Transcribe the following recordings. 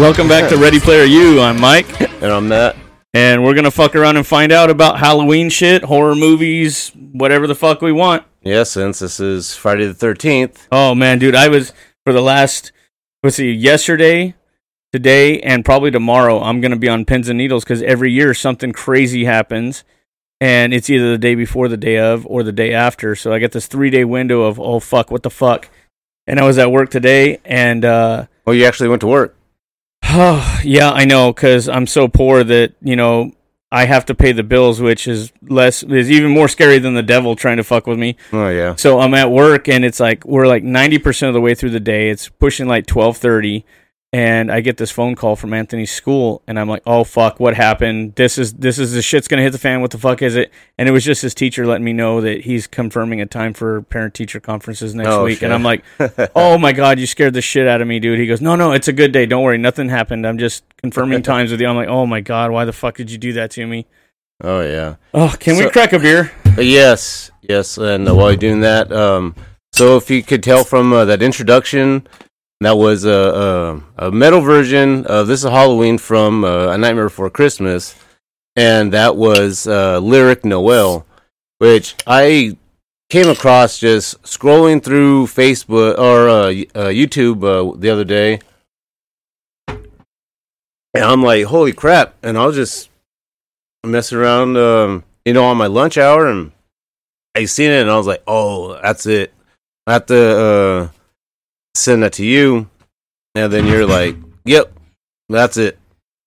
Welcome back to Ready Player U. I'm Mike, And I'm Matt. and we're gonna fuck around and find out about Halloween shit, horror movies, whatever the fuck we want. Yeah, since this is Friday the 13th. Oh man, dude, I was for the last let's see, yesterday, today, and probably tomorrow. I'm gonna be on pins and needles because every year something crazy happens, and it's either the day before, the day of, or the day after. So I get this three day window of oh fuck, what the fuck. And I was at work today, and uh, Oh, you actually went to work. Oh, yeah, I know cuz I'm so poor that, you know, I have to pay the bills, which is less is even more scary than the devil trying to fuck with me. Oh, yeah. So I'm at work and it's like we're like 90% of the way through the day. It's pushing like 12:30 and I get this phone call from Anthony's school and I'm like, "Oh fuck, what happened? This is this is the shit's to hit the fan. What the fuck is it?" And it was just his teacher letting me know that he's confirming a time for parent teacher conferences next Oh, week. shit. And I'm like, "Oh my god, you scared the shit out of me, dude." He goes, "No, no, it's a good day. Don't worry. Nothing happened. I'm just confirming times with you." I'm like, "Oh my god, why the fuck did you do that to me?" Oh, yeah. Oh, can we crack a beer? Uh, yes, yes. And uh, while you're doing that, um, so if you could tell from uh, that introduction, that was a, a, a metal version of This is Halloween from uh, A Nightmare Before Christmas. And that was uh, Lyric Noel, which I came across just scrolling through Facebook or uh, uh, YouTube uh, the other day. And I'm like, holy crap. And I was just messing around, um, you know, on my lunch hour and I seen it and I was like, oh, that's it. I have to uh, send that to you. And then you're like, yep, that's it.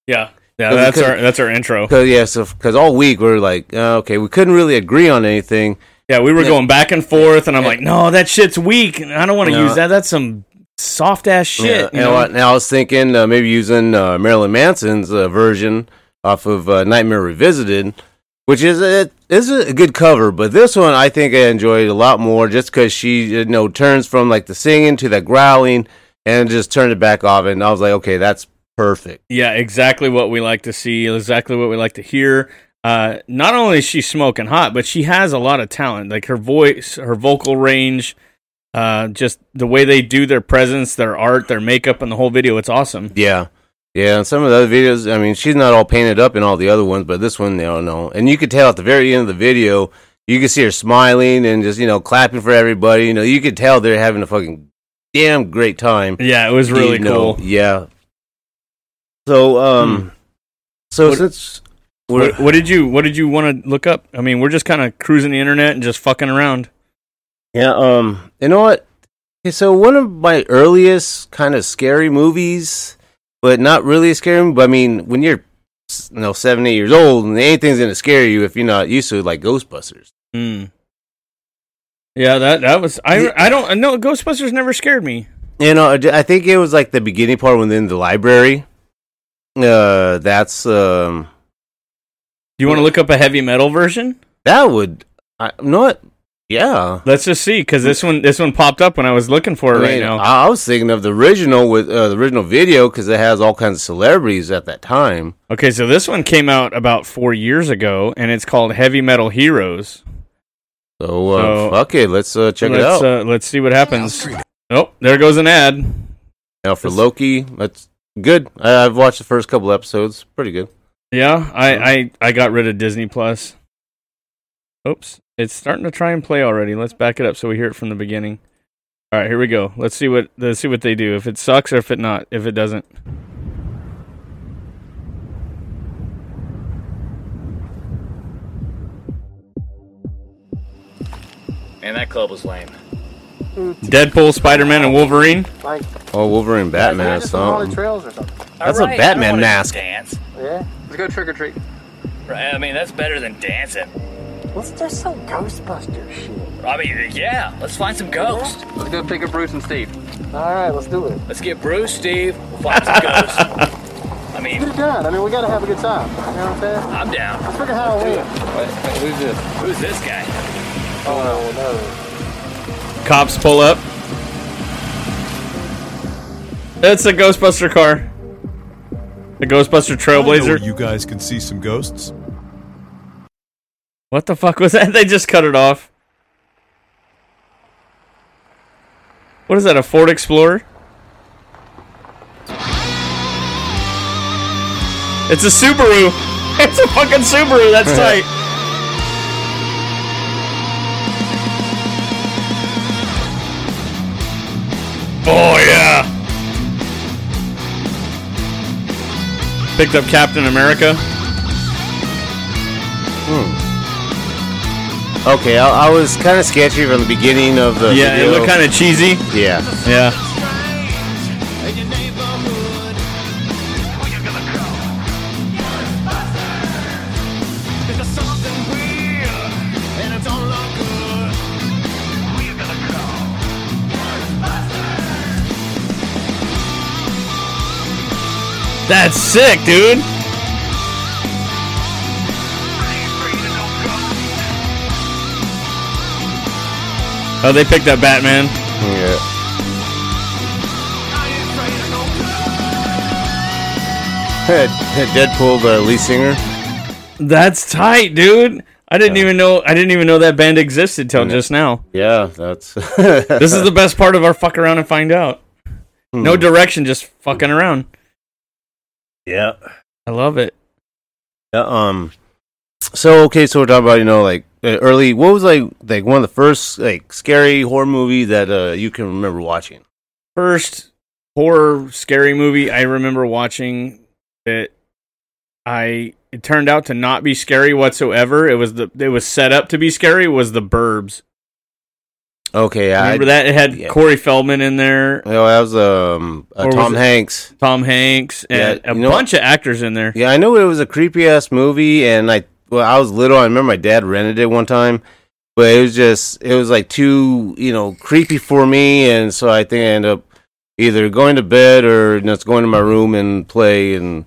Yeah. Yeah, that's our that's our intro. Cause yeah, so because all week we are like, uh, okay, we couldn't really agree on anything. Yeah, we were going back and forth, and I'm like, no, that shit's weak. I don't want to No. use that. That's some soft ass shit. Yeah, you and, know? and I was thinking uh, maybe using uh, Marilyn Manson's uh, version off of uh, Nightmare Revisited, which is a, is a good cover. But this one I think I enjoyed a lot more just because she you know turns from like the singing to the growling and just turned it back off, and I was like, okay, that's perfect. Yeah, exactly what we like to see, exactly what we like to hear. Uh, not only is she smoking hot, but she has a lot of talent. Like her voice, her vocal range, uh, just the way they do their presence, their art, their makeup, and the whole video. It's awesome. Yeah. Yeah, and some of the other videos, I mean, she's not all painted up in all the other ones, but this one, I don't know. And you could tell at the very end of the video, you could see her smiling and just, you know, clapping for everybody. You know, you could tell they're having a fucking damn great time. Yeah, it was really You know, cool. Yeah. So, um, so What- since What, what did you What did you want to look up? I mean, we're just kind of cruising the internet and just fucking around. yeah, um, you know what? Okay, so one of my earliest kind of scary movies, but not really scary, but I mean, when you're, you know, seven, eight years old, and anything's gonna scare you if you're not used to it, like Ghostbusters. Hmm. Yeah, that that was I. I don't know. Ghostbusters never scared me. You know, I think it was like the beginning part within the library. Uh, that's um, Do you want to look up a heavy metal version? that would I, I'm not. Yeah, Let's just see, because this one this one popped up when I was looking for it I, right now. I was thinking of the original with uh, the original video because it has all kinds of celebrities at that time. Okay, so this one came out about four years ago, and it's called Heavy Metal Heroes. So, uh, So, fuck it, let's uh, check it let's, out. Uh, let's see what happens. Oh, there goes an ad. now for Loki, that's good. I, I've watched the first couple episodes, pretty good. Yeah, I, I, I got rid of Disney Plus. Oops, it's starting to try and play already. Let's back it up so we hear it from the beginning. All right, here we go. Let's see what let's see what they do. If it sucks or if it not. If it doesn't. Man, that club was lame. Deadpool, Spider Man, and Wolverine. Like, Oh, Wolverine, Batman, or just some haunted something. trails or something. That's a Batman mask. Dance. Yeah. Let's go trick or treat. Right, I mean, that's better than dancing. Let's do some Ghostbuster shit. I mean, yeah, let's find some ghosts. Let's go pick up Bruce and Steve. All right, let's do it. Let's get Bruce, Steve, we'll find some ghosts. I mean, Get it done. I mean, we gotta have a good time. You know what I'm saying? I'm down. Let's figure Halloween. What? Who's this? Who's this guy? Oh no. Cops pull up. It's a Ghostbuster car. The Ghostbuster I know Trailblazer. you guys can see some ghosts. What the fuck was that? They just cut it off. What is that? A Ford Explorer? It's a Subaru. It's a fucking Subaru. That's tight. Oh yeah. Picked up Captain America. Hmm. Okay, I, I was kind of sketchy from the beginning of the Yeah, it looked kind of cheesy. yeah. Yeah. That's sick, dude. Oh, they picked up Batman. Yeah. Deadpool, the lead singer. That's tight, dude. I didn't even know. I didn't even know that band existed till just now. Yeah, that's. This is the best part of our fuck around and find out. No direction, just fucking around. yeah. I love it. Yeah, um. So okay, so we're talking about you know like early. What was like like one of the first like scary horror movie that uh you can remember watching? First horror scary movie I remember watching that I it turned out to not be scary whatsoever. It was the it was set up to be scary. Was the Burbs? Okay, I Remember that it had yeah. Corey Feldman in there, You know, that was um uh, Or was Tom Hanks. Tom Hanks, and Yeah, a bunch of actors in there. Yeah, I know it was a creepy ass movie, and I well, I was little. I remember my dad rented it one time, but it was just it was like too you know creepy for me, and so I think I ended up either going to bed or just going to my room and play, and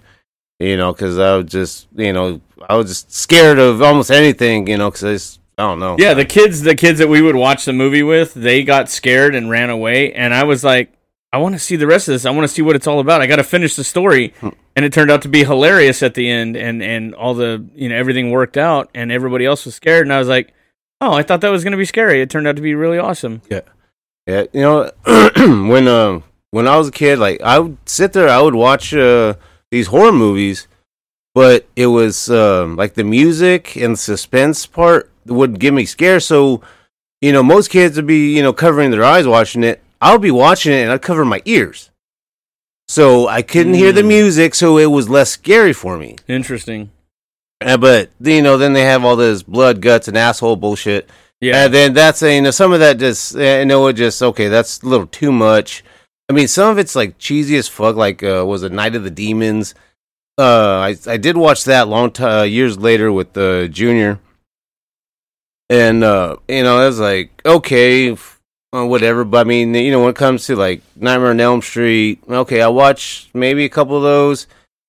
you know, because I was just you know I was just scared of almost anything, you know, because I I don't know. Yeah, the kids, the kids that we would watch the movie with, they got scared and ran away, and I was like, I want to see the rest of this. I want to see what it's all about. I got to finish the story, and it turned out to be hilarious at the end, and and all the you know everything worked out, and everybody else was scared, and I was like, oh, I thought that was gonna be scary. It turned out to be really awesome. Yeah, yeah. you know, when uh, when I was a kid, like I would sit there, I would watch uh, these horror movies, but it was um, like the music and suspense part would give me scare. So, you know, most kids would be you know covering their eyes watching it. I would be watching it and I'd cover my ears, so I couldn't hear the Mm. music, so it was less scary for me. Interesting. Uh, but you know, then they have all this blood, guts, and asshole bullshit. Yeah, And then that's you know some of that just I know it just okay that's a little too much. I mean some of it's like cheesy as fuck. Like uh, was it Night of the Demons? Uh, I I did watch that long time years later with uh, Junior, and uh, you know it was like okay, uh, whatever. But I mean you know when it comes to like Nightmare on Elm Street, okay, I watch maybe a couple of those.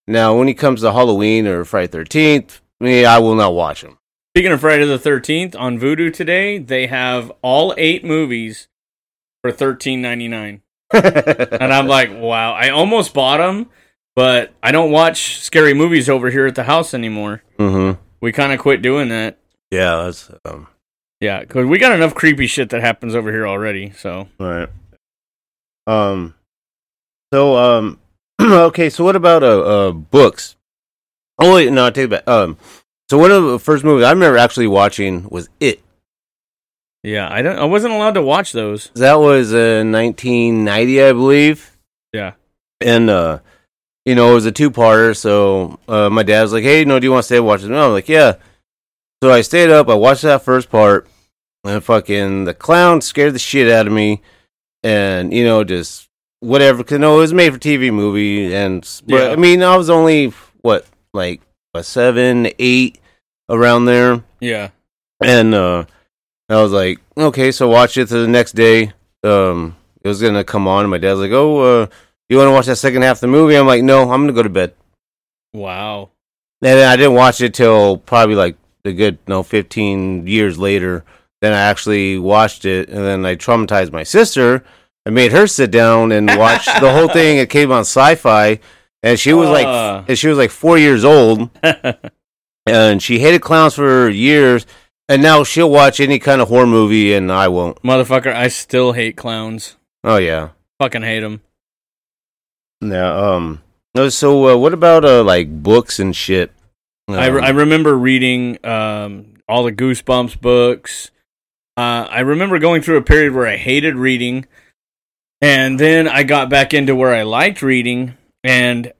Now when it comes to Halloween or Friday Thirteenth, me I will not watch them. Speaking of Friday the Thirteenth, on Vudu today they have all eight movies for thirteen ninety nine. And I'm like, wow, I almost bought them, but I don't watch scary movies over here at the house anymore. mm-hmm. We kind of quit doing that. Yeah, that's um. Yeah, because we got enough creepy shit that happens over here already. So, Right. Um. So um. okay. So what about uh, uh books? Oh wait, no, I take it back. Um. So one of the first movies I remember actually watching was It. yeah, I don't. I wasn't allowed to watch those. That was uh, 1990, I believe. Yeah. And uh, you know, it was a two-parter. So uh, my dad was like, "Hey, no, do you want to stay and watch it?" No, I'm like, "Yeah." So I stayed up. I watched that first part, and fucking the clown scared the shit out of me, and you know, just whatever. Cause no, it was made-for-TV movie, and but Yeah. I mean, I was only what like a seven, eight around there. Yeah. And uh I was like, okay, so watch it to the next day. Um it was gonna come on and my dad's like, Oh, uh you wanna watch that second half of the movie? I'm like, No, I'm gonna go to bed. Wow. And then I didn't watch it till probably like a good no fifteen years later. Then I actually watched it and then I traumatized my sister. I made her sit down and watch the whole thing. It came on sci fi and she was Uh. like and she was like four years old and she hated clowns for years and now she'll watch any kind of horror movie and i won't Motherfucker, I still hate clowns. oh yeah Fucking hate them. yeah um No, so uh, what about uh, like books and shit? I, re- Um, I remember reading um, all the Goosebumps books. Uh, I remember going through a period where I hated reading, and then I got back into where I liked reading, and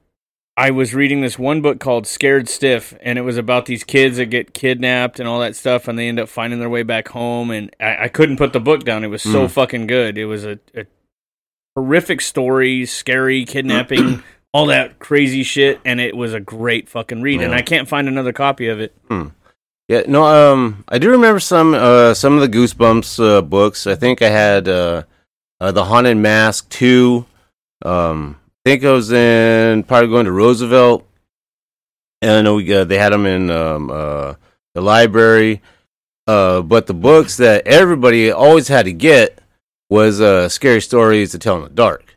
I was reading this one book called Scared Stiff, and it was about these kids that get kidnapped and all that stuff, and they end up finding their way back home, and I, I couldn't put the book down. It was so Mm. fucking good. It was a, a horrific story, scary kidnapping. All that crazy shit, and it was a great fucking read, and I can't find another copy of it. Yeah, no, um, I do remember some uh some of the Goosebumps uh, books. I think I had uh, uh the Haunted Mask two. Um, I think I was in probably going to Roosevelt, and I know we uh, they had them in um uh the library. Uh, but the books that everybody always had to get was uh scary stories to tell in the dark.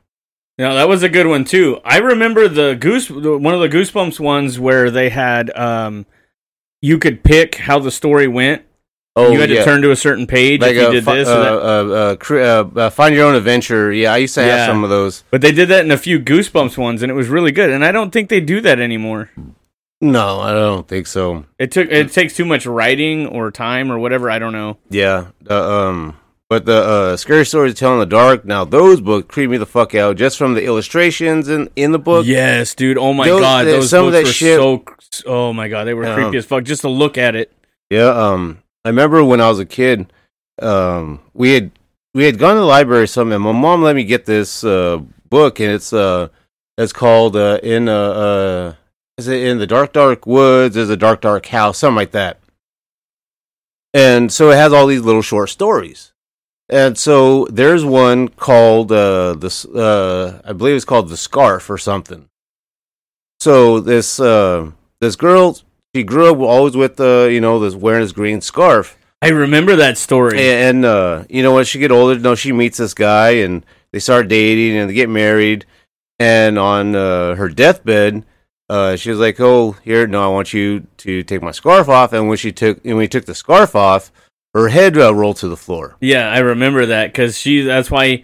Now that was a good one too. I remember the goose one of the Goosebumps ones where they had um you could pick how the story went. Oh, you had to turn to a certain page if you did fi- this. uh, or that. uh, uh, uh, uh, find your own adventure. Yeah, I used to have Yeah. some of those. But they did that in a few Goosebumps ones, and it was really good. And I don't think they do that anymore. No, I don't think so. It took it takes too much writing or time or whatever. I don't know. Yeah, uh, um, but the uh, scary stories to tell in the dark. Now those books creep me the fuck out just from the illustrations in in the book. yes, dude. Oh my Those- god, uh, those some of that were shit- so. Oh my god, they were Yeah. creepy as fuck. Just to look at it. Yeah, um, I remember when I was a kid, um, we had we had gone to the library or something. And my mom let me get this uh, book, and it's uh, it's called uh, in uh, uh, is it in the dark dark woods? There's a dark dark house, something like that. And so it has all these little short stories. And so there's one called uh, this uh, I believe it's called the scarf or something. So this uh, this girl she grew up always with uh, you know this wearing this green scarf I remember that story. and uh, you know, as she get older, no, she meets this guy, and they start dating, and they get married. And on uh, her deathbed, uh, she was like, "Oh, here, no, I want you to take my scarf off." And when she took, and when he took the scarf off, her head uh, rolled to the floor. Yeah, I remember that because she. That's why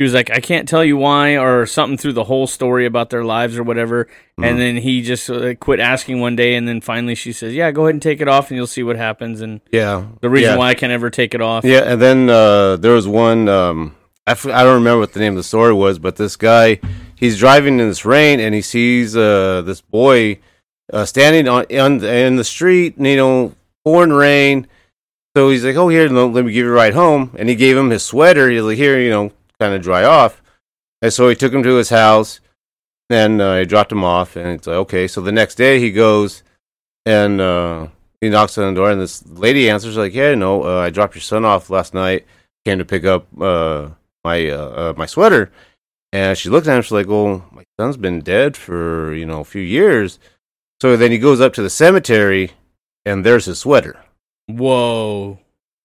she was like, I can't tell you why or something through the whole story about their lives or whatever. Mhm. And then he just uh, quit asking one day, and then finally she says, "Yeah, go ahead and take it off, and you'll see what happens." And Yeah, the reason yeah. why I can't ever take it off. Yeah, and then uh, there was one. Um, I, f- I don't remember what the name of the story was, but this guy, he's driving in this rain, and he sees uh, this boy uh, standing on, on in the street, and, you know, pouring rain. So he's like, "Oh, here, let me give you a ride home." And he gave him his sweater. He's like, "Here, you know, kind of dry off." And so he took him to his house, and uh, he dropped him off. And it's like, okay. So the next day he goes, and uh, he knocks on the door, and this lady answers like, "Yeah, no, uh, I dropped your son off last night. Came to pick up uh, my uh, uh, my sweater." And she looked at him. She's like, "Well, my son's been dead for you know a few years." So then he goes up to the cemetery, and there's his sweater. Whoa,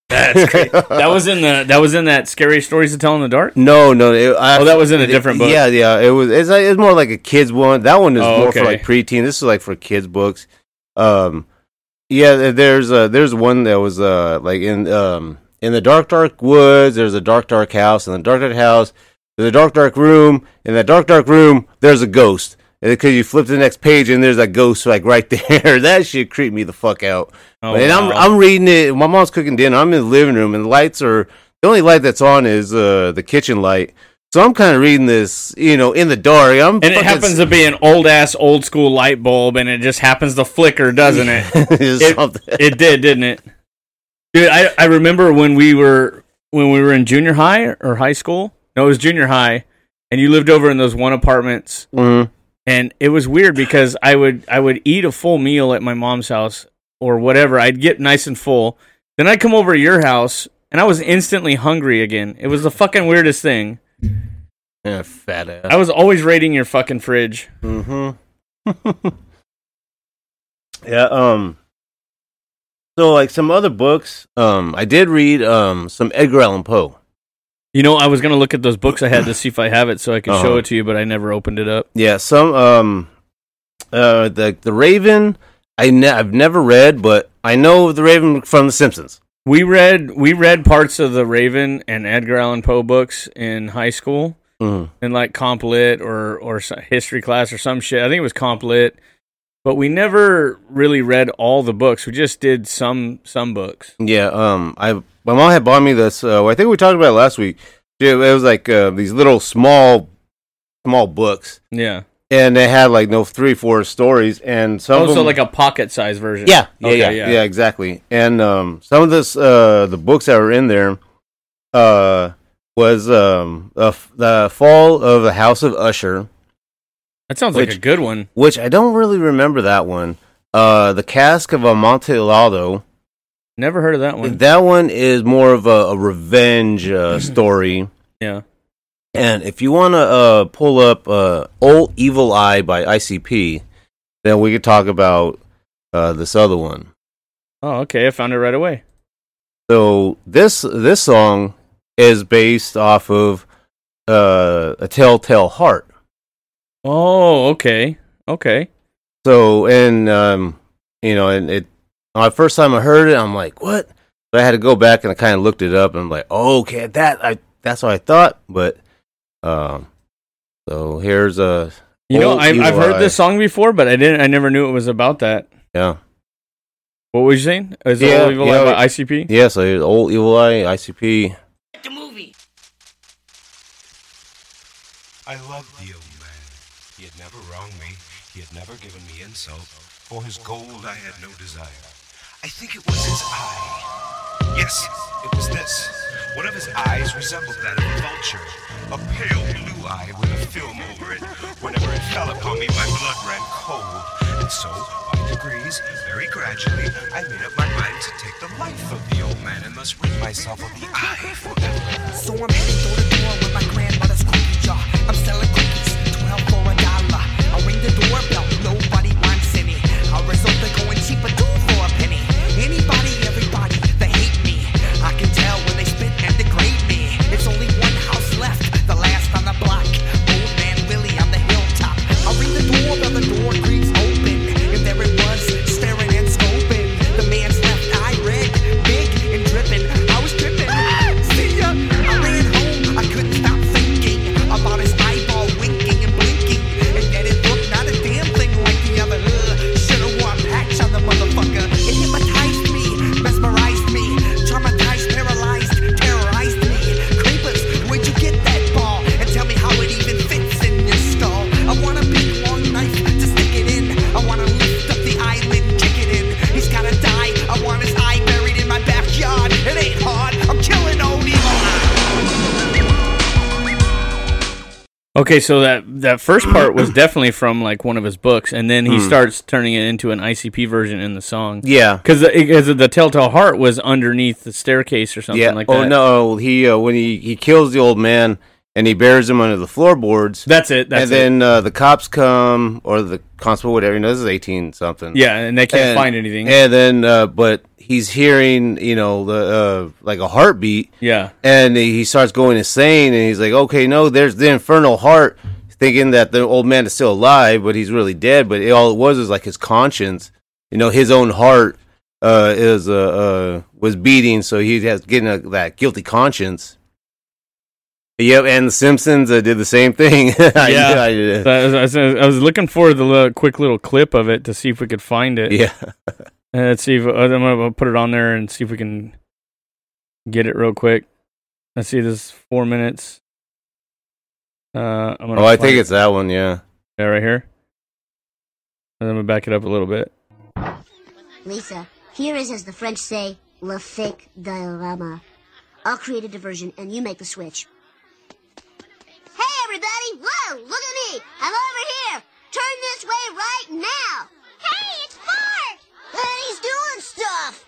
that's crazy. that was in the that was in that scary stories to tell in the dark. No, no. It, I, Oh, that was in a different book. Yeah, yeah. It was. It's, like, it's more like a kids one. That one is Oh, more for okay. like preteen. This is like for kids books. Um, yeah. There's uh, there's one that was uh like in um in the dark dark woods. There's a dark dark house. In the dark dark house, there's a dark dark room. In that dark dark room, there's a ghost. Because you flip to the next page and there's a ghost like right there. that shit creeped me the fuck out. Oh, and I'm. I'm reading it. My mom's cooking dinner. I'm in the living room, and the lights are the only light that's on is uh, the kitchen light. So I'm kind of reading this, you know, in the dark. I'm and it happens to be an old ass old school light bulb, and it just happens to flicker, doesn't it? it, it did, didn't it? Dude, I, I remember when we were when we were in junior high or high school. No, it was junior high, and you lived over in those one apartments, Mhm. And it was weird because I would I would eat a full meal at my mom's house or whatever. I'd get nice and full. Then I'd come over to your house, and I was instantly hungry again. It was the fucking weirdest thing. Yeah, fat ass. I was always raiding your fucking fridge. Mm-hmm. yeah. Um. So, like some other books, um, I did read um some Edgar Allan Poe. You know, I was gonna look at those books I had to see if I have it so I could show Uh-huh. it to you, but I never opened it up. Yeah, some um, uh, the the Raven. I ne- I've never read, but I know the Raven from The Simpsons. We read we read parts of the Raven and Edgar Allan Poe books in high school, Mhm. in like comp lit or or history class or some shit. I think it was comp lit, but we never really read all the books. We just did some some books. Yeah, um, I my mom had bought me this. Uh, I think we talked about it last week. It, it was like uh, these little small, small books, Yeah. and they had like no three, four stories, and some them, like a pocket size version. yeah, yeah, Okay, yeah, yeah. yeah, exactly. And um, some of this, uh, the books that were in there, uh, was um, the, the fall of the House of Usher, That sounds like a good one. which I don't really remember that one. Uh, the Cask of Amontillado. Never heard of that one. That one is more of a, a revenge uh, story. Yeah. And if you want to uh, pull up uh, "Old Evil Eye" by ICP, then we could talk about uh, this other one. Oh, okay. I found it right away. So this this song is based off of uh, a Telltale Heart. Oh, okay. Okay. So and um, you know, and it my first time I heard it, I'm like, what? But I had to go back and I kind of looked it up, and I'm like, oh, okay, that I that's what I thought. But um, so here's a You know, I've, I've heard this song before, but I didn't. I never knew it was about that. yeah. What was you saying? Is it Yeah, Old Evil yeah, Eye by ICP? Yeah, so here's Old Evil Eye, ICP. The movie. I loved the old man. He had never wronged me. He had never given me insult. For his gold I had no desire. I think it was his eye. Yes, it was this. One of his eyes resembled that of a vulture. A pale blue eye with a film over it. Whenever it fell upon me, my blood ran cold. And so, by degrees, very gradually, I made up my mind to take the life of the old man and thus rid myself of the eye forever. So I'm heading door to door with my grandmother's cookie jar. I'm selling cookies, 12 for a dollar. I ring the doorbell, Okay, so that that first part was definitely from like one of his books, and then he starts turning it into an ICP version in the song. Yeah. Because because the Telltale Heart was underneath the staircase or something yeah. like that. oh no, he uh, when he he kills the old man and he buries him under the floorboards. That's it. That's and then uh, the cops come or the constable, whatever. You know, this is eighteen something. Yeah, and they can't And- find anything. And then, uh, but he's hearing, you know, the uh, like a heartbeat, yeah. and he starts going insane. And he's like, "Okay, no, there's the infernal heart." Thinking that the old man is still alive, but he's really dead. But it, all it was is like his conscience, you know, his own heart uh, is uh, uh, was beating, so he has getting a, that guilty conscience. Yep, and the Simpsons uh, did the same thing. I- Yeah. I did. So I, was, I was- I was looking for the little, quick little clip of it to see if we could find it. yeah. And let's see if uh, I'm gonna put it on there and see if we can get it real quick. Let's see, this is four minutes. Uh, I'm gonna Oh, I think it. it's that one. Yeah. yeah, right here. And I'm gonna back it up a little bit. Lisa, here is, as the French say, le fake diorama. I'll create a diversion and you make the switch. Hey, everybody! Whoa, look at me! I'm over here! Turn this way right now! Hey, it's Bart! And he's doing stuff!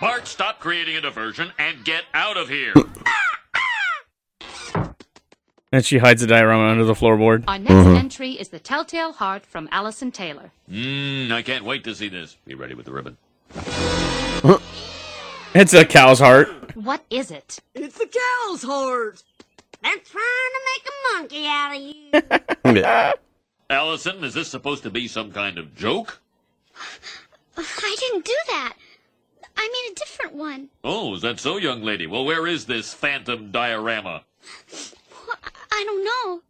Bart, stop creating a diversion and get out of here. And she hides the diorama under the floorboard. Our next mm-hmm. entry is The Telltale Heart from Allison Taylor. Mmm, I can't wait to see this. Be ready with the ribbon. It's a cow's heart. What is it? It's the cow's heart! They're trying to make a monkey out of you! Yeah. Allison, is this supposed to be some kind of joke? I didn't do that. I mean a different one. Oh, is that so, young lady? Well, where is this phantom diorama? I don't know.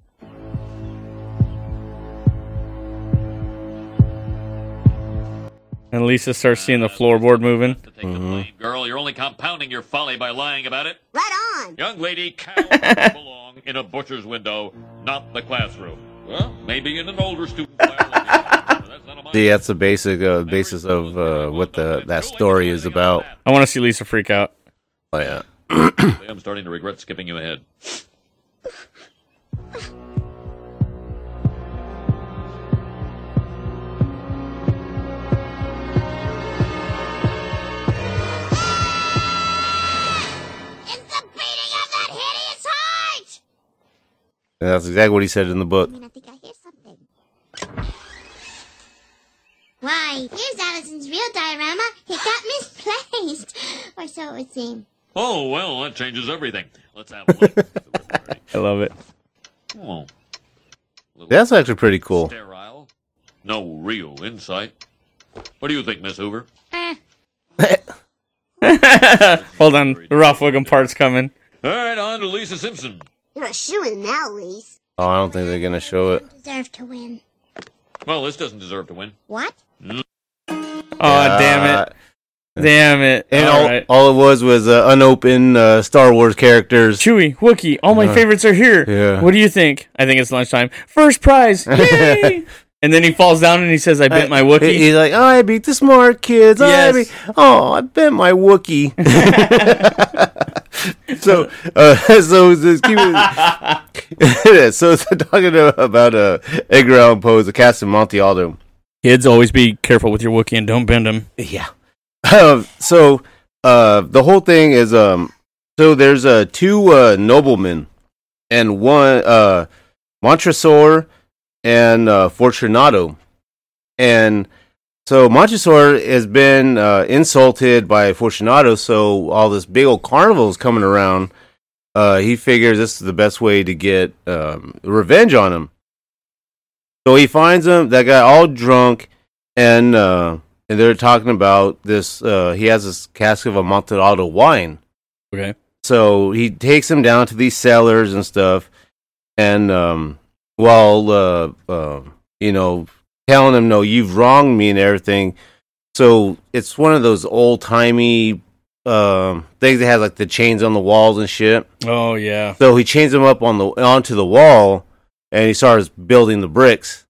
And Lisa starts seeing the floorboard moving. Girl, you're only compounding your folly by lying about it. Right on. Young lady, cows belong in a butcher's window, not the classroom. Well, maybe in an older student See, that's the basic uh, basis of uh, what the that story is about. I want to see Lisa freak out. Oh yeah. I'm starting to regret skipping you ahead. And that's exactly what he said in the book. Why, here's Allison's real diorama. It got misplaced. Or so it would seem. Oh, well, that changes everything. Let's have a look. I love it. oh, That's actually pretty cool. sterile. No real insight. What do you think, Miss Hoover? Eh. Hold on, the Ralph Wiggum part's coming. All right, on to Lisa Simpson. You're a shoo-in now, Lise. Oh, I don't think they're gonna show it. Deserve to win. Well, this doesn't deserve to win. What? Oh, damn it. Damn it. And All all, right. all it was was uh, unopened uh, Star Wars characters. Chewie, Wookie, all my Uh, favorites are here. yeah. What do you think? I think it's lunchtime. First prize. Yay! and then he falls down and he says, I bit my Wookie. He- He's like, oh, I beat the smart kids. Oh, I Yes. beat- oh, I bent my Wookie. so, uh, so keep it- so talking about uh, Edgar Allan Poe's The Cask of Amontillado. Kids, always be careful with your Wookie and don't bend him. Yeah. Uh, so uh, the whole thing is um, so there's uh, two uh, noblemen and one uh, Montresor and uh, Fortunato, and so Montresor has been uh, insulted by Fortunato. So all this big old carnival is coming around. Uh, he figures this is the best way to get um, revenge on him. So he finds him, that guy all drunk, and uh, and they're talking about this. Uh, he has this cask of Amontillado wine. Okay. So he takes him down to these cellars and stuff, and um, while uh, uh, you know telling him, "No, you've wronged me" and everything. So it's one of those old timey um things that has like the chains on the walls and shit. Oh, yeah. So he chains him up on the onto the wall, and he starts building the bricks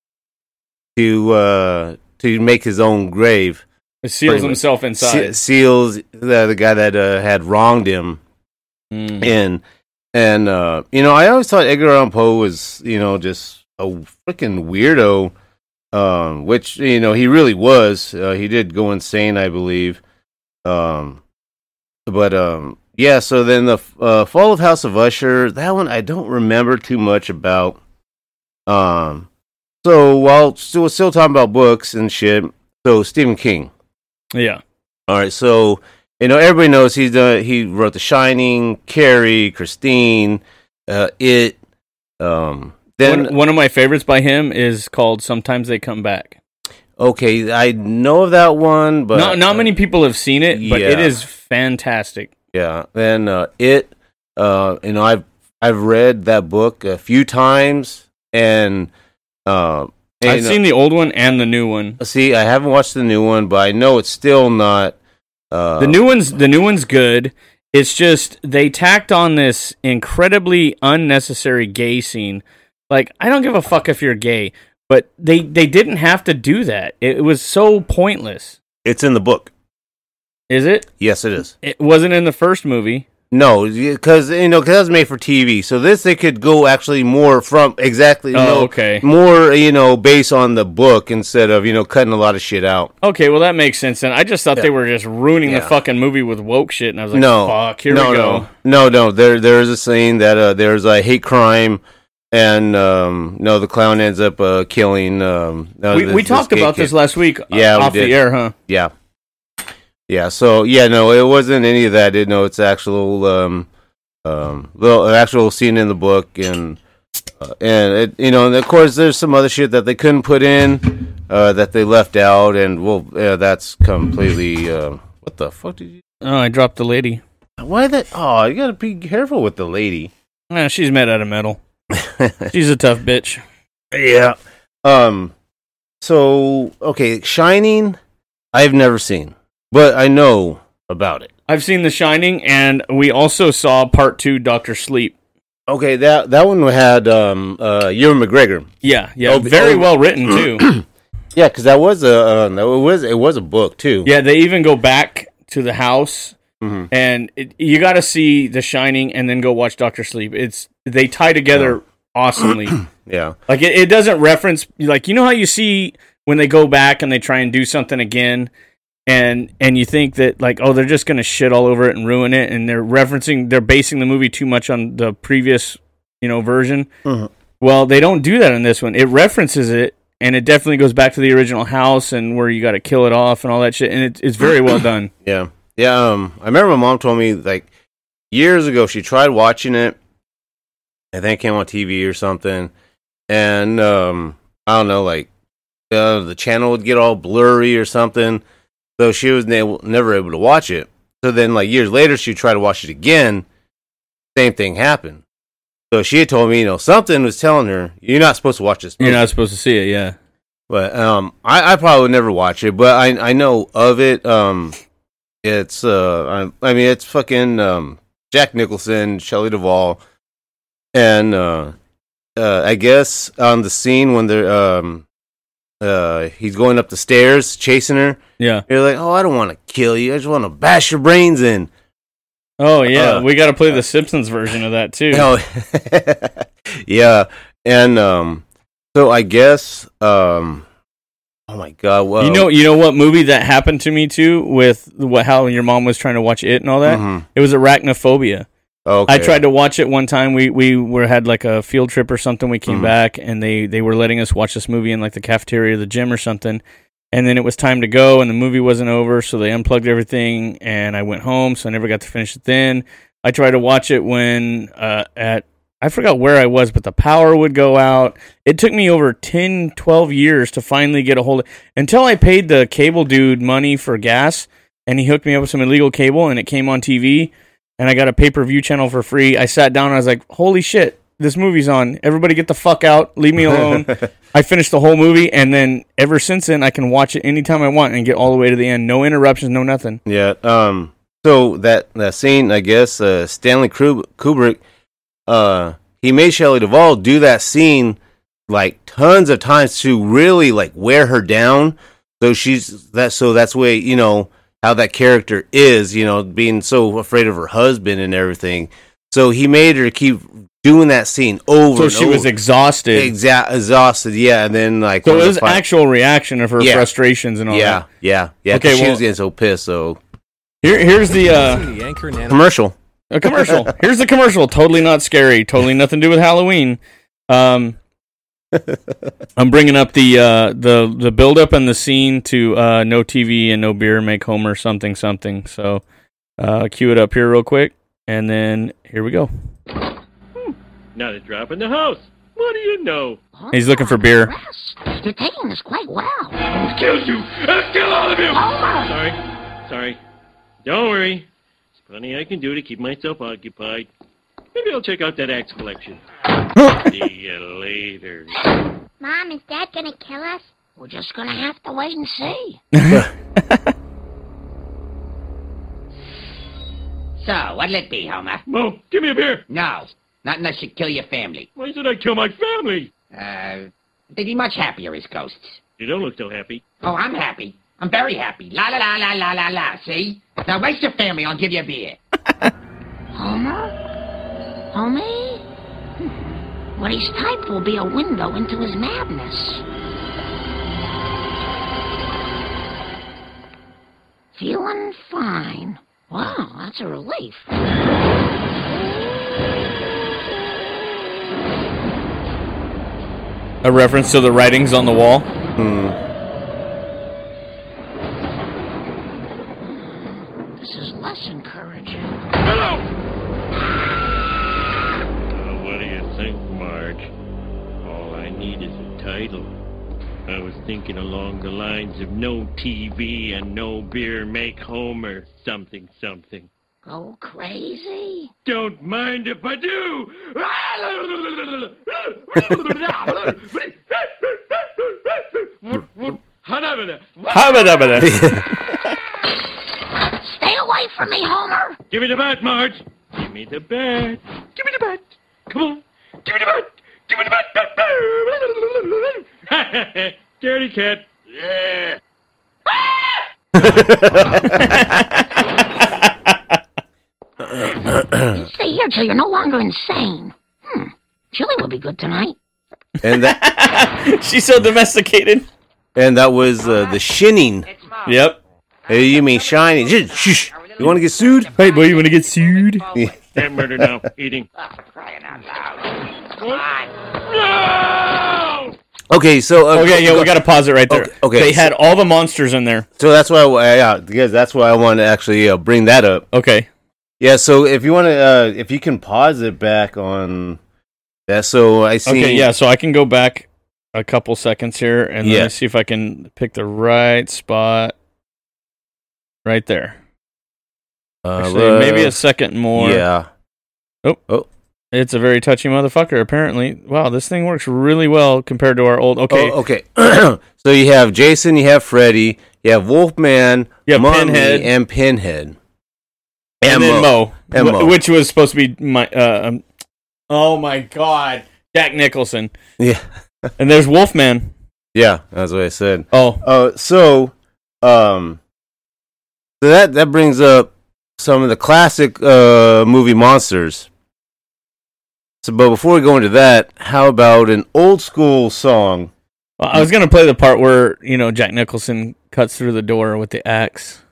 to uh, to make his own grave. It seals himself inside. Se- seals the, the guy that uh, had wronged him Mm. in, and uh, you know I always thought Edgar Allan Poe was you know just a freaking weirdo, um, which you know he really was. Uh, he did go insane, I believe. Um, but um, yeah. So then the uh, Fall of House of Usher, that one I don't remember too much about. Um, so while still still talking about books and shit, so Stephen King. Yeah. All right, so you know everybody knows he's done. He wrote The Shining, Carrie, Christine, uh, It. Um, then one, one of my favorites by him is called Sometimes They Come Back. okay, I know of that one, but not not many people have seen it, but it yeah. is fantastic. Yeah. Then uh, it. Uh, you know, I've I've read that book a few times, and uh, and, I've seen the old one and the new one. See, I haven't watched the new one, but I know it's still not. Uh, the new one's the new one's good. It's just they tacked on this incredibly unnecessary gay scene. Like I don't give a fuck if you're gay, but they they didn't have to do that. It, was so pointless. It's in the book. Is it? Yes, it is. It wasn't in the first movie. No, because you know, because that was made for TV. So this they could go actually more from exactly. You Oh, know, okay. More, you know, based on the book instead of you know cutting a lot of shit out. Okay, well that makes sense. And I just thought Yeah. they were just ruining the fucking movie with woke shit, and I was like, no, "Fuck, here no, we go." No, no, no. There, there is a scene that uh, there's a hate crime, and um, no, the clown ends up uh, killing. Um, uh, we this- we talked about kid. this last week. uh, Yeah, we off did. the air, huh? Yeah. Yeah, so yeah, no, it wasn't any of that. It, no, it's actual um um little actual scene in the book and uh, and it you know, and of course there's some other shit that they couldn't put in uh that they left out and well, yeah, that's completely uh What the fuck did you? Oh, I dropped the lady. Why that? Oh, you gotta be careful with the lady. Yeah, she's made out of metal. she's a tough bitch. Yeah. Um. So okay, Shining, I've never seen, but I know about it. I've seen The Shining, and we also saw part two, Doctor Sleep. Okay, that that one had um uh Ewan McGregor. Yeah, yeah, Oh, very oh. well written too. Yeah, because that was a uh, It was it was a book too. yeah, they even go back to the house, Mhm. and it, you got to see The Shining, and then go watch Doctor Sleep. It's they tie together awesomely. Yeah. Like it, it doesn't reference like you know how you see when they go back and they try and do something again and and you think that like oh they're just going to shit all over it and ruin it and they're referencing they're basing the movie too much on the previous you know version. Mhm. Well, they don't do that in this one. It references it and it definitely goes back to the original house and where you got to kill it off and all that shit and it, it's very well done. Yeah. Yeah. Um, I remember my mom told me like years ago she tried watching it. I think it came on TV or something, and um, I don't know, like uh, the channel would get all blurry or something, so she was ne- never able to watch it. So then, like years later, she tried to watch it again. Same thing happened. So she had told me, you know, something was telling her you're not supposed to watch this. You're not supposed to see it, yeah. But um, I, I probably would never watch it, but I I know of it. Um, it's uh, I, I mean, it's fucking um, Jack Nicholson, Shelley Duvall, and uh, uh, I guess on the scene when they're um, uh, he's going up the stairs chasing her. Yeah. You're like, oh, I don't want to kill you. I just want to bash your brains in. Oh yeah, Uh, we got to play the Simpsons version of that too. Oh, yeah, and um, so I guess um, oh my god, well, you know, you know what movie that happened to me too with what how your mom was trying to watch it and all that. Mhm. It was arachnophobia. Okay. I tried to watch it one time. We we were had like a field trip or something. We came Mhm. back and they they were letting us watch this movie in like the cafeteria, the gym or something. And then it was time to go, and the movie wasn't over, so they unplugged everything, and I went home, so I never got to finish it. Then I tried to watch it when uh, at I forgot where I was, but the power would go out. It took me over 10, 12 years to finally get a hold of until I paid the cable dude money for gas and he hooked me up with some illegal cable and it came on TV and I got a pay-per-view channel for free. I sat down and I was like, "Holy shit, this movie's on. Everybody get the fuck out. Leave me alone." I finished the whole movie and then ever since then I can watch it anytime I want and get all the way to the end. No interruptions, no nothing. Yeah. Um. So that that scene, I guess, uh, Stanley Kubrick, uh, he made Shelley Duvall do that scene like tons of times to really like wear her down. So she's that. So that's way you know how that character is. You know, being so afraid of her husband and everything. So he made her keep doing that scene over. So and she was exhausted. Exa- exhausted. Yeah, and then like So when it the was fi- actual reaction of her Yeah. frustrations and all Yeah, that. yeah, yeah. Okay, Okay, she well- was getting so pissed. So Here, here's the uh, commercial. a commercial. Here's the commercial. Totally not scary. Totally nothing to do with Halloween. Um, I'm bringing up the uh, the the build up and the scene to uh, no TV and no beer make Homer something something. So uh, cue it up here real quick, and then here we go. Not a drop in the house. What do you know? He's looking for beer. You're taking this quite well. I'll kill you! I'll kill all of you! Homer. Sorry. Sorry. Don't worry. There's plenty I can do to keep myself occupied. Maybe I'll check out that axe collection. See you later. Mom, is Dad gonna kill us? We're just gonna have to wait and see. So, what'll it be, Homer? Moe, give me a beer. No, not unless you kill your family. Why should I kill my family? Uh, they'd be much happier as ghosts. You don't look so happy. Oh, I'm happy. I'm very happy. La la la la la la la. See? Now waste your family. I'll give you a beer. Homer? Homie? What he's typed will be a window into his madness. Feeling fine. Wow, that's a relief. A reference to the writings on the wall. Hmm. This is less title. I was thinking along the lines of no TV and no beer make Homer something something. Go crazy? Don't mind if I do. Stay away from me, Homer. Give me the bat, Marge. Give me the bat. Give me the bat. Come on. Give me the bat. Give me the bat. Dirty cat. Yeah. Stay here till you're no longer insane. Hmm. Chili will be good tonight. and that She's so domesticated. and that was uh, the shinning. Yep. Hey, you mean shining? Shh, Shh. You want to get sued? Hey, boy, you want to get sued? Yeah. That murder now. Eating. Crying out loud. Okay, so uh, Okay, yeah, go- we got to pause it right there. Okay, okay, They so- had all the monsters in there. So that's why, I, yeah, because that's why I want to actually uh, bring that up. Okay. Yeah, so if you want to, uh, if you can pause it back on that, so I see. Okay, yeah, so I can go back a couple seconds here and let Yeah. me see if I can pick the right spot. Right there. Uh, Actually, maybe a second more. Yeah. Oh. Oh. It's a very touchy motherfucker, apparently. Wow, this thing works really well compared to our old. Okay. Oh, okay. so you have Jason, you have Freddy, you have Wolfman, You have Mummy, Pinhead. and Pinhead. and then Moe, And Moe. which was supposed to be my. Uh, um, oh my God, Jack Nicholson, Yeah. and there's Wolfman. Yeah, that's what I said. Oh, Uh, so, um, so that that brings up some of the classic uh movie monsters. So, but before we go into that, how about an old school song? Well, I was gonna play the part where you know Jack Nicholson cuts through the door with the axe.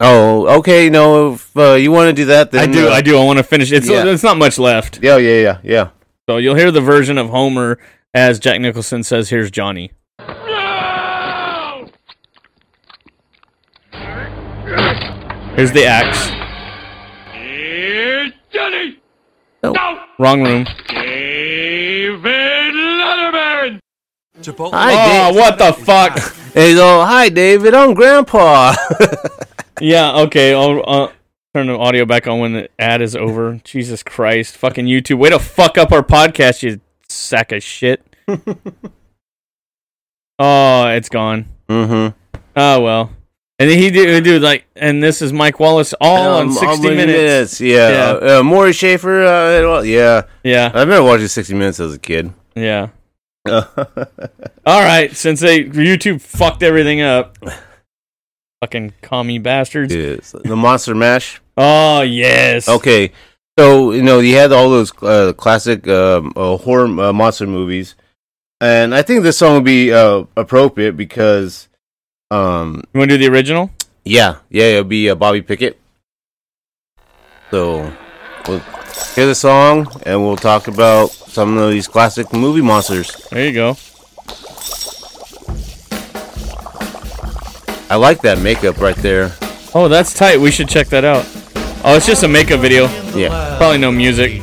Oh, okay. No, if uh, you want to do that, then I do, uh, I do. I want to finish. It's yeah. it's not much left. Yeah, yeah, yeah, yeah. So you'll hear the version of Homer as Jack Nicholson says, "Here's Johnny." Here's the axe. Here's Johnny. No. No. Wrong room. David Letterman. Hi, oh, what the fuck? Hey, go, hi, David. I'm Grandpa. yeah, okay. I'll uh, turn the audio back on when the ad is over. Jesus Christ. Fucking YouTube. Way to fuck up our podcast, you sack of shit. oh, it's gone. mm-hmm. Oh, well. And he did, did like, and this is Mike Wallace all in 60 minutes. Yeah. Yeah. Uh, uh, Morley Safer. Uh, yeah. Yeah. I remember watching 60 Minutes as a kid. Yeah. All right. Since they YouTube fucked everything up. Fucking commie bastards. Yes. The Monster Mash. Oh, yes. Okay. So, you know, you had all those uh, classic um, uh, horror uh, monster movies. And I think this song would be uh, appropriate because, um, You want to do the original? yeah, yeah, it'll be uh, Bobby Pickett. So, we'll hear the song and we'll talk about some of these classic movie monsters. There you go. I like that makeup right there. Oh, that's tight. We should check that out. Oh, it's just a makeup video. Yeah. Probably no music.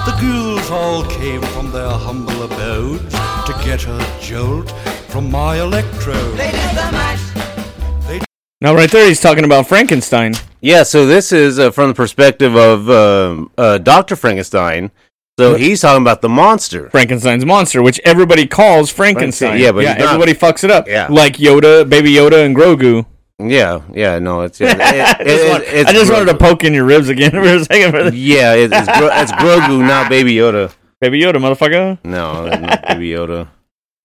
The all came from their humble abodes to get a jolt from my electrode. They did the mash. Now, right there, he's talking about Frankenstein. Yeah, so this is uh, from the perspective of um, uh, Dr. Frankenstein. So he's talking about the monster. Frankenstein's monster, which everybody calls Frankenstein. Yeah, but he's not. everybody fucks it up. Yeah. Like Yoda, Baby Yoda, and Grogu. Yeah, yeah, no, it's. It, it, I just, it- want- it's I just wanted to poke in your ribs again for a second. For Yeah, it, it's, Gro- it's Grogu, not Baby Yoda. Baby Yoda, motherfucker. No, not Baby Yoda.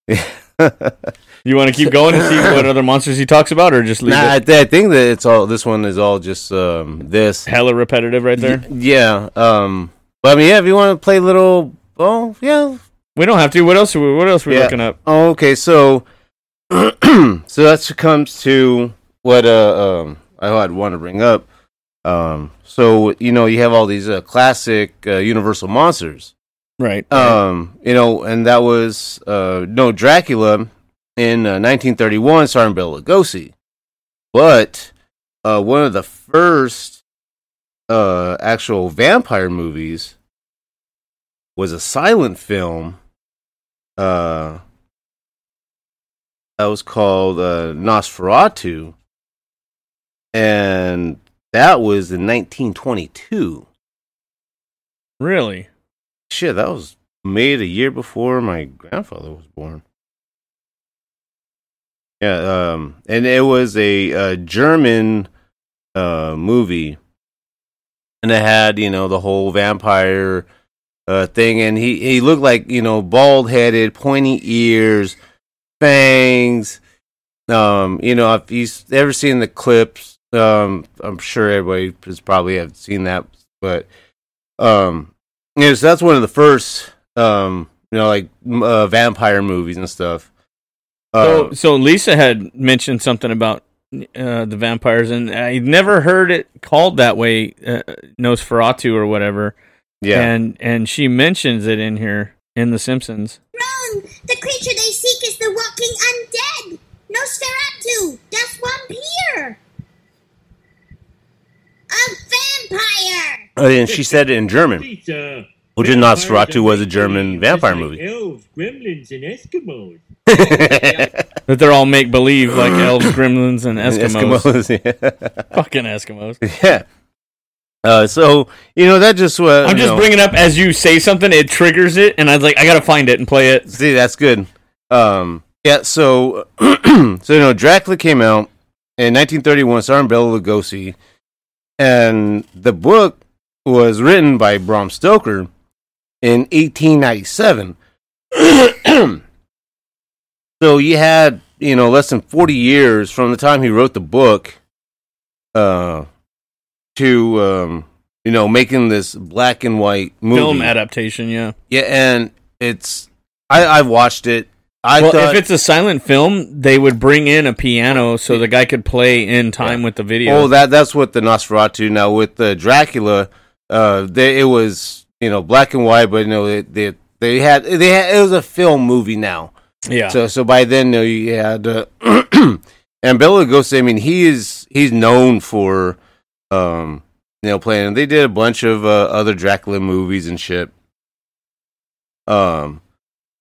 You want to keep going and see what other monsters he talks about, or just leave Nah, I, it? th- I think that it's all. This one is all just um, this. Hella repetitive right there. Yeah. Um. But I mean, yeah. If you want to play little, oh yeah, We don't have to. What else? Are we, what else are we Yeah. looking up? Oh, okay, so so that comes to what uh um I had want to bring up. Um, so you know you have all these uh, classic uh, Universal monsters, Right. um, you know, and that was uh no Dracula in uh, 1931, starring Bela Lugosi, but uh one of the first uh actual vampire movies was a silent film uh that was called uh, Nosferatu, and that was in 1922. Really? Shit, that was made a year before my grandfather was born. Yeah, um, and it was a, uh German uh, movie, and it had you know the whole vampire uh, thing, and he he looked like you know bald headed, pointy ears, fangs. Um, you know, if you've ever seen the clips, um, I'm sure everybody has probably have seen that, but um, yeah, so that's one of the first, um, you know, like uh, vampire movies and stuff. So, Uh, so Lisa had mentioned something about uh, the vampires, and I never heard it called that way, uh, Nosferatu or whatever. Yeah. and and she mentions it in here in The Simpsons. Wrong! The creature they seek is the walking undead! Nosferatu! Das Vampir! A vampire! oh, and she said it in German, which is Nosferatu was a German vampire movie. Elves, gremlins, and Eskimos. That they're all make believe like elves, gremlins, and Eskimos. Eskimos, yeah. Fucking Eskimos. yeah. Uh, so you know that just uh, I'm just know- bringing up as you say something, it triggers it, and I was like, I gotta find it and play it. See, that's good. Um, yeah. So, so you know, Dracula came out in 1931, starring Bela Lugosi, and the book was written by Bram Stoker in 1897. so you had you know less than 40 years from the time he wrote the book, uh, to um, you know making this black and white movie Film adaptation, yeah. yeah, and it's I I've watched it. I well, thought if it's a silent film, they would bring in a piano so the guy could play in time with the video. oh that that's what the Nosferatu now with the Dracula, uh, they, it was you know black and white, but you know they they, they had they had it was a film movie now. Yeah. So so by then you, know, you had uh, and Bela Lugosi. I mean he is he's known for um you know playing. They did a bunch of uh, other Dracula movies and shit. Um,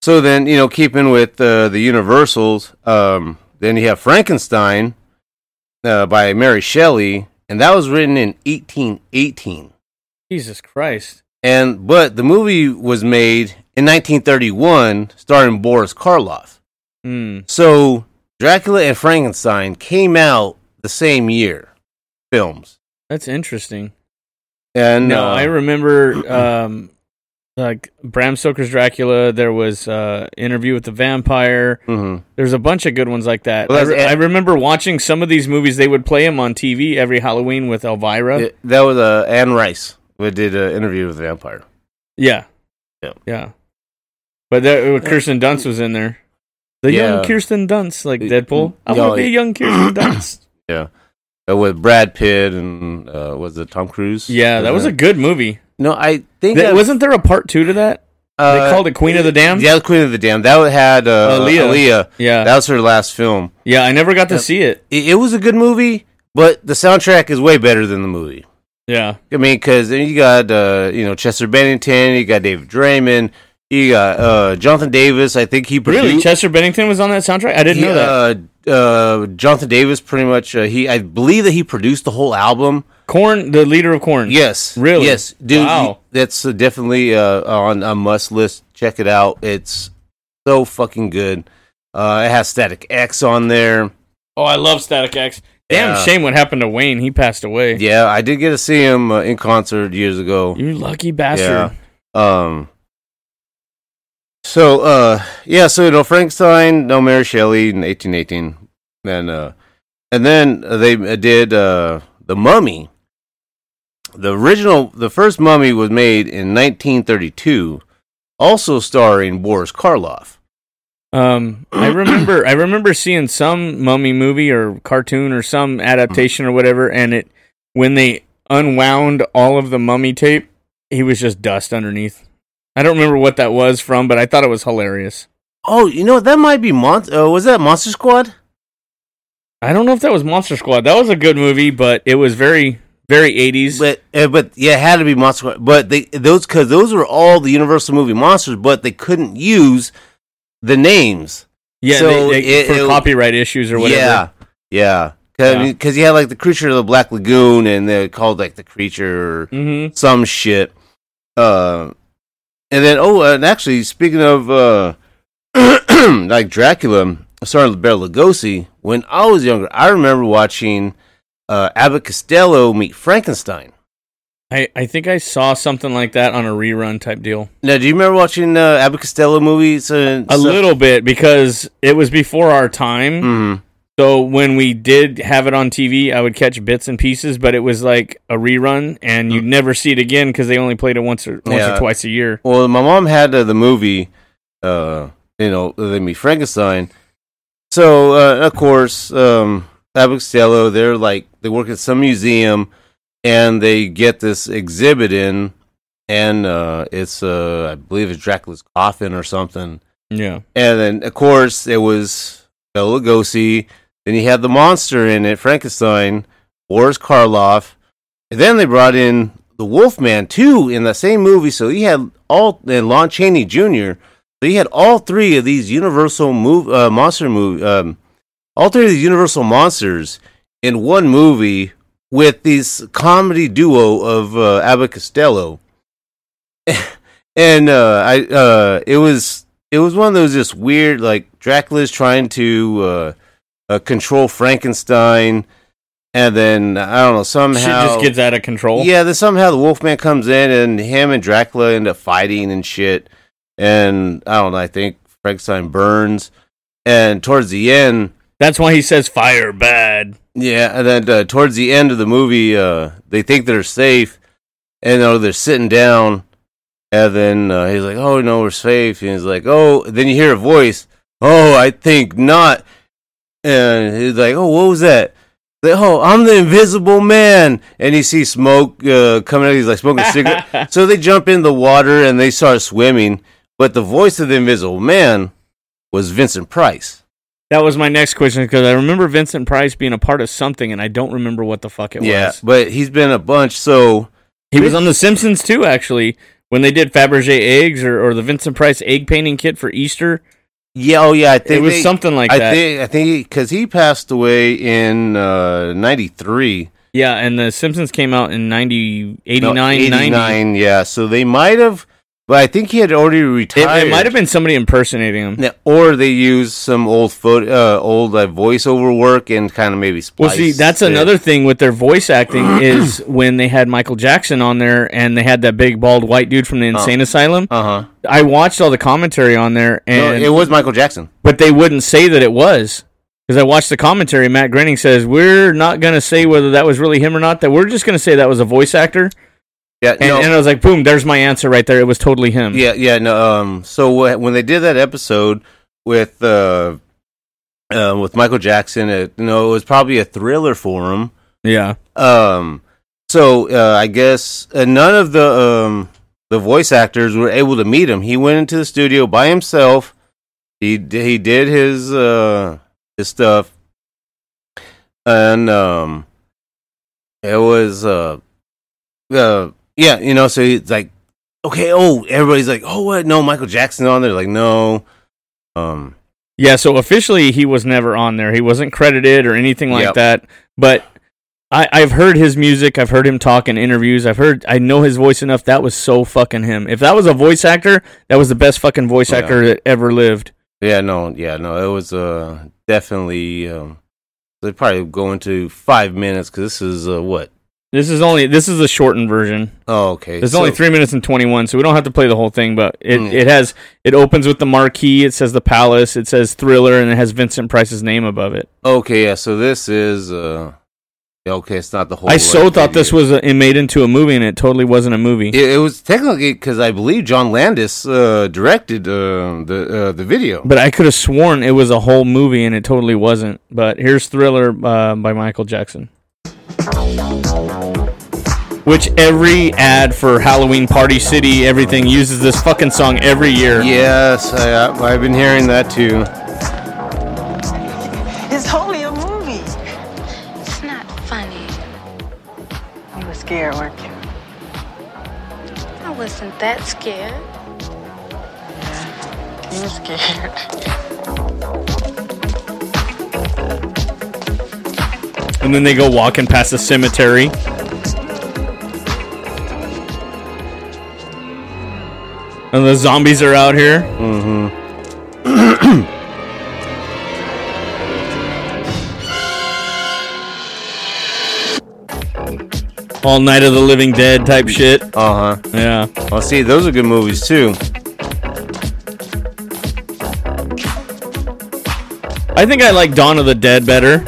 so then you know, keeping with uh, the Universals, um, then you have Frankenstein uh, by Mary Shelley, and that was written in 1818. Jesus Christ. And but the movie was made in 1931, starring Boris Karloff. Hmm. So Dracula and Frankenstein came out the same year, films. That's interesting. And no, uh, I remember um, like Bram Stoker's Dracula. There was uh, Interview with the Vampire. Mhm. There's a bunch of good ones like that. Well, I, re- I remember watching some of these movies. They would play them on TV every Halloween with Elvira. it- that was uh, Anne Rice who did an interview with the vampire. Yeah, Yeah. yeah. But that, uh, Kirsten Dunst was in there. The Yeah. young Kirsten Dunst, like Deadpool. I want to be a young Kirsten Dunst. Yeah, uh, with Brad Pitt and uh, was it Tom Cruise? Yeah, that was a good movie. No, I think Th- that- wasn't there a part two to that? they Uh, called it Queen of the Damned. Yeah, Queen of the Damned. That had uh, Aaliyah. Aaliyah. Yeah. that was her last film. Yeah, I never got to see it. It, it was a good movie, but the soundtrack is way better than the movie. Yeah. I mean, because you got uh, you know Chester Bennington, you got David Draiman, you got uh, Jonathan Davis. I think he produced. Really, Chester Bennington was on that soundtrack. I didn't he, know that. Uh, Jonathan Davis, pretty much. Uh, he, I believe that he produced the whole album. Korn, the leader of Korn. Yes, Really? Yes, dude. Wow. he- that's uh, definitely uh, on a must list. Check it out. It's so fucking good. Uh, it has Static X on there. Oh, I love Static X. Damn Yeah. shame what happened to Wayne. He passed away. Yeah, I did get to see him uh, in concert years ago. You lucky bastard. Yeah. Um. So, uh, yeah. So you know, Frankenstein, no Mary Shelley in eighteen eighteen, and uh, and then they did uh the Mummy. The original, the first Mummy was made in nineteen thirty two, also starring Boris Karloff. Um, I remember I remember seeing some mummy movie or cartoon or some adaptation or whatever, and it when they unwound all of the mummy tape, he was just dust underneath. I don't remember what that was from, but I thought it was hilarious. Oh, you know that might be Mon. Uh, was that Monster Squad? I don't know if that was Monster Squad. That was a good movie, but it was very very eighties. But uh, but yeah, it had to be Monster Squad. But they those because those were all the Universal movie monsters, but they couldn't use the names. Yeah, So they, they, it- for it- copyright issues or whatever. Yeah, yeah. Yeah. Because you had like the creature of the Black Lagoon, and they called like the creature or Mhm. some shit. Uh, and then oh, and actually speaking of uh, like Dracula, starring Bela Lugosi. When I was younger, I remember watching uh, Abbott Costello meet Frankenstein. I, I think I saw something like that on a rerun type deal. Now, do you remember watching uh, Abbott Costello movies? And A little bit because it was before our time. Mhm. So when we did have it on TV, I would catch bits and pieces, but it was like a rerun, and you'd never see it again because they only played it once or once Yeah. or twice a year. Well, my mom had uh, the movie, uh, you know, they meet Frankenstein. So, uh, of course, um, they're like, they work at some museum and they get this exhibit in, and uh, it's, uh, I believe it's Dracula's coffin or something. Yeah. And then, of course, it was Bela Lugosi. Then you had the monster in it, Frankenstein, Boris Karloff. And then they brought in the Wolfman too in that same movie. So you had all and Lon Chaney Jr. So you had all three of these Universal move uh, monster movie, um, all three of these Universal monsters in one movie with this comedy duo of uh, Abbott Costello. and uh, I uh, it was it was one of those just weird like Dracula's trying to uh, uh, control Frankenstein, and then I don't know somehow Shit just gets out of control. yeah, then somehow the Wolfman comes in and him and Dracula end up fighting and shit. And I don't know, I think Frankenstein burns. And towards the end, That's why he says fire bad. yeah, and then uh, towards the end of the movie, uh, they think they're safe, and uh, they're sitting down, and then uh, he's like, "Oh no, we're safe." And he's like, "Oh," then you hear a voice, "Oh, I think not," and he's like, "Oh, what was that?" Like, oh, I'm the Invisible Man, and he sees smoke uh, coming out. He's like smoking a cigarette. so they jump in the water and they start swimming. But the voice of the Invisible Man was Vincent Price. That was my next question because I remember Vincent Price being a part of something, and I don't remember what the fuck it yeah, was. Yeah, but he's been a bunch. So He was on The Simpsons too, actually, when they did Fabergé eggs or, or the Vincent Price egg painting kit for Easter. Yeah, oh yeah, I think it was they- something like I that. think I think because he passed away in uh, '93. yeah, and The Simpsons came out in 90, 89, No, 90. Yeah, so they might have, but I think he had already It, retired. it might have been somebody impersonating him. Yeah, or they used some old uh, old uh, voiceover work and kind of maybe. Well, see, that's it. another thing with their voice acting is when they had Michael Jackson on there and they had that big bald white dude from the insane asylum. Uh huh. I watched all the commentary on there, No, and it was Michael Jackson. but they wouldn't say that it was because I watched the commentary. Matt Groening says we're not going to say whether that was really him or not. That we're just going to say that was a voice actor. Yeah, And, no, and I was like, boom, there's my answer right there. It was totally him. yeah, yeah. No, um, so wh- when they did that episode with uh, uh, with Michael Jackson, it, you know, it was probably a thriller for him. Yeah. Um, so uh, I guess uh, none of the um the voice actors were able to meet him. He went into the studio by himself. He he did his uh his stuff, and um, it was uh uh yeah, you know. So he's like, okay, oh, everybody's like, oh, what? No, Michael Jackson on there. Like, no, um, Yeah, so officially he was never on there. He wasn't credited or anything like Yep. that. But I, I've heard his music. I've heard him talk in interviews. I've heard. I know his voice enough. That was so fucking him. If that was a voice actor, that was the best fucking voice Yeah. actor that ever lived. Yeah, no, yeah, no. It was uh definitely. Um, they probably go into five minutes because this is uh, what. This is only this is a shortened version. Oh, okay. There's so- only three minutes and twenty one, so we don't have to play the whole thing. But it, Mm. it has it opens with the marquee. It says the palace. It says thriller, and it has Vincent Price's name above it. Okay, yeah. So this is uh, Okay, it's not the whole. I so thought this was a, it made into a movie, and it totally wasn't a movie. It, it was technically because I believe John Landis uh, directed uh, the uh, the video. But I could have sworn it was a whole movie, and it totally wasn't. But here's Thriller uh, by Michael Jackson. Which every ad for Halloween Party City, everything uses this fucking song every year. Yes, I, I've been hearing that too. It's only a movie. It's not funny. You were scared, weren't you? I wasn't that scared. Yeah, You were scared. And then they go walking past the cemetery. And the zombies are out here. Mm-hmm. All Night of the Living Dead type shit. Uh huh. Yeah. Well, see, those are good movies too. I think I like Dawn of the Dead better.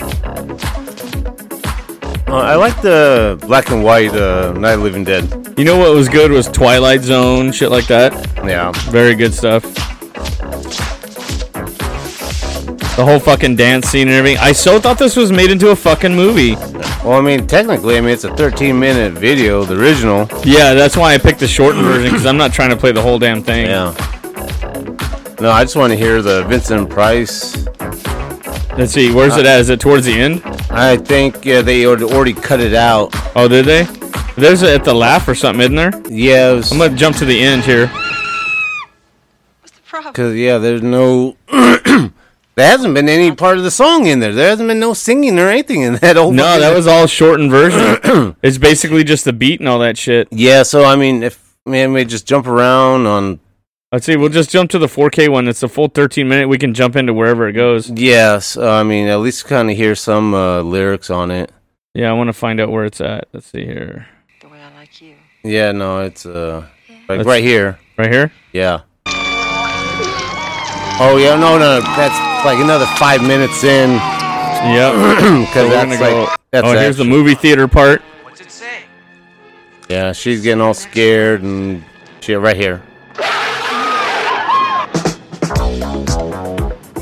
Uh, I like the black and white uh, Night of Living Dead. You know what was good was Twilight Zone, shit like that. Yeah. Very good stuff. The whole fucking dance scene and everything. I so thought this was made into a fucking movie. Well, I mean, technically, I mean, it's a 13 minute video, the original. Yeah, that's why I picked the shortened version because I'm not trying to play the whole damn thing. Yeah. No, I just want to hear the Vincent Price. Let's see, where's it at? Is it towards the end? I think yeah, they already already cut it out. Oh, did they? There's a, at the laugh or something, isn't there? Yeah, it was- I'm gonna jump to the end here. What's the problem? Because yeah, there's no. there hasn't been any part of the song in there. There hasn't been no singing or anything in that old. No, that was all shortened version. it's basically just the beat and all that shit. Yeah, so I mean, if man, we just jump around on. Let's see. We'll just jump to the 4K one. It's a full 13 minute. We can jump into wherever it goes. Yes, uh, I mean, at least kind of hear some uh, lyrics on it. Yeah, I want to find out where it's at. Let's see here. The way I like you. Yeah, no, it's uh, like Let's- right here. Right here. Yeah. Oh yeah, no, no, that's like another five minutes in. Yep. because So that's gonna go- like that's oh, here's the movie theater part. What's it say? Yeah, she's getting all scared and shit right here.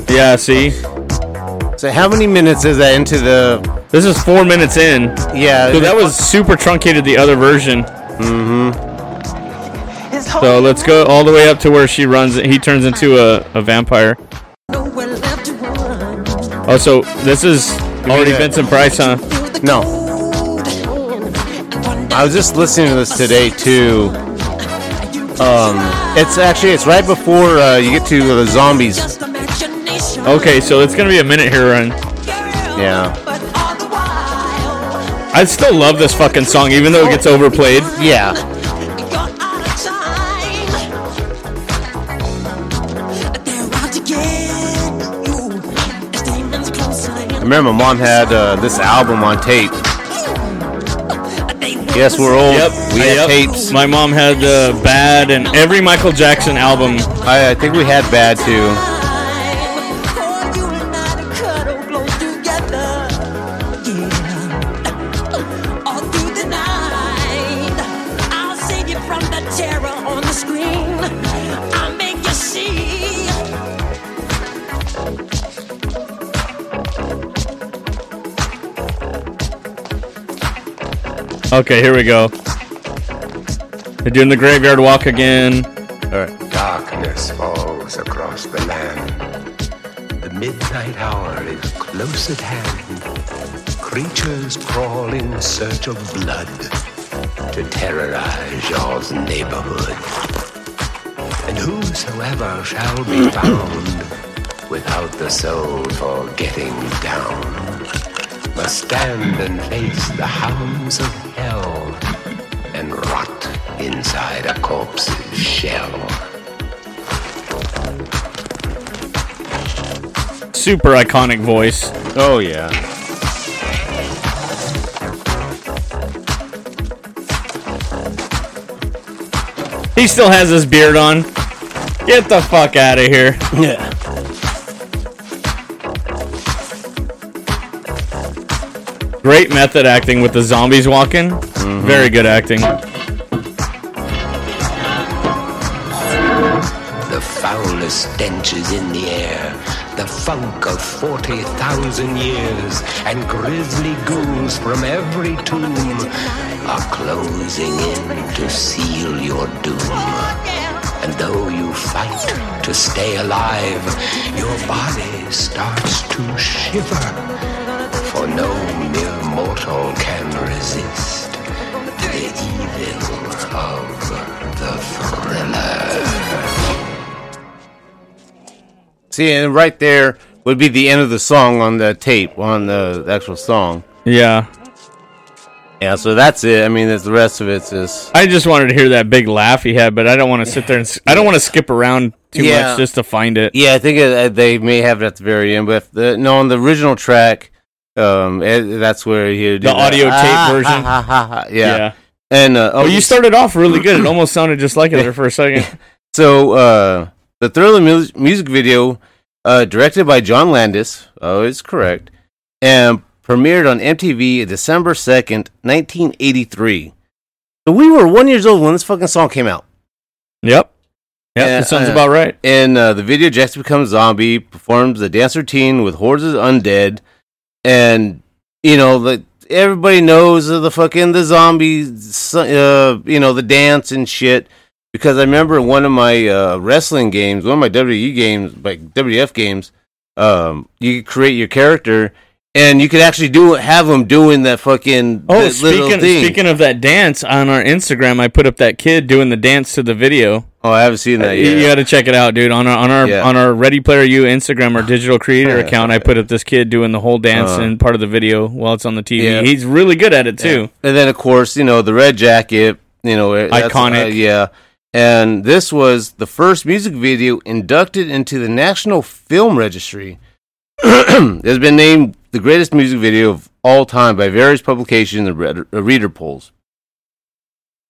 Yeah, see. So how many minutes is that into the? This is four minutes in. Yeah. So that was super truncated. The other version. Mm-hmm. So let's go all the way up to where she runs. He turns into a, a vampire. Oh, so this is already that- Vincent Price, huh? No. I was just listening to this today too. Um, it's actually it's right before uh, you get to the zombies. Okay, so it's gonna be a minute here, run. Yeah. I still love this fucking song, even though it gets overplayed. Yeah. I remember my mom had uh, this album on tape. Yes, we're old. Yep. We had yep. tapes. My mom had uh, Bad and every Michael Jackson album. I, I think we had Bad too. Okay, here we go. They're doing the graveyard walk again. All right. Darkness falls across the land. The midnight hour is close at hand. Creatures crawl in search of blood to terrorize y'all's neighborhood. And whosoever shall be found without the soul for getting down must stand and face the hounds of hell and rot inside a corpse's shell. Super iconic voice. Oh yeah. He still has his beard on. Get the fuck out of here. Yeah. Great method acting with the zombies walking. Mm-hmm. Very good acting. The foulest stench is in the air, the funk of 40,000 years, and grisly ghouls from every tomb are closing in to seal your doom. And though you fight to stay alive, your body starts to shiver, for no mere mortal can resist the evil of the thriller. See, and right there would be the end of the song on the tape, on the actual song. Yeah. Yeah, so that's it. I mean, it's, the rest of it's just. I just wanted to hear that big laugh he had, but I don't want to sit there and I don't want to skip around too Yeah. much just to find it. Yeah, I think it, uh, they may have it at the very end, but the, no, on the original track, um, it, that's where he The that, audio tape "Ah, version? ha, ha, ha, ha." Yeah. Yeah. and uh, Well, you started off really good. It almost sounded just like it there for a second. So uh, the Thriller mu- music video, uh, directed by John Landis, oh, is correct, and premiered on MTV December second, nineteen eighty three. So we were one years old when this fucking song came out. Yep. Yeah, And, that sounds uh, about right. In uh, the video, Jackson becomes zombie, performs the dance routine with hordes of undead, and you know the everybody knows of the fucking the zombies, uh, you know the dance and shit. Because I remember one of my uh, wrestling games, one of my WWE games, like WF games, um, you could create your character, and you could actually do have them doing that fucking Oh, speaking speaking of that dance on our Instagram, I put up that kid doing the dance to the video. Oh, I haven't seen that You- yet. You got to check it out, dude. On our on our Yeah. on our Ready Player U Instagram or digital creator account, I put up this kid doing the whole dance Uh. and part of the video while it's on the TV. Yeah. He's really good at it too. And then, of course, you know, the red jacket, you know, that's, Iconic. uh, yeah. And this was the first music video inducted into the National Film Registry. it has been named the greatest music video of all time by various publications and uh, reader polls.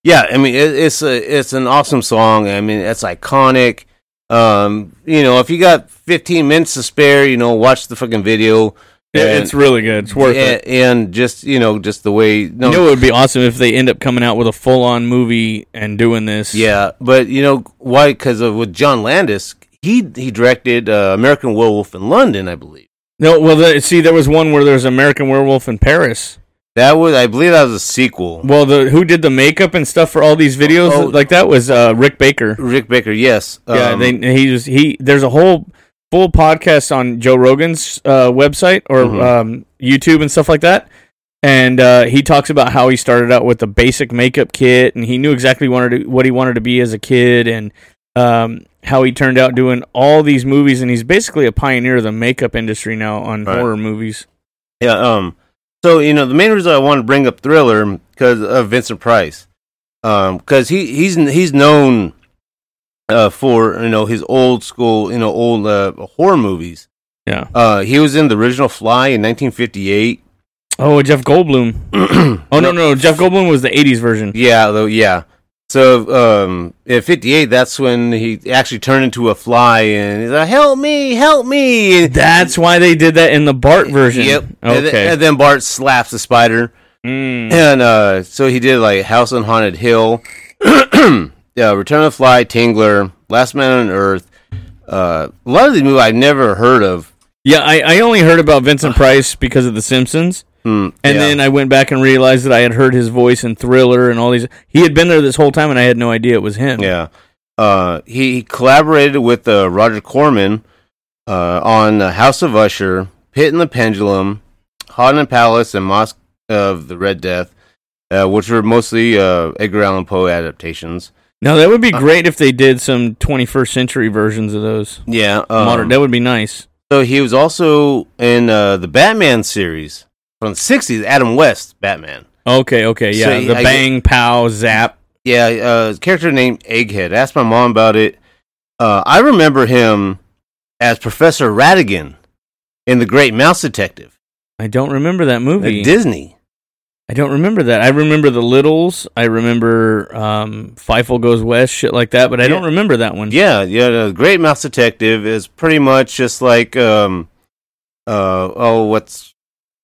Yeah, I mean, it, it's a, it's an awesome song. I mean, it's iconic. Um, you know, if you got 15 minutes to spare, you know, watch the fucking video. And- it's really good. It's worth and, it. And just, you know, just the way. No, you know, it would be awesome if they end up coming out with a full on movie and doing this. Yeah, but you know why? Because of with John Landis, he he directed uh, American Werewolf in London, I believe. No, well, the, see, there was one where there's American Werewolf in Paris. That was, I believe, that was a sequel. Well, the who did the makeup and stuff for all these videos Oh. like that was uh, Rick Baker. Rick Baker, yes. yeah, Um, they he was he. There's a whole full podcast on Joe Rogan's uh, website or Mhm. um, YouTube and stuff like that. And uh, he talks about how he started out with a basic makeup kit, and he knew exactly wanted to, what he wanted to be as a kid, and um, how he turned out doing all these movies. And he's basically a pioneer of the makeup industry now on Right. horror movies. Yeah. Um. So you know the main reason I want to bring up Thriller because of Vincent Price, um, because he he's he's known uh for you know his old school you know old uh, horror movies. Yeah. Uh, he was in the original Fly in 1958. Oh, Jeff Goldblum. oh no, no, Jeff Goldblum was the '80s version. Yeah, though, yeah. So, um, in '58, that's when he actually turned into a fly, and he's like, "Help me, help me!" And, That's why they did that in the Bart version. yep. And, Okay. then, and then Bart slaps the spider, Mm. and uh, so he did like House on Haunted Hill, yeah, Return of the Fly, Tingler, Last Man on Earth. Uh, a lot of these movies I've never heard of. Yeah, I, I only heard about Vincent Price because of The Simpsons. Hmm, And yeah. then I went back and realized that I had heard his voice in Thriller and all these. He had been there this whole time, and I had no idea it was him. Yeah. Uh, he, collaborated with uh, Roger Corman uh, on uh, House of Usher, Pit and the Pendulum, Haunted Palace, and Masque of the Red Death, uh, which were mostly uh, Edgar Allan Poe adaptations. Now that would be great if they did some 21st century versions of those. Yeah. Um, Modern. That would be nice. So he was also in uh, the Batman series from the 60s, Adam West Batman. Okay, okay, yeah. So, the I bang, pow, zap. Yeah, uh, character named Egghead. I asked my mom about it. Uh, I remember him as Professor Ratigan in The Great Mouse Detective I don't remember that movie. at Disney. I don't remember that. I remember the Littles. I remember um, Fievel Goes West, shit like that. But I don't remember that one. Yeah, yeah. The Great Mouse Detective is pretty much just like, um, uh, oh, what's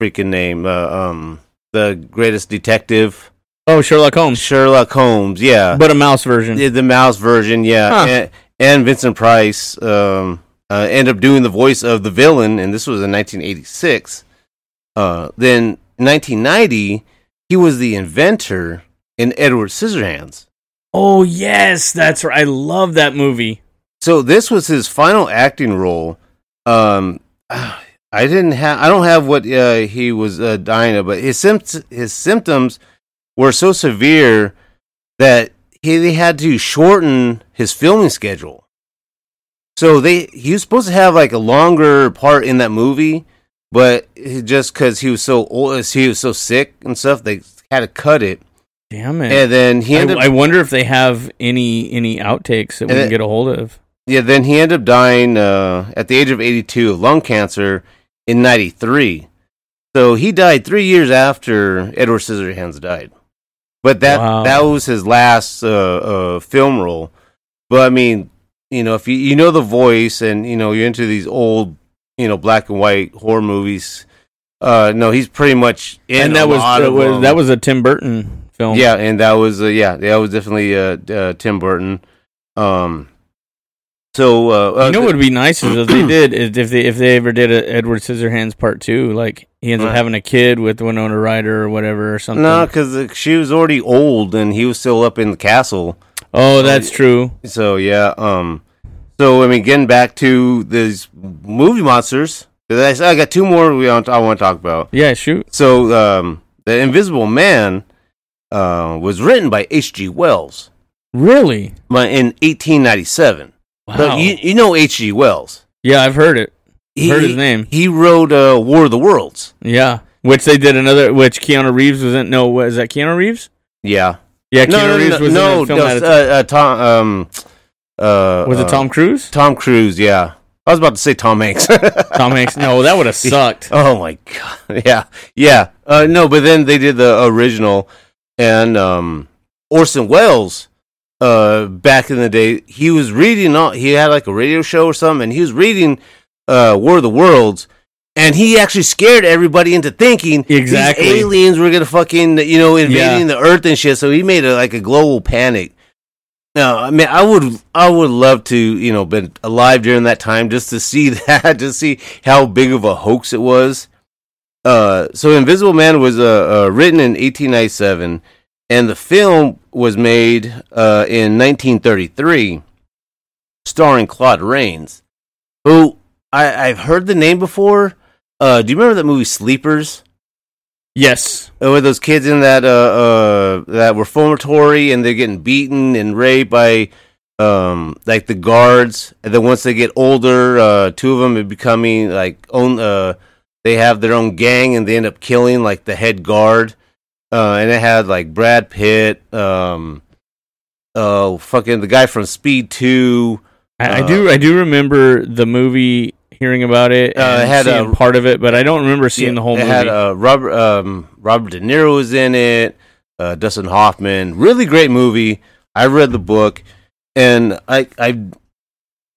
freaking name? Uh, um, the greatest detective. Oh, Sherlock Holmes. Sherlock Holmes, yeah. But a mouse version. Yeah, the mouse version, yeah. Huh. And, and Vincent Price um, uh, ended up doing the voice of the villain, and this was in 1986. Uh, then 1990, he was the inventor in Edward Scissorhands. Oh yes, that's right. I love that movie. So this was his final acting role. Um, I didn't have, I don't have what uh, he was uh, dying of, but his sympt- his symptoms were so severe that he they had to shorten his filming schedule. So they he was supposed to have like a longer part in that movie, but just because he was so old, he was so sick and stuff, they had to cut it. Damn it. And then he I, up I wonder if they have any any outtakes that we And can get a hold of. Yeah, then he ended up dying uh, at the age of 82 of lung cancer in 93. So he died three years after Edward Scissorhands died. But that Wow. that was his last uh, uh, film role. But I mean, you know, if you you know the voice and you know you're into these old, you know, black and white horror movies, uh, no, he's pretty much in and that was, lot that of was that was a Tim Burton film. Yeah, and that was uh, yeah, that was definitely uh, uh, Tim Burton. Um, so uh, uh, you know what would be nice is if they did is if they if they ever did a Edward Scissorhands part two, like he ends up having a kid with Winona Ryder or whatever or something. No, because she was already old and he was still up in the castle. Oh, that's true. So yeah, um, so I mean, getting back to these movie monsters, I, I got two more we want, I want to talk about. Yeah, shoot. So um, the Invisible Man uh, was written by H.G. Wells. Really? But in 1897. So Wow. you you know H.G. Wells? Yeah, I've heard it. He, heard his name. He wrote uh, War of the Worlds. Yeah, which they did another. Which Keanu Reeves was in. No, was that Keanu Reeves? Yeah. Yeah, Keanu no, Reeves no, was no, in film. no, uh, uh, Tom. Um, uh, Was it Tom Cruise? Tom Cruise, yeah. I was about to say Tom Hanks. Tom Hanks. No, that would have sucked. Oh my god. Yeah. Yeah. Uh, no, but then they did the original and um Orson Welles uh back in the day, he was reading all, he had like a radio show or something and he was reading uh War of the Worlds and he actually scared everybody into thinking Exactly. these aliens were gonna fucking you know invading Yeah. the earth and shit. So he made a, like a global panic. No, I mean, I would, I would love to, you know, been alive during that time just to see that, to see how big of a hoax it was. Uh, so Invisible Man was uh, uh, written in 1897, and the film was made uh, in 1933, starring Claude Rains, who I, I've heard the name before. Uh, do you remember that movie Sleepers? Yes. Uh, with those kids in that uh, uh that reformatory and they're getting beaten and raped by um like the guards and then once they get older uh two of them are becoming like own uh they have their own gang and they end up killing like the head guard uh and it had like Brad Pitt um uh fucking the guy from Speed 2 I, I uh, do. I do remember the movie, hearing about it, Uh, it had, uh, part of it, but I don't remember seeing Yeah, the whole it movie. had uh, Robert um, Robert De Niro was in it. Uh, Dustin Hoffman, really great movie. I read the book, and I I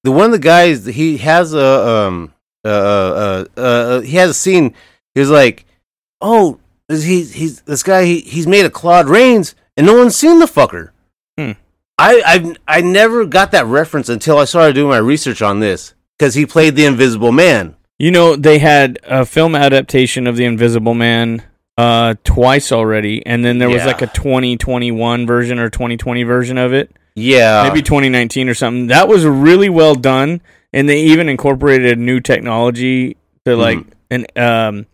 the one of the guys he has a um uh uh, uh, uh he has a scene. He was like, oh, he's he's this guy. He, he's made a Claude Rains, and no one's seen the fucker. Hmm. I I I never got that reference until I started doing my research on this because he played the Invisible Man. You know, they had a film adaptation of The Invisible Man uh, twice already, and then there was Yeah. like a 2021 version or 2020 version of it. Yeah, Maybe 2019 or something. That was really well done, and they even incorporated new technology to like an um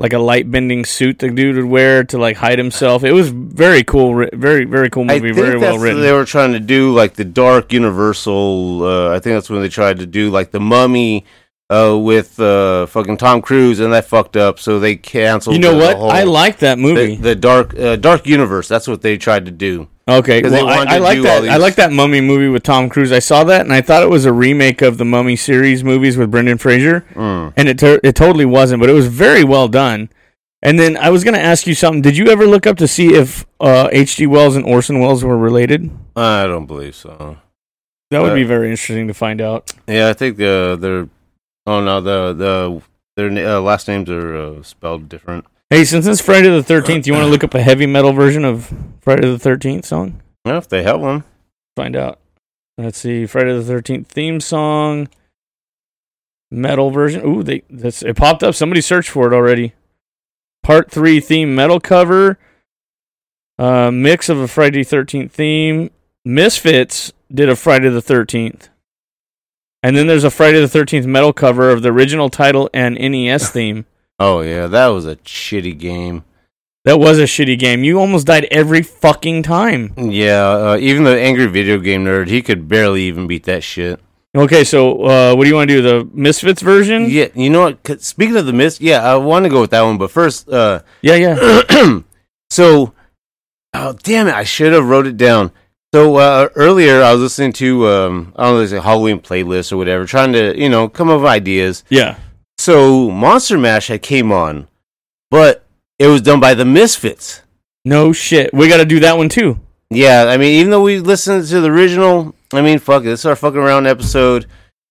like a light bending suit the dude would wear to like hide himself. It was very cool, very very cool I movie, think very well written. They were trying to do like the dark universal. Uh, I think that's when they tried to do like the Mummy uh, with uh, fucking Tom Cruise, and that fucked up. So they canceled. You know what? whole- I like that movie. The, the dark uh, dark universe. That's what they tried to do. Okay, well, I, I like that. I like that Mummy movie with Tom Cruise. I saw that and I thought it was a remake of the Mummy series movies with Brendan Fraser, Mm. and it to- it totally wasn't. But it was very well done. And then I was going to ask you something. Did you ever look up to see if uh, H.G. Wells and Orson Welles were related? I don't believe so. That would Uh, be very interesting to find out. Yeah, I think the they're. Oh no, the the Their uh, last names are uh, spelled different. Hey, since it's Friday the Thirteenth, you want to look up a heavy metal version of Friday the Thirteenth song? Yeah, if they have one. Find out. Let's see, Friday the Thirteenth theme song, metal version. Ooh, they that's it popped up. Somebody searched for it already. Part three theme metal cover. Uh, mix of a Friday Thirteenth theme. Misfits did a Friday the Thirteenth, and then there's a Friday the Thirteenth metal cover of the original title and NES theme. Oh yeah, that was a shitty game. That was a shitty game. You almost died every fucking time. Yeah, uh, even the angry video game nerd, he could barely even beat that shit. Okay, so uh, what do you want to do? The Misfits version? Yeah, you know what? Speaking of the mist, yeah, I want to go with that one. But first, uh, Yeah, yeah. so, oh damn it, I should have wrote it down. So uh, earlier, I was listening to um, I don't know, a Halloween playlist or whatever, trying to you know come up with ideas. Yeah. So Monster Mash had came on, but it was done by the Misfits. No shit. We got to do that one too. Yeah, I mean, even though we listened to the original, I mean, fuck it, this is our fucking around episode.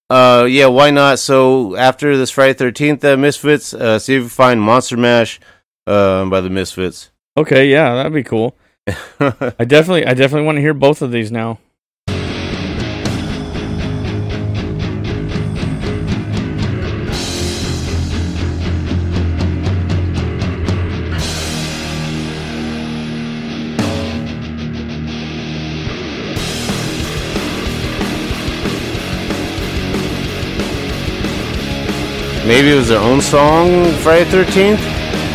Uh, yeah, why not? So after this Friday Thirteenth, uh, Misfits, uh, see if you find Monster Mash, uh, by the Misfits. Okay, yeah, that'd be cool. I definitely, I definitely want to hear both of these now. Maybe it was their own song, Friday Thirteenth.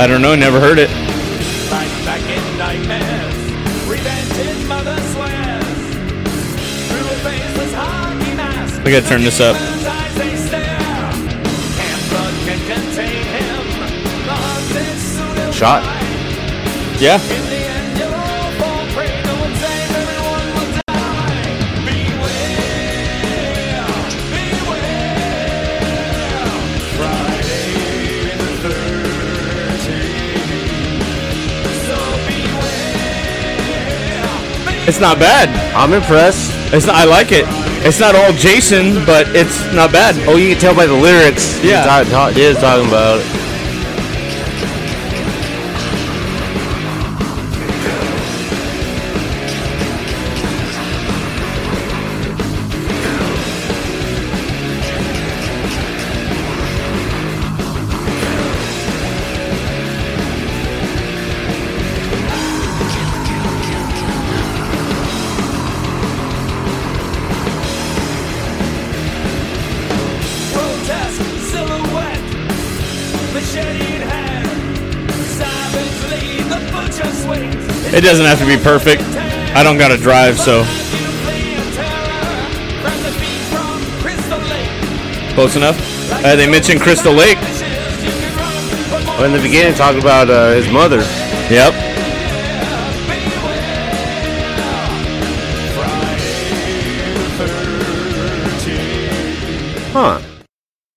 I don't know. Never heard it. Back in nightmares, revenge his mother swears. It's not bad. I'm impressed. It's not, I like it. It's not all Jason, but it's not bad. Oh, you can tell by the lyrics. Yeah. He's talk, talk, he is talking about it. It doesn't have to be perfect. I don't got to drive, so close enough. Uh, they mentioned Crystal Lake. Oh, in the beginning, talk about uh, his mother. Yep. Huh.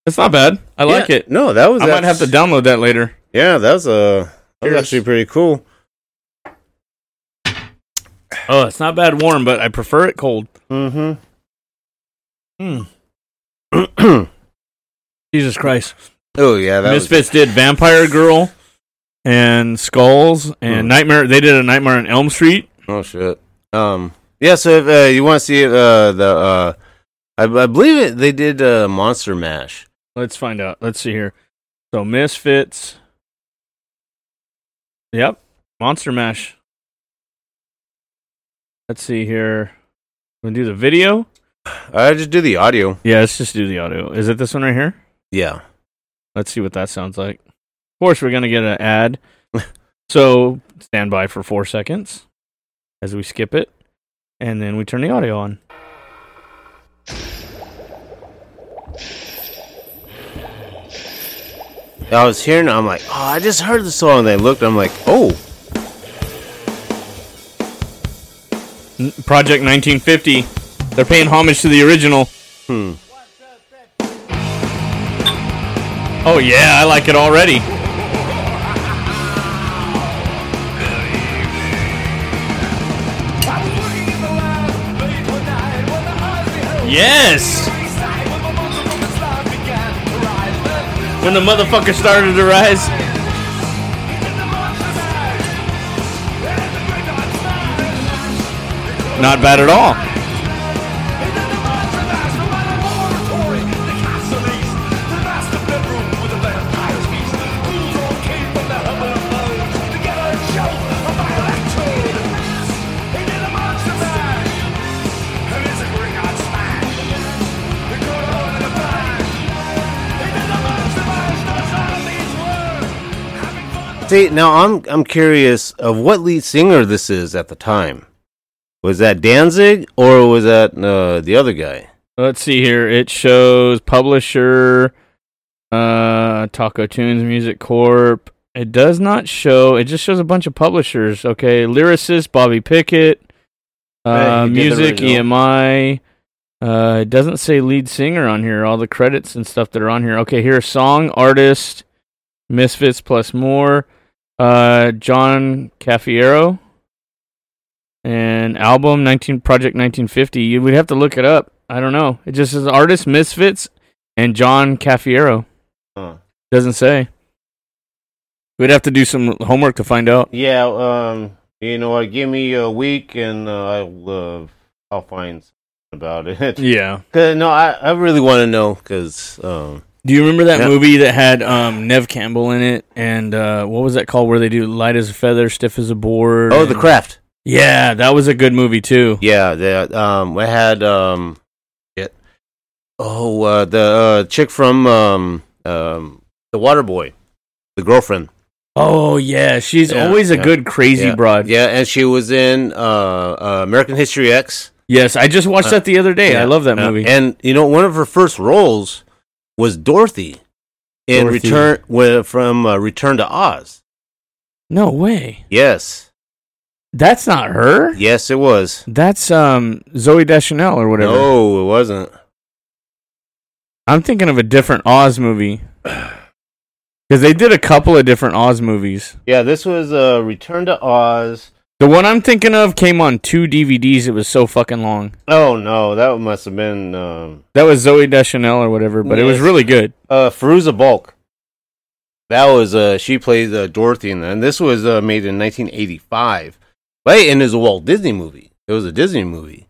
It's not bad. I like it. No, that was. I might have to download that later. Yeah, that was uh, that was actually pretty cool. Oh, it's not bad warm, but I prefer it cold. Mm-hmm. Hmm. Jesus Christ. Oh yeah, that was. Misfits did Vampire Girl and Skulls and Hmm. Nightmare. They did a Nightmare on Elm Street. Oh shit. Um. Yeah. So if uh, you want to see uh, the uh, I, I believe it. They did uh, Monster Mash. Let's find out. Let's see here. So Misfits. Yep. Monster Mash. Let's see here. We do the video. I just do the audio. Yeah, let's just do the audio. Is it this one right here? Yeah. Let's see what that sounds like. Of course, we're gonna get an ad. so stand by for four seconds as we skip it, and then we turn the audio on. I was hearing. I'm like, oh, I just heard the song. And I looked. I'm like, oh, Project 1950. They're paying homage to the original. Hmm. Oh yeah, I like it already. Yes. when the motherfucker started to rise. Not bad at all. See, now I'm I'm curious of what lead singer this is at the time. Was that Danzig or was that uh, the other guy? Let's see here. It shows publisher, uh, Taco Tunes Music Corp. It does not show. It just shows a bunch of publishers. Okay, lyricist Bobby Pickett, uh, he did the music. EMI. Uh, it doesn't say lead singer on here. All the credits and stuff that are on here. Okay, here song artist, Misfits plus more. Uh, John Cafiero. And album 19 Project 1950. You would have to look it up. I don't know. It just says artist Misfits and John Cafiero Huh. Doesn't say. We'd have to do some homework to find out. Yeah, um, you know? Give me a week and uh, I'll uh, I'll find something about it. Yeah. 'Cause, no, I I really want to know because um, Do you remember that Yeah. movie that had um, Neve Campbell in it? And uh, what was that called? Where they do light as a feather, stiff as a board. oh, The Craft. Yeah, that was a good movie too. Yeah, that um, I had um, it. Oh, uh, the uh, chick from um, um, the Water Boy, the girlfriend. Oh yeah, she's Yeah, always a yeah. good crazy yeah. broad. Yeah, and she was in uh, uh, American History X. Yes, I just watched that the other day. I love that movie. And you know, one of her first roles was Dorothy in Dorothy. Return wi- from uh, Return to Oz. no way, Yes, that's not her. yes, it was. That's um Zooey Deschanel or whatever. No, it wasn't. I'm thinking of a different Oz movie. Because they did a couple of different Oz movies. Yeah, this was uh, Return to Oz. The one I'm thinking of came on two DVDs. It was so fucking long. Oh no, that must have been um, That was Zooey Deschanel or whatever, but it was really good. uh, Fairuza Balk. That was uh, she played uh, Dorothy in that. And this was uh, made in 1985. Right, and it was a Walt Disney movie. It was a Disney movie,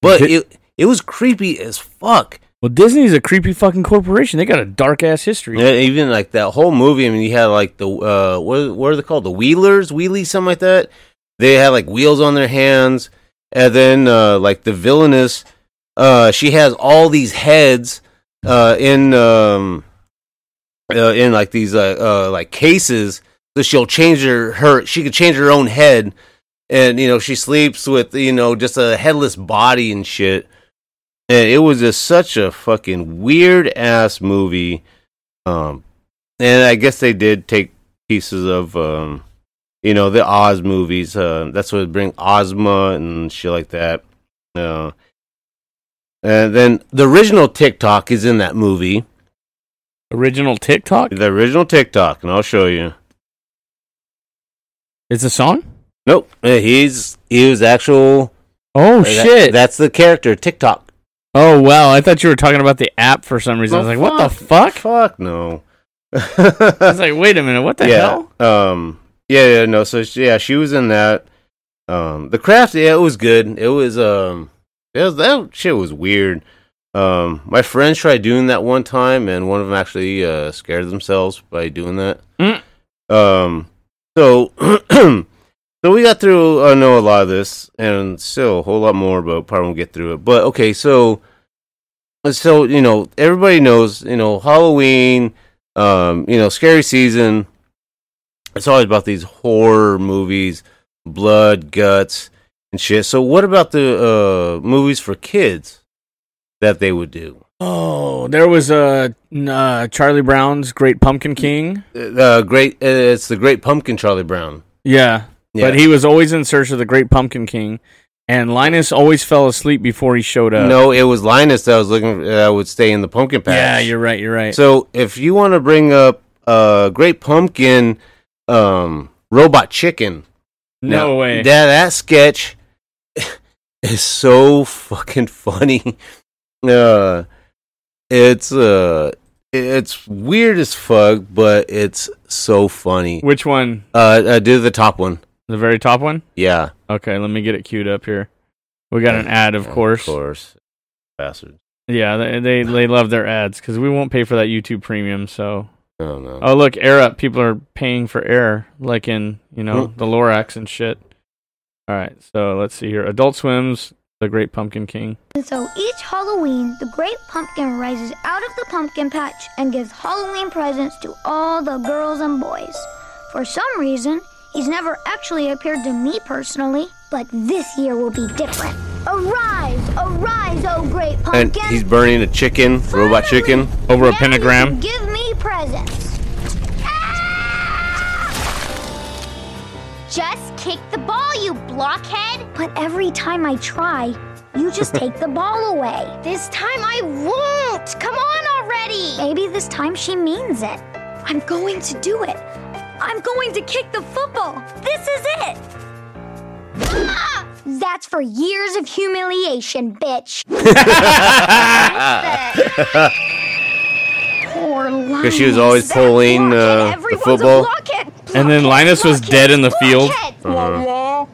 but Di- it it was creepy as fuck. Well, Disney's a creepy fucking corporation. They got a dark ass history. Yeah, even like that whole movie. I mean, you had like the uh, what what are they called? The Wheelers, Wheelies, something like that. They had like wheels on their hands, and then uh, like the villainous, uh, she has all these heads uh, in um, uh, in like these uh, uh, like cases. So she'll change her her she could change her own head, and you know she sleeps with you know just a headless body and shit. And it was just such a fucking weird ass movie. Um, and I guess they did take pieces of, um, you know, the Oz movies. Uh, that's what bring Ozma and shit like that. Uh, and then the original TikTok is in that movie. Original TikTok? The original TikTok, and I'll show you. It's a song? Nope, he's he was actual. Oh that- shit! that's the character TikTok. oh wow, I thought you were talking about the app for some reason. I was like, what the fuck? Fuck no. I was like, wait a minute, what the yeah. hell? Um. Yeah. Yeah. No. So yeah, she was in that. Um. The craft. Yeah, it was good. It was. Um. It was, that shit was weird. Um. My friends tried doing that one time, and one of them actually uh, scared themselves by doing that. Mm. Um. So. So we got through, I know a lot of this, and still a whole lot more, but probably won't get through it. But okay, so, so you know, everybody knows, you know, Halloween, um, you know, scary season. It's always about these horror movies, blood, guts, and shit. So, what about the uh, movies for kids that they would do? Oh, there was a uh, Charlie Brown's Great Pumpkin King. Uh, great, uh, it's the Great Pumpkin, Charlie Brown. Yeah, Yeah. but he was always in search of the Great Pumpkin King, and Linus always fell asleep before he showed up. No, it was Linus that was looking. That would stay in the pumpkin patch. Yeah, you're right. You're right. So if you want to bring up uh, Great Pumpkin, um, Robot Chicken, No way. That that sketch is so fucking funny. Uh, it's uh, it's weird as fuck, but it's so funny. Which one? Uh, uh do the top one. The very top one? Yeah. Okay, let me get it queued up here. We got an ad, of course. Of course. course. Bastards. Yeah, they they, they love their ads because we won't pay for that YouTube Premium. So, Oh no. oh look, air up. People are paying for air, like in you know the Lorax and shit. All right, so let's see here. Adult Swims, The Great Pumpkin King. And so each Halloween, the Great Pumpkin rises out of the pumpkin patch and gives Halloween presents to all the girls and boys. For some reason, he's never actually appeared to me personally, but this year will be different. Arise, arise, oh great pumpkin! And he's burning a chicken, robot chicken, over a pentagram. Give me presents. Ah! Just kick the ball, you blockhead. But every time I try, you just take the ball away. This time I won't. Come on already. Maybe this time she means it. I'm going to do it. I'm going to kick the football. This is it. Ah! That's for years of humiliation, bitch. Poor Linus. because she was always pulling uh, the football. And then Linus was dead in the field. Uh-huh.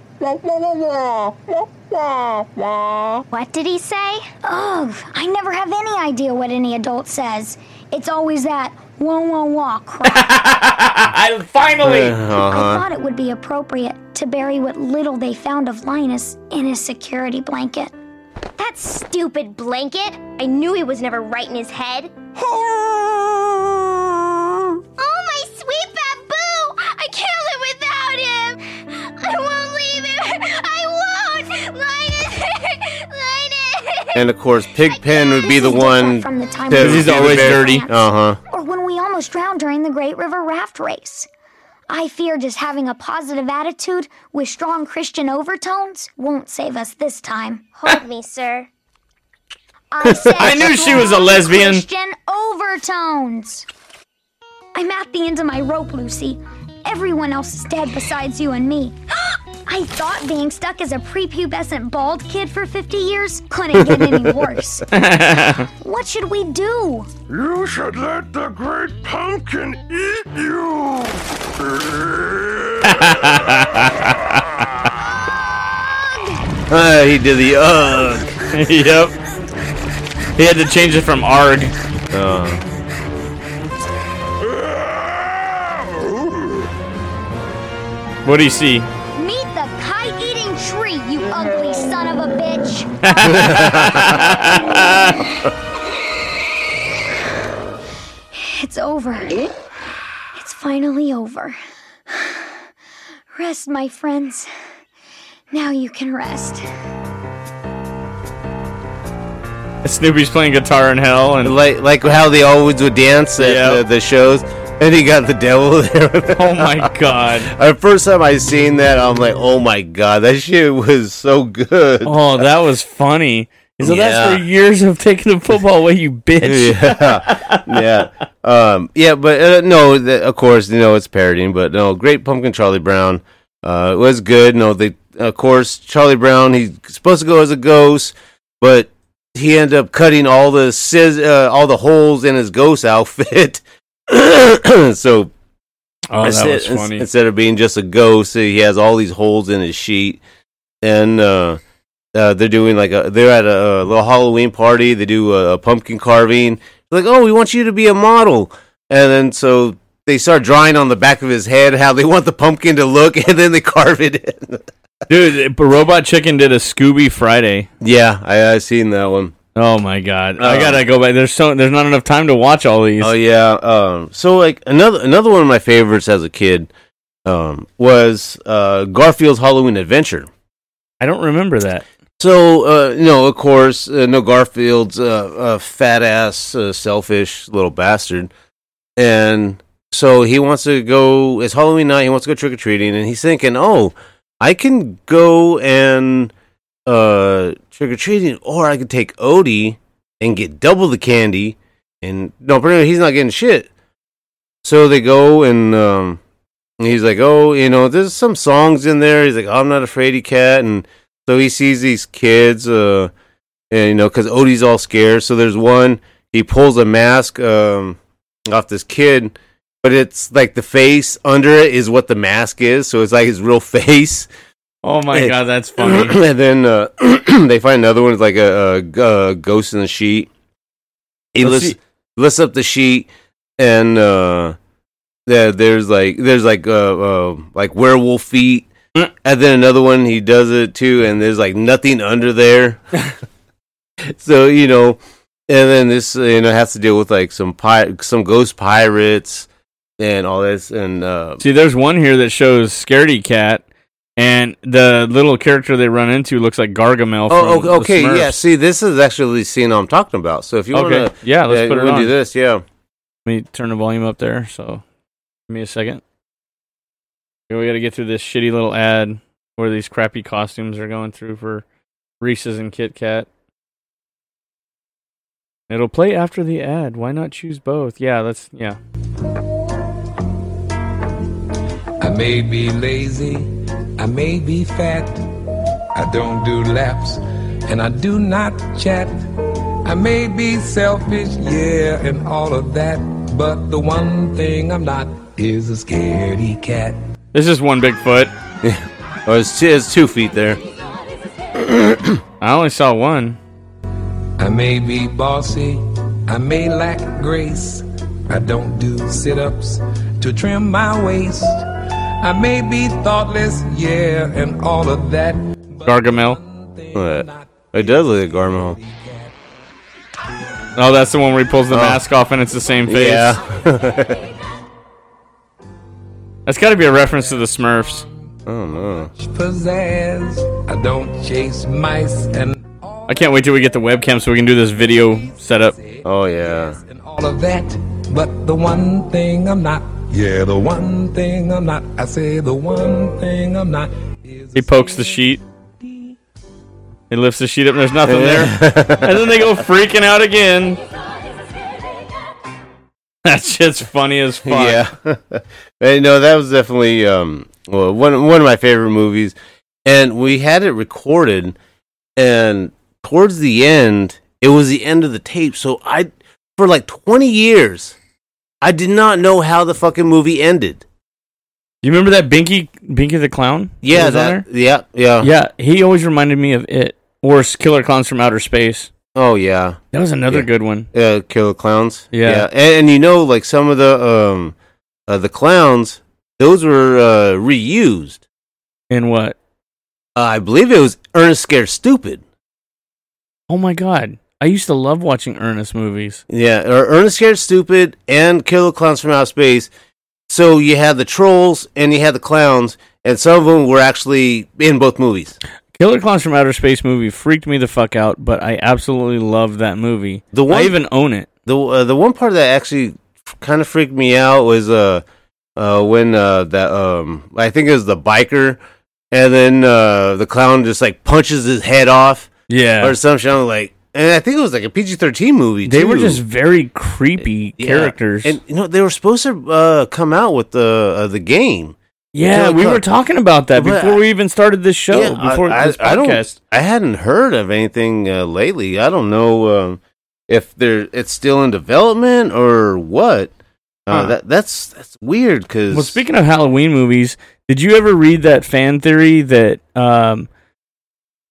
What did he say? Ugh, I never have any idea what any adult says. It's always that wah wah wah crap. I finally. I Uh-huh. thought it would be appropriate to bury what little they found of Linus in his security blanket. That stupid blanket. I knew he was never right in his head. Oh, my sweet Babu! I can't live without him! I won't leave him! I won't! Linus! Linus! And of course, Pigpen would be the one from the time to we He's always dirty. Uh-huh. Or when we almost drowned during the Great River Raft Race. I fear just having a positive attitude with strong Christian overtones won't save us this time. Hold me, sir. I said I knew she was a lesbian. Christian overtones. I'm at the end of my rope, Lucy. Everyone else is dead besides you and me. I thought being stuck as a prepubescent bald kid for 50 years couldn't get any worse. what should we do? You should let the great pumpkin eat you. Uh, he did the ugh. yep. He had to change it from ARG. Uh, What do you see? Meet the kite eating tree, you ugly son of a bitch. it's over. It's finally over. Rest, my friends. Now you can rest. Snoopy's playing guitar in hell, and like like how they always would dance at Yep. the, the shows. And he got the devil there. oh my god! The first time I seen that, I'm like, oh my god, that shit was so good. Oh, that was funny. So that's for years of taking the football away, you bitch. yeah, yeah, um, yeah. But uh, no, th- of course, you know it's parodying. But no, Great Pumpkin Charlie Brown uh, was good. No, they of course Charlie Brown. He's supposed to go as a ghost, but he ended up cutting all the scis- uh, all the holes in his ghost outfit. so Oh, instead, instead of being just a ghost, he has all these holes in his sheet, and uh, uh, they're doing like a they're at a, a little Halloween party. They do a, a pumpkin carving. They're like, oh, we want you to be a model, and then so they start drawing on the back of his head how they want the pumpkin to look, and then they carve it in. Dude, Robot Chicken did a Scooby Friday. yeah, I I seen that one. Oh my god! I Um, gotta go back. There's so there's not enough time to watch all these. Oh yeah. Um, so like another another one of my favorites as a kid um, was uh, Garfield's Halloween Adventure. I don't remember that. So uh, you know, of course, uh, no Garfield's uh, a fat ass, uh, selfish little bastard, and so he wants to go. It's Halloween night. He wants to go trick or treating, and he's thinking, "Oh, I can go and uh, trick or treating, or I could take Odie and get double the candy." And no, pretty he's not getting shit. So they go and um, he's like, "Oh, you know, there's some songs in there." He's like, "I'm not a fraidy cat," and so he sees these kids, uh, and you know, because Odie's all scared. So there's one. He pulls a mask um, off this kid, but it's like the face under it is what the mask is, so it's like his real face. Oh my And- god, that's funny. and then uh, they find another one, it's like a, a, a ghost in the sheet. He Let's lifts, see. lifts up the sheet, and uh, there, there's like there's like uh, uh like werewolf feet, and then another one he does it too, and there's like nothing under there. so you know, and then this uh, you know has to deal with like some pi- some ghost pirates and all this, and uh, See, there's one here that shows Scaredy Cat, and the little character they run into looks like Gargamel. Oh, from okay, okay, the Smurfs. yeah. See, this is actually the scene I'm talking about. So if you Okay, want to, yeah, let's put it we'll on. do this. Yeah, Let me turn the volume up there. So, give me a second. Okay, we got to get through this shitty little ad where these crappy costumes are going through for Reese's and Kit Kat. It'll play after the ad. Why not choose both? Yeah, that's yeah. I may be lazy, I may be fat, I don't do laps, and I do not chat. I may be selfish, yeah, and all of that, but the one thing I'm not is a scaredy cat. This is one big foot. oh, it's two, it's two feet there. I only saw one. I may be bossy, I may lack grace. I don't do sit ups to trim my waist. I may be thoughtless, yeah, and all of that. Gargamel. What? It does look like Gargamel. Oh, that's the one where he pulls the Oh. mask off and it's the same face. Yeah. That's got to be a reference to the Smurfs. Oh no. Pizzazz, I don't chase mice and I can't wait till we get the webcam so we can do this video setup. Oh yeah. And all of that. But the one thing I'm not, yeah, the one thing I'm not, I say the one thing I'm not. He pokes the sheet. He lifts the sheet up and there's nothing there. and then they go freaking out again. That shit's funny as fuck. Yeah. and, no, that was definitely um well, one one of my favorite movies. And we had it recorded and towards the end, it was the end of the tape. So I for like 20 years I did not know how the fucking movie ended. You remember that Binky Binky the Clown? Yeah, that, yeah, yeah. Yeah, he always reminded me of it. Or Killer Clowns from Outer Space. Oh yeah. That was another Yeah. good one. Uh, Killer Clowns. Yeah. And, and you know, like some of the um, uh, the clowns, those were uh, reused. In what? Uh, I believe it was Ernest Scared Stupid. Oh my god. I used to love watching Ernest movies. Yeah, or Ernest Scared Stupid and Killer Clowns from Outer Space. So you had the trolls and you had the clowns, and some of them were actually in both movies. Killer Clowns from Outer Space movie freaked me the fuck out, but I absolutely love that movie. The one- I even own it. The uh, the one part that actually kind of freaked me out was uh uh when uh that um I think it was the biker, and then uh the clown just like punches his head off. Yeah. or some shit. I'm like, and I think it was like a PG thirteen movie. They were just very creepy Yeah. characters. and you know they were supposed to uh come out with the uh, the game. yeah, we were talking about that But before we even started this show. Yeah, before I, this I podcast. I hadn't heard of anything uh, lately. I don't know um, if there it's still in development or what. Uh, Huh. That that's that's weird because Well, speaking of Halloween movies, did you ever read that fan theory that um,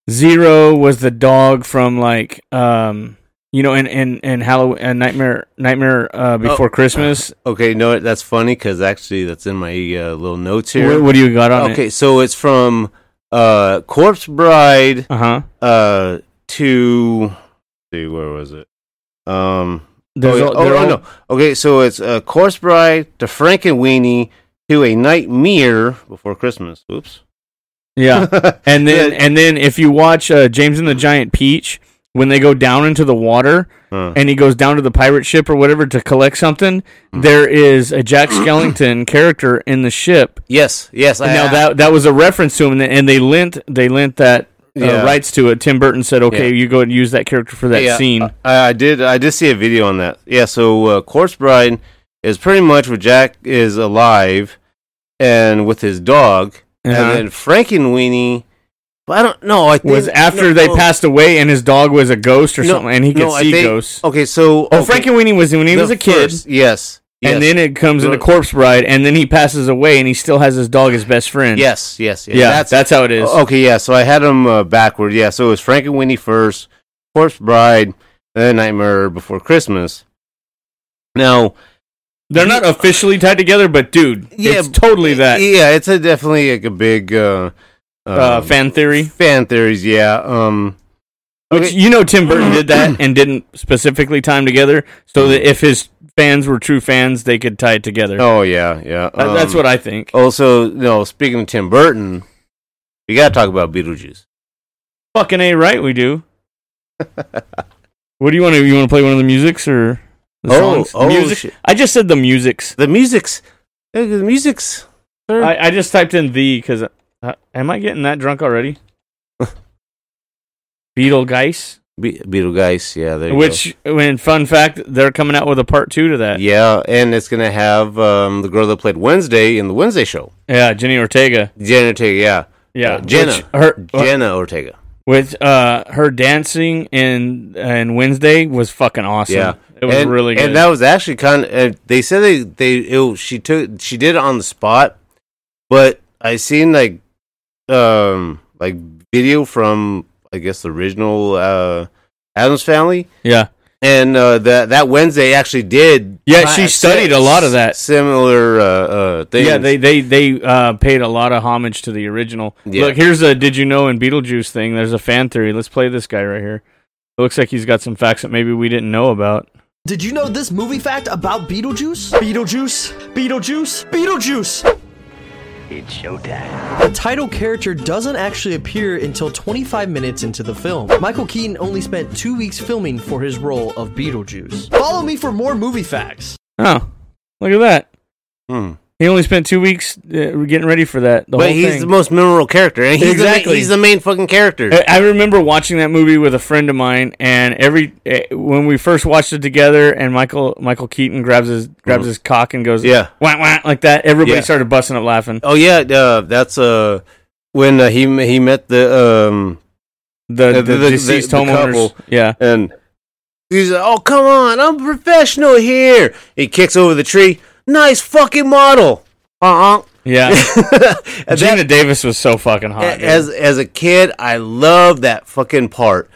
Zero was the dog from like um, you know, in in in Halloween, uh, Nightmare Nightmare uh, Before Oh. Christmas? Okay, no, that's funny because actually that's in my uh, little notes here. What, what do you got on it? okay, it? so it's from uh, Corpse Bride Uh-huh. uh to let's see where was it? Um, There's oh, all- oh, oh, all- no. Okay, so it's uh, Corpse Bride to Frankenweenie to a Nightmare Before Christmas. Oops. Yeah, and then and then if you watch uh, James and the Giant Peach when they go down into the water Huh. and he goes down to the pirate ship or whatever to collect something, Hmm. there is a Jack Skellington character in the ship. Yes, yes. I, now that that was a reference to him, and- and they lent they lent that uh, Yeah. rights to it. Tim Burton said, "Okay, Yeah. you go and use that character for that Yeah, scene." I, I did. I did see a video on that. Yeah. So uh, Corpse Bride is pretty much where Jack is alive and with his dog, Uh-huh. and then Frankenweenie. But I don't know. I think was after no, they no, passed away, and his dog was a ghost or no, something, and he could see think- ghosts. Okay, so Oh, okay, Frankenweenie was when he was a kid. first- yes, Yes. and then it comes into Corpse Bride, and then he passes away, and he still has his dog as best friend. Yes, yes, yes. yeah. That's, how it is. Okay, yeah. So I had them uh, backward. Yeah, so it was Frankenweenie first, Corpse Bride, then Nightmare Before Christmas. Now, They're not officially tied together, but dude, Yeah, it's totally that. yeah, it's a definitely like a big uh, Uh, um, fan theory. Fan theories, yeah. Um, Which you know, Tim Burton did that and didn't specifically tie them together, so that if his fans were true fans, they could tie it together. oh yeah, yeah. That- that's um, what I think. Also, you know, speaking of Tim Burton, we got to talk about Beetlejuice. Fucking a right, we do. what do you want to? You want to play one of the musics or the Oh, songs? oh, music. shit. I just said the musics. The musics. The musics. I, I just typed in the because uh, am I getting that drunk already? Beetlegeist. Be- Beetlegeist, yeah. There you Which, when fun fact, they're coming out with a part two to that. Yeah, and it's gonna have um, the girl that played Wednesday in the Wednesday show. Yeah, Jenny Ortega. Jenny Ortega, yeah, Yeah, Uh, Jenna, which her- Jenna Ortega. With uh, her dancing and and Wednesday was fucking awesome. Yeah, it was and, really good. and that was actually kind of. Uh, they said they they it, she took she did it on the spot, but I seen like um like video from I guess the original uh Addams Family. Yeah. And uh, that that Wednesday actually did. Yeah, she studied a lot of that. Similar uh, uh, things. Yeah, they they they uh, paid a lot of homage to the original. Yeah. Look, here's a did you know in Beetlejuice thing. There's a fan theory. Let's play this guy right here. It looks like he's got some facts that maybe we didn't know about. Did you know this movie fact about Beetlejuice? Beetlejuice, Beetlejuice, Beetlejuice! It's showtime. The title character doesn't actually appear until 25 minutes into the film. Michael Keaton only spent two weeks filming for his role of Beetlejuice. Follow me for more movie facts. Oh, look at that. Hmm. He only spent two weeks uh, getting ready for that. The but he's thing. the most memorable character, and he's Exactly. the, ma- he's the main fucking character. I- I remember watching that movie with a friend of mine, and every eh, when we first watched it together, and Michael Michael Keaton grabs his grabs Mhm. his cock and goes Yeah. wah, wah, like that. Everybody Yeah. started busting up laughing. Oh yeah, uh, that's uh when uh, he he met the um The- the deceased homeowners. Yeah. and he's like, "Oh come on, I'm professional here." He kicks over the tree. Nice fucking model. Uh uh Yeah, Geena Davis was so fucking hot. dude. as as a kid, I loved that fucking part.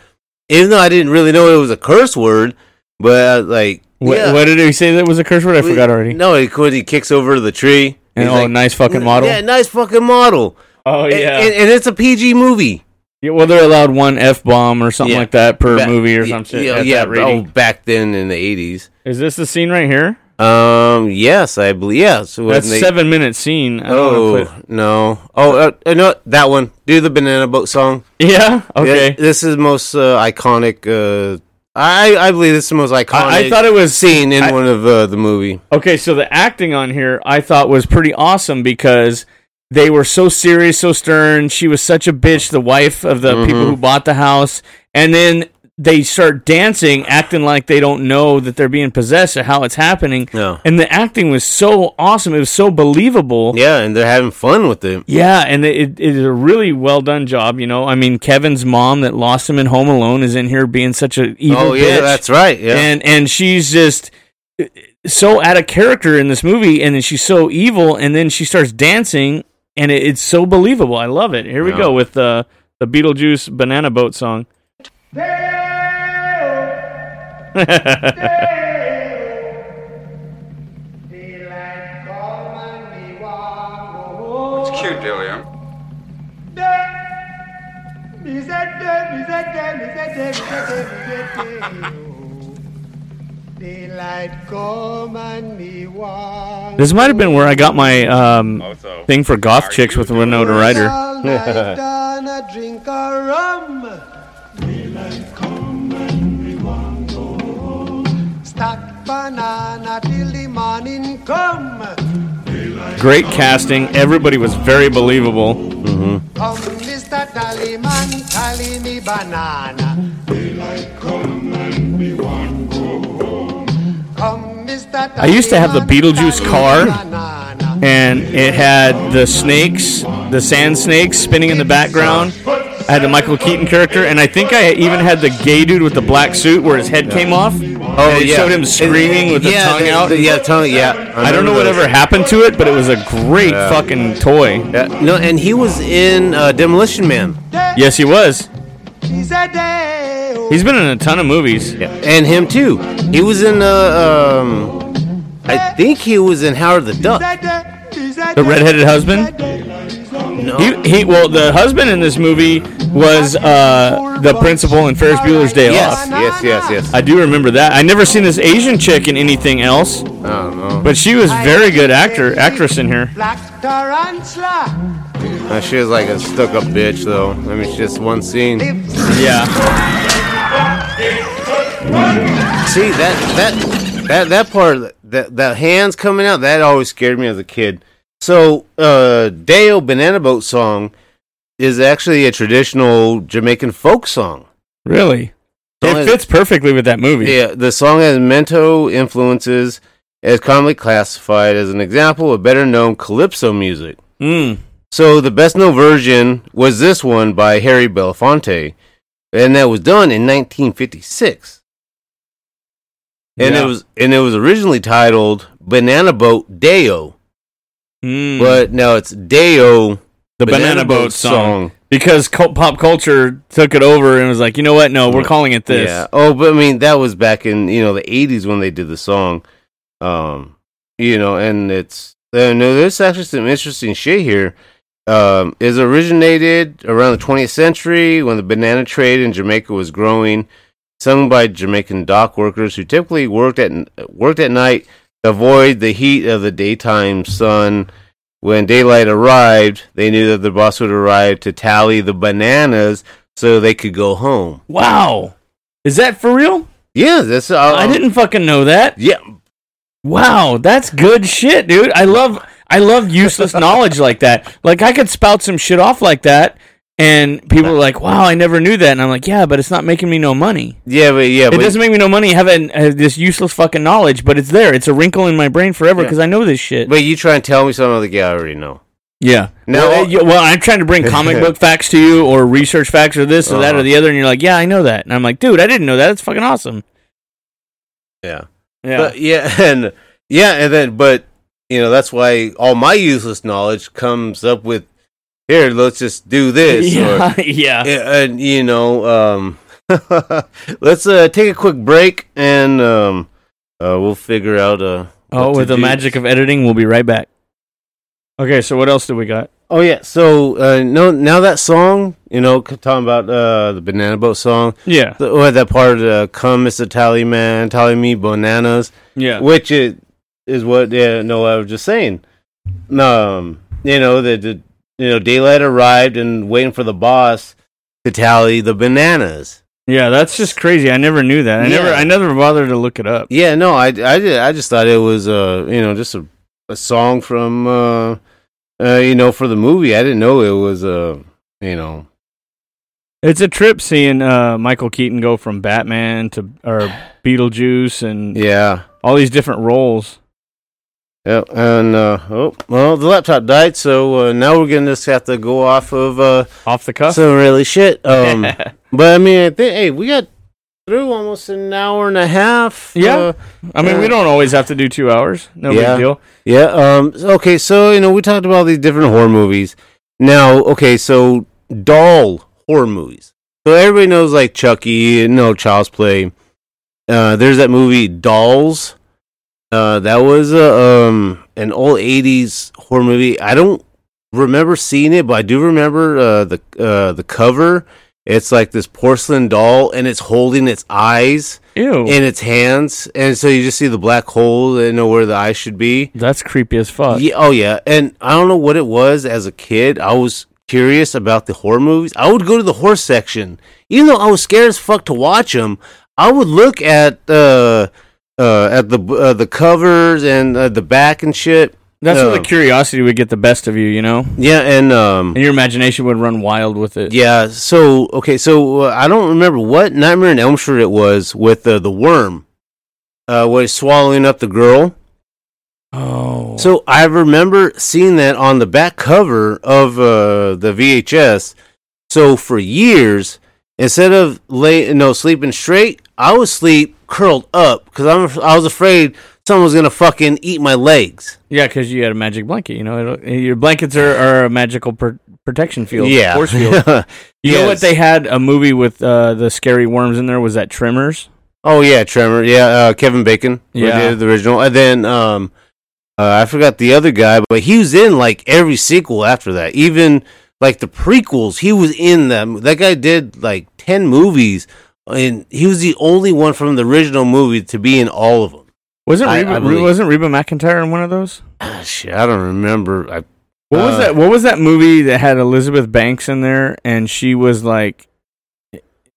Even though I didn't really know it was a curse word, but uh, like, what, yeah. what did he say that was a curse word? I forgot already. No, he could. He kicks over the tree. And oh, like, nice fucking model. Yeah, nice fucking model. Oh yeah. and, and it's a PG movie. Yeah, well, they're allowed one f bomb or something Yeah. like that per movie or yeah, some shit. Yeah, yeah that oh, back then in the eighties. Is this the scene right here? Um, yes, I believe. Yeah, so That's they- seven minute scene. I Oh no! Oh uh, uh, no, that one. Do the banana boat song. Yeah. Okay. Yeah, this is most uh, iconic. Uh, I I believe this is the most iconic. I, I thought it was scene in I- one of uh, the movie. Okay, so the acting on here I thought was pretty awesome because they were so serious, so stern. She was such a bitch, the wife of the people Mhm. who bought the house, and then they start dancing, acting like they don't know that they're being possessed or how it's happening. Yeah. And the acting was so awesome; it was so believable. Yeah, and they're having fun with it. Yeah, and it, it is a really well done job. You know, I mean, Kevin's mom that lost him in Home Alone is in here being such a evil. Oh, yeah, bitch. that's right, yeah. and and she's just uh, so out of character in this movie, and then she's so evil, and then she starts dancing, and it, it's so believable. I love it. Here we Yeah. go with the the Beetlejuice Banana Boat song. It's cute, Dillian. This might have been where I got my um, thing for goth chicks with Winona Ryder. banana till the morning come. Great casting. Everybody was very believable. Come, Mr. Tallyman, tally me banana. Come, Mr. I used to have the Beetlejuice car, and it had the snakes, the sand snakes spinning in the background. I had the Michael Keaton character, and I think I even had the gay dude with the black suit where his head came off. Oh, and it yeah. showed him screaming with the Yeah, tongue the- out. the- yeah, tongue. Yeah, I, don't know remember whatever happened to it, but it was a great Yeah. fucking toy. Yeah, no, and he was in uh, Demolition Man. Yes, he was. She's a day. He's been in a ton of movies. Yeah, and him too. He was in. Uh, um, I think he was in Howard the Duck. The redheaded husband. No. He, he well, the husband in this movie was uh, the principal in Ferris Bueller's Day Yes, Off. yes, yes, yes. I do remember that. I never seen this Asian chick in anything else, I don't know. but she was very good actor actress in here. Black tarantula. Uh, she was like a stuck-up bitch, though. I mean, it's just one scene. Yeah. See that that that that part that that hands coming out that always scared me as a kid. So uh Day-O Banana Boat song is actually a traditional Jamaican folk song. Really? It has- fits perfectly with that movie. Yeah, the song has mento influences as commonly classified as an example of better known calypso music. Mm. So the best known version was this one by Harry Belafonte, and that was done in 1956. And Yeah. it was and it was originally titled Banana Boat Day-O, Mm. but no, it's Day-O the Banana, Boat song. Because cult, pop culture took it over and was like, you know what? No, we're calling it this. Yeah. Oh, but I mean that was back in you know the 80s when they did the song. Um, you know, and it's uh, no, there's actually some interesting shit here. Um, is originated around the 20th century when the banana trade in Jamaica was growing, sung by Jamaican dock workers who typically worked at worked at night avoid the heat of the daytime sun. When daylight arrived, they knew that the boss would arrive to tally the bananas so they could go home. Wow. Is that for real? Yeah, that's. Uh, I didn't fucking know that. Yeah. Wow, that's good shit, dude. I love I love useless knowledge like that. Like I could spout some shit off like that and people are like, "Wow, I never knew that." And I'm like, "Yeah, but it's not making me no money." Yeah, but yeah, it but doesn't make me no money having uh, this useless fucking knowledge, but it's there. It's a wrinkle in my brain forever because I know this shit. but you try and tell me something I'm like, yeah, I already know. Yeah. Now- well, uh, you- well, I'm trying to bring comic book facts to you, or research facts, or this, or that, or Uh-huh. the other, and you're like, "Yeah, I know that," and I'm like, "Dude, I didn't know that. It's fucking awesome." Yeah. Yeah. But yeah, and yeah, and then but you know that's why all my useless knowledge comes up with here. Let's just do this. Yeah, or, yeah. and you know, um, let's uh, take a quick break and um, uh, we'll figure out. Uh, Oh, with the do. magic of editing, we'll be right back. Okay, so what else do we got? Oh yeah, so uh, no, now that song, you know, talking about uh, the banana boat song. Yeah. the, or that part, uh, "Come, Mister Tally Man, tally me bananas." Yeah. which is is what yeah, no, I was just saying. Um, you know that the you know daylight arrived and waiting for the boss to tally the bananas. Yeah, that's just crazy. I never knew that. I never, I never bothered to look it up. Yeah, no, I I did, I just thought it was uh you know just a a song from uh, uh you know for the movie. I didn't know it was uh you know It's a trip seeing uh, Michael Keaton go from Batman to or Beetlejuice and yeah. all these different roles. Yeah, and uh, oh well, the laptop died, so uh, now we're gonna just have to go off of uh, off the cuff. Some really shit. Um, but I mean, I think hey, we got through almost an hour and a half. Yeah, uh, I mean, we don't always have to do two hours. No yeah, big deal. Yeah. Um. Okay. So you know, we talked about these different horror movies. Now, okay, so doll horror movies. So everybody knows like Chucky, and no Child's Play. Uh, there's that movie Dolls. Uh, that was uh, um an old '80s horror movie. I don't remember seeing it, but I do remember uh, the uh, the cover. It's like this porcelain doll, and it's holding its eyes Ew. in its hands, and so you just see the black hole, and know where the eyes should be. That's creepy as fuck. Yeah, oh yeah, and I don't know what it was as a kid. I was curious about the horror movies. I would go to the horror section, even though I was scared as fuck to watch them. I would look at uh, uh, at the uh, the covers and uh, the back and shit. That's where the curiosity would get the best of you, you know. yeah, and um, And your imagination would run wild with it. yeah. So okay, so uh, I don't remember what Nightmare in Elm Street it was with uh, the worm, uh, was swallowing up the girl. Oh. So I remember seeing that on the back cover of uh, the VHS, So for years, instead of lay, no sleeping straight, I would sleep curled up because I'm I was afraid someone was gonna fucking eat my legs. Yeah, because you had a magic blanket. You know, It'll- your blankets are, are a magical pr- protection field. Yeah. force field. You know what? They had a movie with uh, the scary worms in there. Was that Tremors? Oh yeah, Tremor. Yeah, uh, Kevin Bacon. Yeah. did the original, and then um, uh, I forgot the other guy, but he was in like every sequel after that. Even like the prequels, he was in them. That guy did like ten movies, and he was the only one from the original movie to be in all of them. Wasn't I- Reba, I believe. wasn't Reba McEntire in one of those? Ah, shit, I don't remember. I, What was uh, that? What was that movie that had Elizabeth Banks in there, and she was like,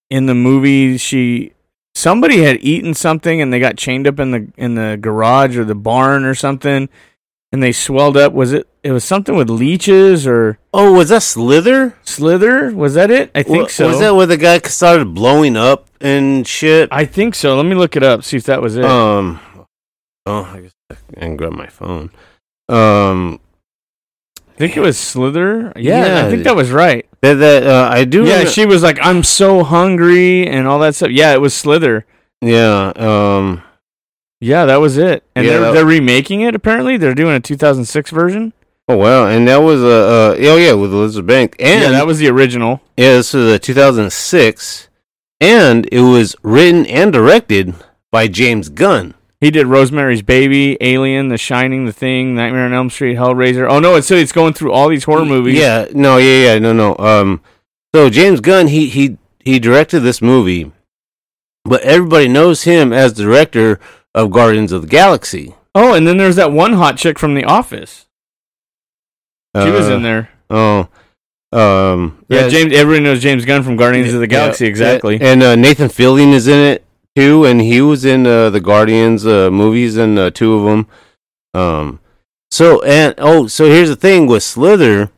in the movie, she somebody had eaten something, and they got chained up in the in the garage or the barn or something, and they swelled up. Was it? It was something with leeches or Oh, was that Slither? Slither? Was that it? I think Wa- so. Was that where the guy started blowing up and shit? I think so. Let me look it up. See if that was it. Um. Oh, I guess I can grab my phone. Um. I think it was Slither. Yeah, Yeah. I think that was right. That, that uh, I do. Yeah, remem- she was like, "I'm so hungry" and all that stuff. Yeah, it was Slither. Yeah. Um. Yeah, that was it. And Yeah, they're they're remaking it. Apparently, they're doing a 2006 version. Oh wow, and that was uh, uh oh yeah with Elizabeth Banks and yeah, that was the original. yeah this was uh, 2006, and it was written and directed by James Gunn. He did Rosemary's Baby, Alien, The Shining, The Thing, Nightmare on Elm Street, Hellraiser. Oh no, it's so it's going through all these horror movies. Yeah, no, yeah, yeah, no, no. Um, so James Gunn he he he directed this movie, but everybody knows him as director of Guardians of the Galaxy. Oh, and then there's that one hot chick from The Office. She was Uh, in there. Oh, um, Yeah, James. Everybody knows James Gunn from Guardians of the Galaxy. Yeah, exactly. And uh, Nathan Fillion is in it too, and he was in uh, the Guardians uh, movies and uh, two of them. Um, so and oh, so here's the thing with Slither,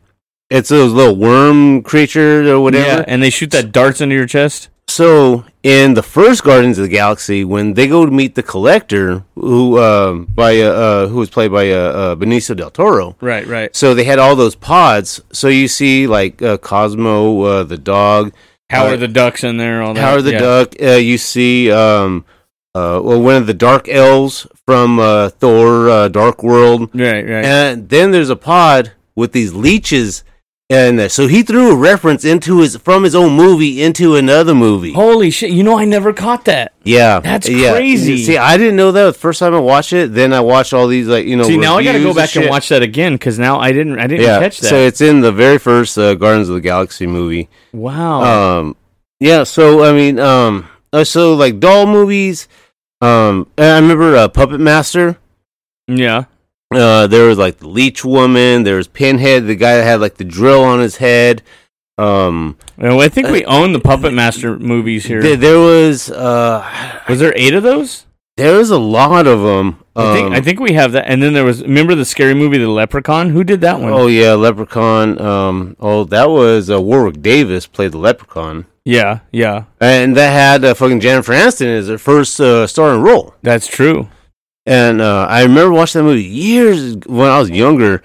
it's those little worm creatures or whatever. Yeah, and they shoot that darts into your chest. So in the first Guardians of the Galaxy, when they go to meet the Collector, who um, by uh, uh, who was played by uh, uh, Benicio del Toro, Right, right. so they had all those pods. So you see like uh, Cosmo, uh, the dog, Howard uh, the Duck's in there. All that. Howard the yeah. Duck. Uh, you see, um, uh, well, one of the Dark Elves from uh, Thor: uh, Dark World. Right, right. And then there's a pod with these leeches, and so he threw a reference into his from his own movie into another movie. Holy shit! You know, I never caught that. Yeah, That's yeah. crazy. See, I didn't know that the first time I watched it. Then I watched all these like you know. See, now I got to go back and shit. watch that again because now I didn't. I didn't Yeah, catch that. so it's in the very first uh, Guardians of the Galaxy movie. wow. Um, yeah. So I mean, um, uh, so like doll movies. Um, and I remember uh, Puppet Master. yeah. Uh, there was like the Leech Woman. There was Pinhead, the guy that had like the drill on his head. Um, Well, I think we own the Puppet Master movies here. th- there was uh, was there eight of those? there was a lot of them. I think I think we have that. And then there was remember the scary movie The Leprechaun? Who did that one? Oh yeah, Leprechaun. Um, oh that was uh, Warwick Davis played the Leprechaun, yeah, yeah. and that had uh, fucking Jennifer Aniston as her first uh, starring role. That's true. And uh, I remember watching that movie years when I was younger.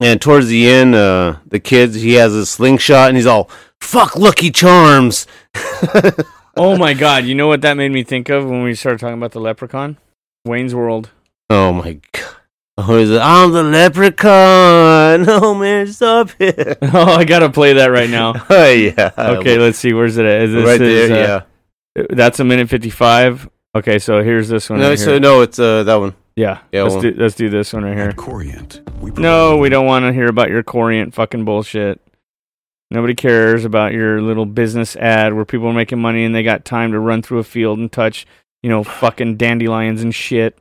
And towards the end, uh, the kids he has a slingshot, and he's all "fuck Lucky Charms." Oh my god! You know what that made me think of when we started talking about the Leprechaun? Wayne's World. Oh my god! Oh, he's like, I'm the leprechaun. Oh man, stop it! Oh, I gotta play that right now. oh yeah. Okay, let's see. Where's it at? Is this right is, there. uh, That's a minute fifty-five. Okay, so here's this one. No, right so here. no, it's uh that one. Yeah, Yeah, let's well- do let's do this one right here. Corient. We No, we don't want to hear about your Corient fucking bullshit. Nobody cares about your little business ad where people are making money and they got time to run through a field and touch, you know, fucking dandelions and shit.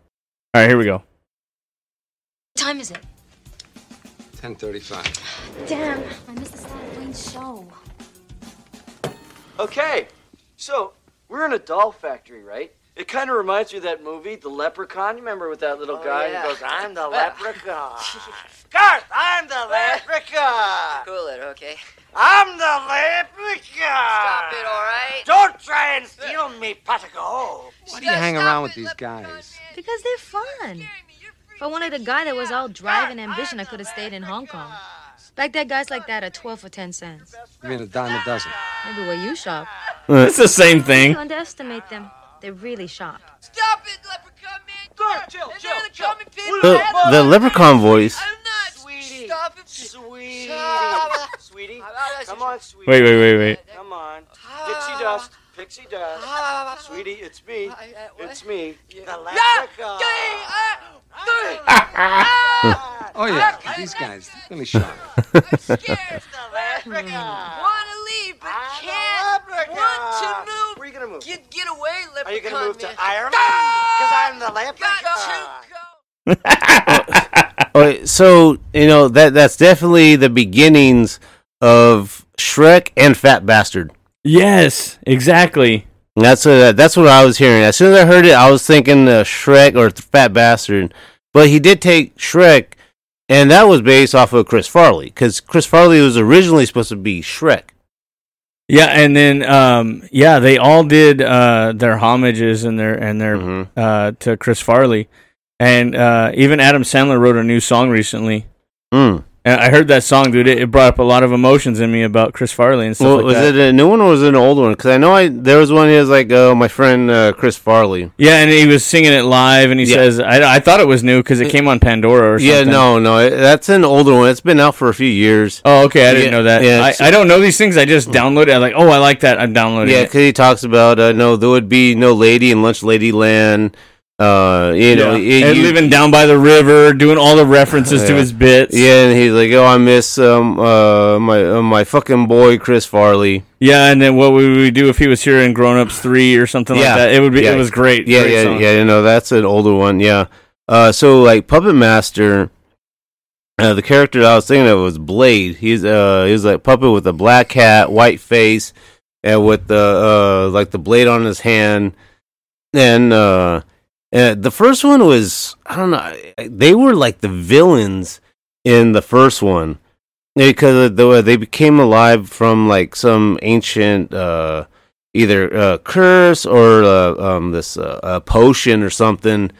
All right, here we go. What time is it? 10:35. Damn, I missed the start of Wayne's show. Okay, so we're in a doll factory, right? It kind of reminds me of that movie, The Leprechaun. You remember with that little guy yeah. who goes, "I'm the leprechaun." Garth, I'm the leprechaun. Cool it, okay? I'm the leprechaun. Stop it, all right? Don't try and steal me, pot of gold. Why do you hang around with these guys? Because they're fun. If I wanted a guy that was all drive and ambition, I could have stayed in Hong Kong. Back then, guys like that are 12 for 10 cents. I mean, a dime a dozen. Maybe where you shop. It's the same thing. You underestimate them. They really shop. Stop it, leprechaun man! Chill, chill, chill. The, the leprechaun voice. Sweetie. Stop it, sweetie. Sweetie, come on, sweetie. Wait, wait, wait, wait. Come on. Pixie dust. Pixie dust. Sweetie, it's me. It's me. The leprechaun. Ah. Oh yeah, these guys really sharp. Wanna leave, but can't. Want to move. Where you gonna move? Get, get away, leprechaun Are you gonna move to man. Ireland? Because I'm the leprechaun. Oh, so you know that that's definitely the beginnings of Shrek and Fat Bastard. Yes, exactly. That's what that's what I was hearing. As soon as I heard it, I was thinking uh, Shrek or Fat Bastard. But he did take Shrek, and that was based off of Chris Farley because Chris Farley was originally supposed to be Shrek. Yeah, and then um, yeah, they all did uh, their homages and their and their Mm-hmm. uh, to Chris Farley, and uh, even Adam Sandler wrote a new song recently. Mm. And I heard that song, dude. It, it brought up a lot of emotions in me about Chris Farley and stuff Well, like was that. it a new one or was it an old one? Because I know I there was one. He was like, "Oh, my friend uh, Chris Farley." Yeah, and he was singing it live, and he Yeah. says, I, "I thought it was new because it came on Pandora or something." Yeah, no, no, it- that's an older one. It's been out for a few years. Oh, okay. I didn't Yeah, know that. yeah, I, I don't know these things. I just download it. I'm like, oh, I like that. I'm downloading Yeah, because he talks about uh, no, there would be no lady in Lunch Lady Land. Uh, you know, Yeah. and you- living down by the river, doing all the references to his bits. Yeah, and he's like, "Oh, I miss um uh my uh, my fucking boy Chris Farley." Yeah, and then what would we do if he was here in Grown Ups Three or something like that? It would be. yeah. It was great. Yeah, Great yeah, song. yeah. You know, that's an older one. Yeah. Uh, so like Puppet Master, uh, the character I was thinking of was Blade. He's uh he's like puppet with a black hat, white face, and with the uh like the blade on his hand. And uh, uh the first one was I don't know. They were like the villains in the first one because the they became alive from like some ancient uh either uh, curse or uh, um this uh, potion or something.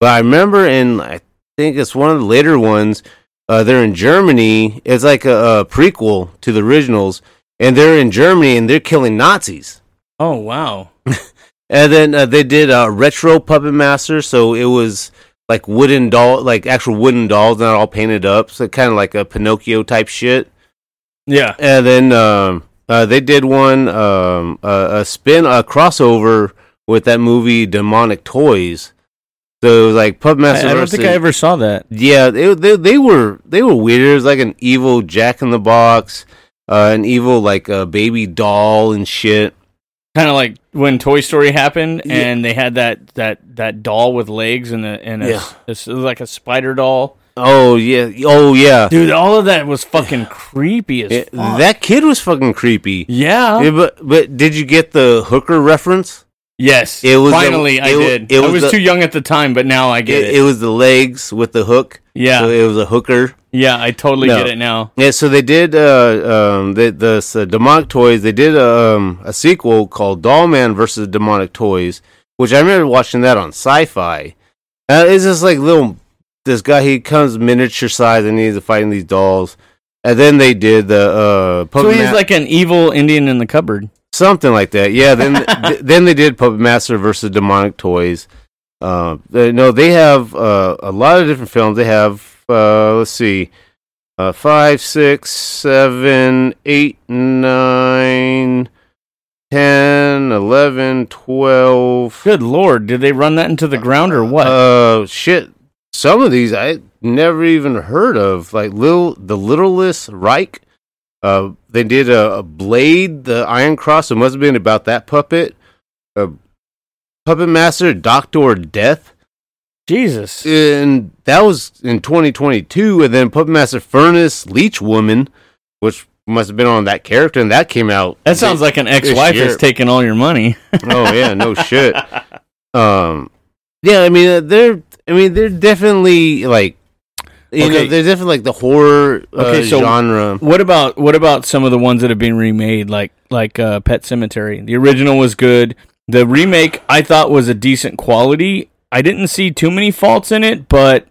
But I remember in I think it's one of the later ones. Uh, they're in Germany. It's like a, a prequel to the originals, and they're in Germany and they're killing Nazis. Oh wow. And then uh, they did uh, retro Puppet Master, so it was like wooden doll, like actual wooden dolls, not all painted up, so kind of like a Pinocchio type shit. Yeah. And then um, uh, they did one um, a, a spin a crossover with that movie Demonic Toys. So it was like Puppet I, Master. I don't think I ever saw that. Yeah, they, they they were they were weird. It was like an evil Jack in the Box, uh, an evil like uh, baby doll and shit. Kind of like when Toy Story happened, and they had that that that doll with legs and a and a, Yeah. it's like a spider doll. Oh yeah, oh yeah, Dude, all of that was fucking creepy as It- fuck. that kid was fucking creepy. Yeah. Yeah, but but did you get the hooker reference? Yes. It was finally I it wa- did. it I was too young at the time, but now I get It, it. it was the legs with the hook. Yeah. so it was a hooker. Yeah, I totally No. get it now. Yeah, so they did uh, um, the the uh, demonic toys. They did um, a sequel called Doll Man versus Demonic Toys, which I remember watching that on Sci-Fi. Uh, it's just like little this guy. He comes miniature size and he's fighting these dolls. And then they did the uh, So Puppet he's Ma- like an evil Indian in the cupboard. something like that. Yeah. Then th- then they did Puppet Master versus Demonic Toys. Uh, they, no, they have uh, a lot of different films. They have uh, let's see, uh, five, six, seven, eight, nine, ten, eleven, twelve. Good lord, did they run that into the ground or what? Uh, shit. Some of these I never even heard of, like little the Littlest Reich. Uh, they did a, a Blade, the Iron Cross. It must have been about that puppet. Uh, puppet Master, Doctor Death. Jesus. And that was in 2022. And then Puppet Master Furnace, Leech Woman, which must have been on that character, and that came out. That sounds like an ex-wife year. that's taking all your money. oh yeah, no shit. Um, yeah, I mean uh, they're, I mean they're definitely like, you know, Okay. they're definitely like the horror uh, Okay, so genre. What about what about some of the ones that have been remade, like like uh, Pet Sematary? The original was good. The remake I thought was a decent quality. I didn't see too many faults in it, but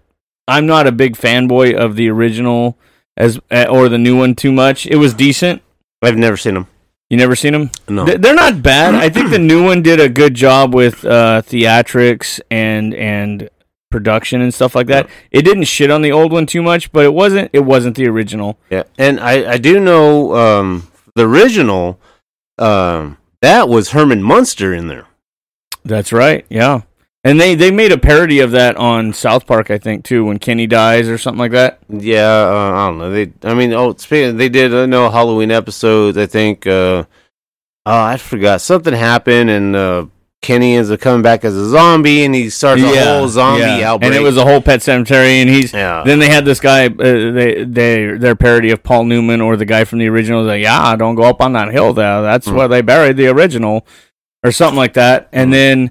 I'm not a big fanboy of the original as uh, or the new one too much. It was decent. I've never seen them. You never seen them? No. They're not bad. I think the new one did a good job with uh, theatrics and and production and stuff like that. It didn't shit on the old one too much, but it wasn't it wasn't the original. Yeah, and I I do know um, the original. Um, that was Herman Munster in there. That's right. Yeah. And they, they made a parody of that on South Park, I think, too, when Kenny dies or something like that. Yeah, uh, I don't know. They, I mean, oh, speaking, they did uh, no Halloween episodes. I think. Uh, oh, I forgot something happened, and uh, Kenny ends up coming back as a zombie, and he starts a whole zombie yeah. outbreak. And it was a whole pet cemetery, and he's Yeah. then they had this guy, uh, they they their parody of Paul Newman or the guy from the original. Like, yeah, don't go up on that hill there. That's Mm. where they buried the original, or something like that. And then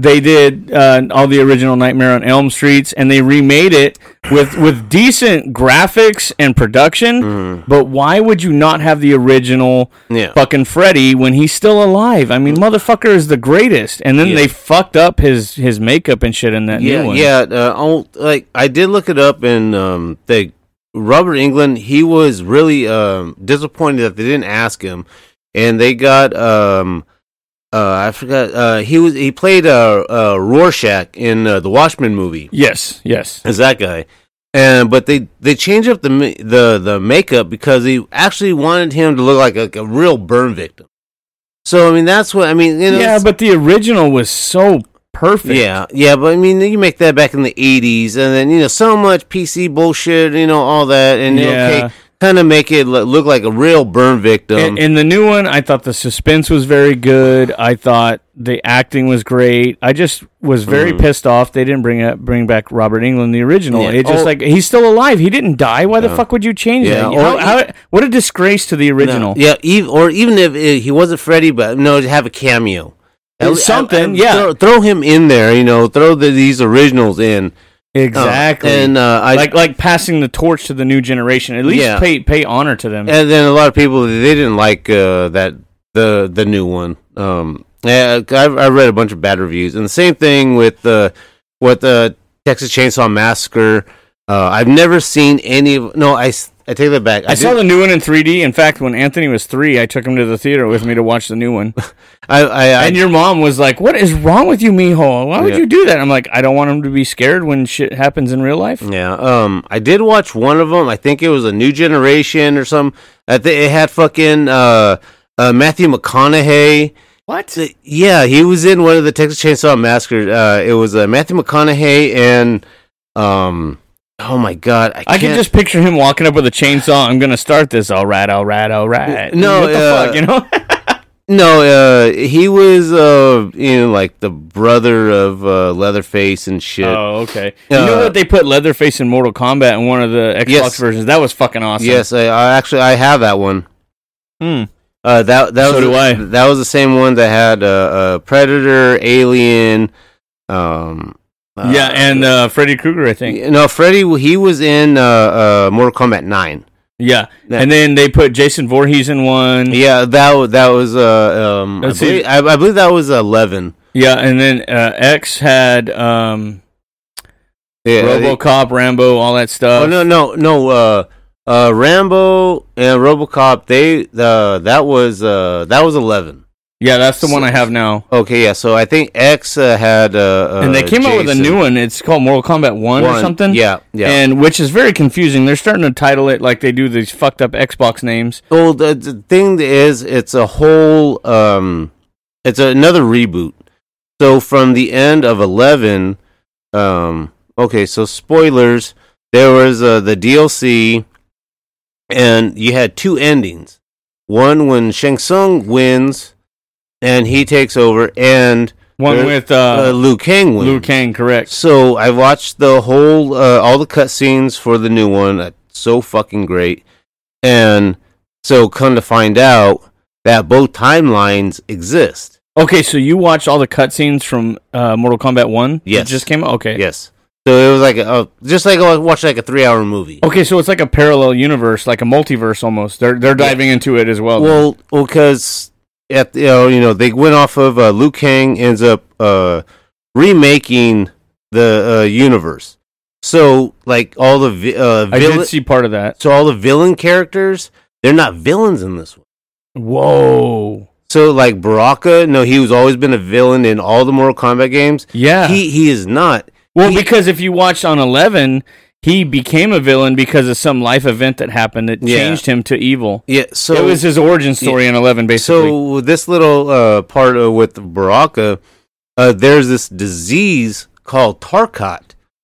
they did uh, all the original Nightmare on Elm Streets, and they remade it with with decent graphics and production. But why would you not have the original. Yeah. fucking Freddy when he's still alive? I mean, motherfucker is the greatest. And then Yeah. they fucked up his his makeup and shit in that yeah, new one. yeah. Uh, oh, like I did look it up, and um, the Robert Englund, he was really um, disappointed that they didn't ask him, and they got um, uh, I forgot. Uh, he was he played uh, uh, Rorschach in uh, the Watchmen movie. Yes, yes. as that guy. And but they they changed up the the the makeup because they actually wanted him to look like a, a real burn victim. So I mean that's what I mean. You know, yeah, but the original was so perfect. yeah, yeah, but I mean you make that back in the '80s, and then you know so much PC bullshit, you know all that, and Yeah. okay, kind of make it look like a real burn victim. In, in the new one, I thought the suspense was very good. I thought the acting was great. I just was very Mhm. pissed off they didn't bring up, bring back Robert Englund, the original. Yeah. It just Oh. like he's still alive. He didn't die. Why the fuck would you change Yeah, that? or How, how, what a disgrace to the original. No, yeah, even, or even if uh, he wasn't Freddy, but no, to have a cameo. Something, yeah. Throw, throw him in there, you know. Throw the, these originals in. Exactly. Uh, and uh, I like like passing the torch to the new generation. At least Yeah. pay pay honor to them. and then a lot of people they didn't like uh, that the the new one. Um, yeah, I've, I read a bunch of bad reviews, and the same thing with the with the Texas Chainsaw Massacre. Uh, I've never seen any of. No, I, I take that back. I, saw the new one in 3D. In fact, when Anthony was three, I took him to the theater with me to watch the new one. I, I, I and your mom was like, "What is wrong with you, Mijo? Why would Yeah. you do that?" I'm like, "I don't want him to be scared when shit happens in real life." Yeah, um, I did watch one of them. I think it was a New Generation or some. I think it had fucking uh, uh, Matthew McConaughey. What? Yeah, he was in one of the Texas Chainsaw Massacre. Uh, it was uh, Matthew McConaughey and um, oh my god, I, I can just picture him walking up with a chainsaw. I'm gonna start this. All right, all right, all right. No, what the uh, fuck, you know? no. Uh, he was uh, you know, like the brother of uh, Leatherface and shit. Oh, okay. You know Uh, what? They put Leatherface in Mortal Kombat in one of the Xbox Yes. versions. That was fucking awesome. Yes, I, I actually I have that one. Hmm. Uh, that that So was do I. that was the same one that had uh, uh, Predator, Alien. Um, uh, yeah, and uh, Freddy Krueger, I think. no, Freddy. He was in uh, uh, Mortal Kombat Nine. Yeah, Yeah. and then they put Jason Voorhees in one. Yeah, that that was uh, um, I believe, I, I believe that was eleven. Yeah, and then uh, X had um, Yeah, RoboCop, Rambo, all that stuff. Oh no no no. Uh, uh, Rambo and RoboCop. They uh, that was uh, that was eleven. Yeah, that's the one I have now. Okay, yeah. So I think X uh, had uh, and they uh, came out with a new one. It's called Mortal Kombat One, or something. yeah, yeah. And which is very confusing. They're starting to title it like they do these fucked up Xbox names. Well, the, the thing is, it's a whole, um, it's another reboot. So from the end of eleven, um, okay, so spoilers. There was uh, the DLC, and you had two endings. One when Shang Tsung wins, and he takes over, and One with uh, Liu Kang wins. Liu Kang, correct? So I watched the whole, uh, all the cutscenes for the new one. Uh, so fucking great. And so come to find out that both timelines exist. Okay, so you watched all the cutscenes from uh, Mortal Kombat One? that Yes. just came out. Okay, Yes. So it was like a, uh, just like I watched like a three hour movie. Okay, so it's like a parallel universe, like a multiverse almost. They're they're diving into it as well. Well, because at you know, you know they went off of uh, Liu Kang ends up uh, remaking the uh, universe. So like all the vi- uh, I villain, did see part of that. so all the villain characters, they're not villains in this one. Whoa. So like Baraka, no, he was always been a villain in all the Mortal Kombat games. Yeah. he he is not. Well, because if you watched on Eleven, he became a villain because of some life event that happened that Yeah. changed him to evil. Yeah, so it was his origin story in Eleven, basically. So this little uh, part uh, with Baraka, uh, there's this disease called Tarkat,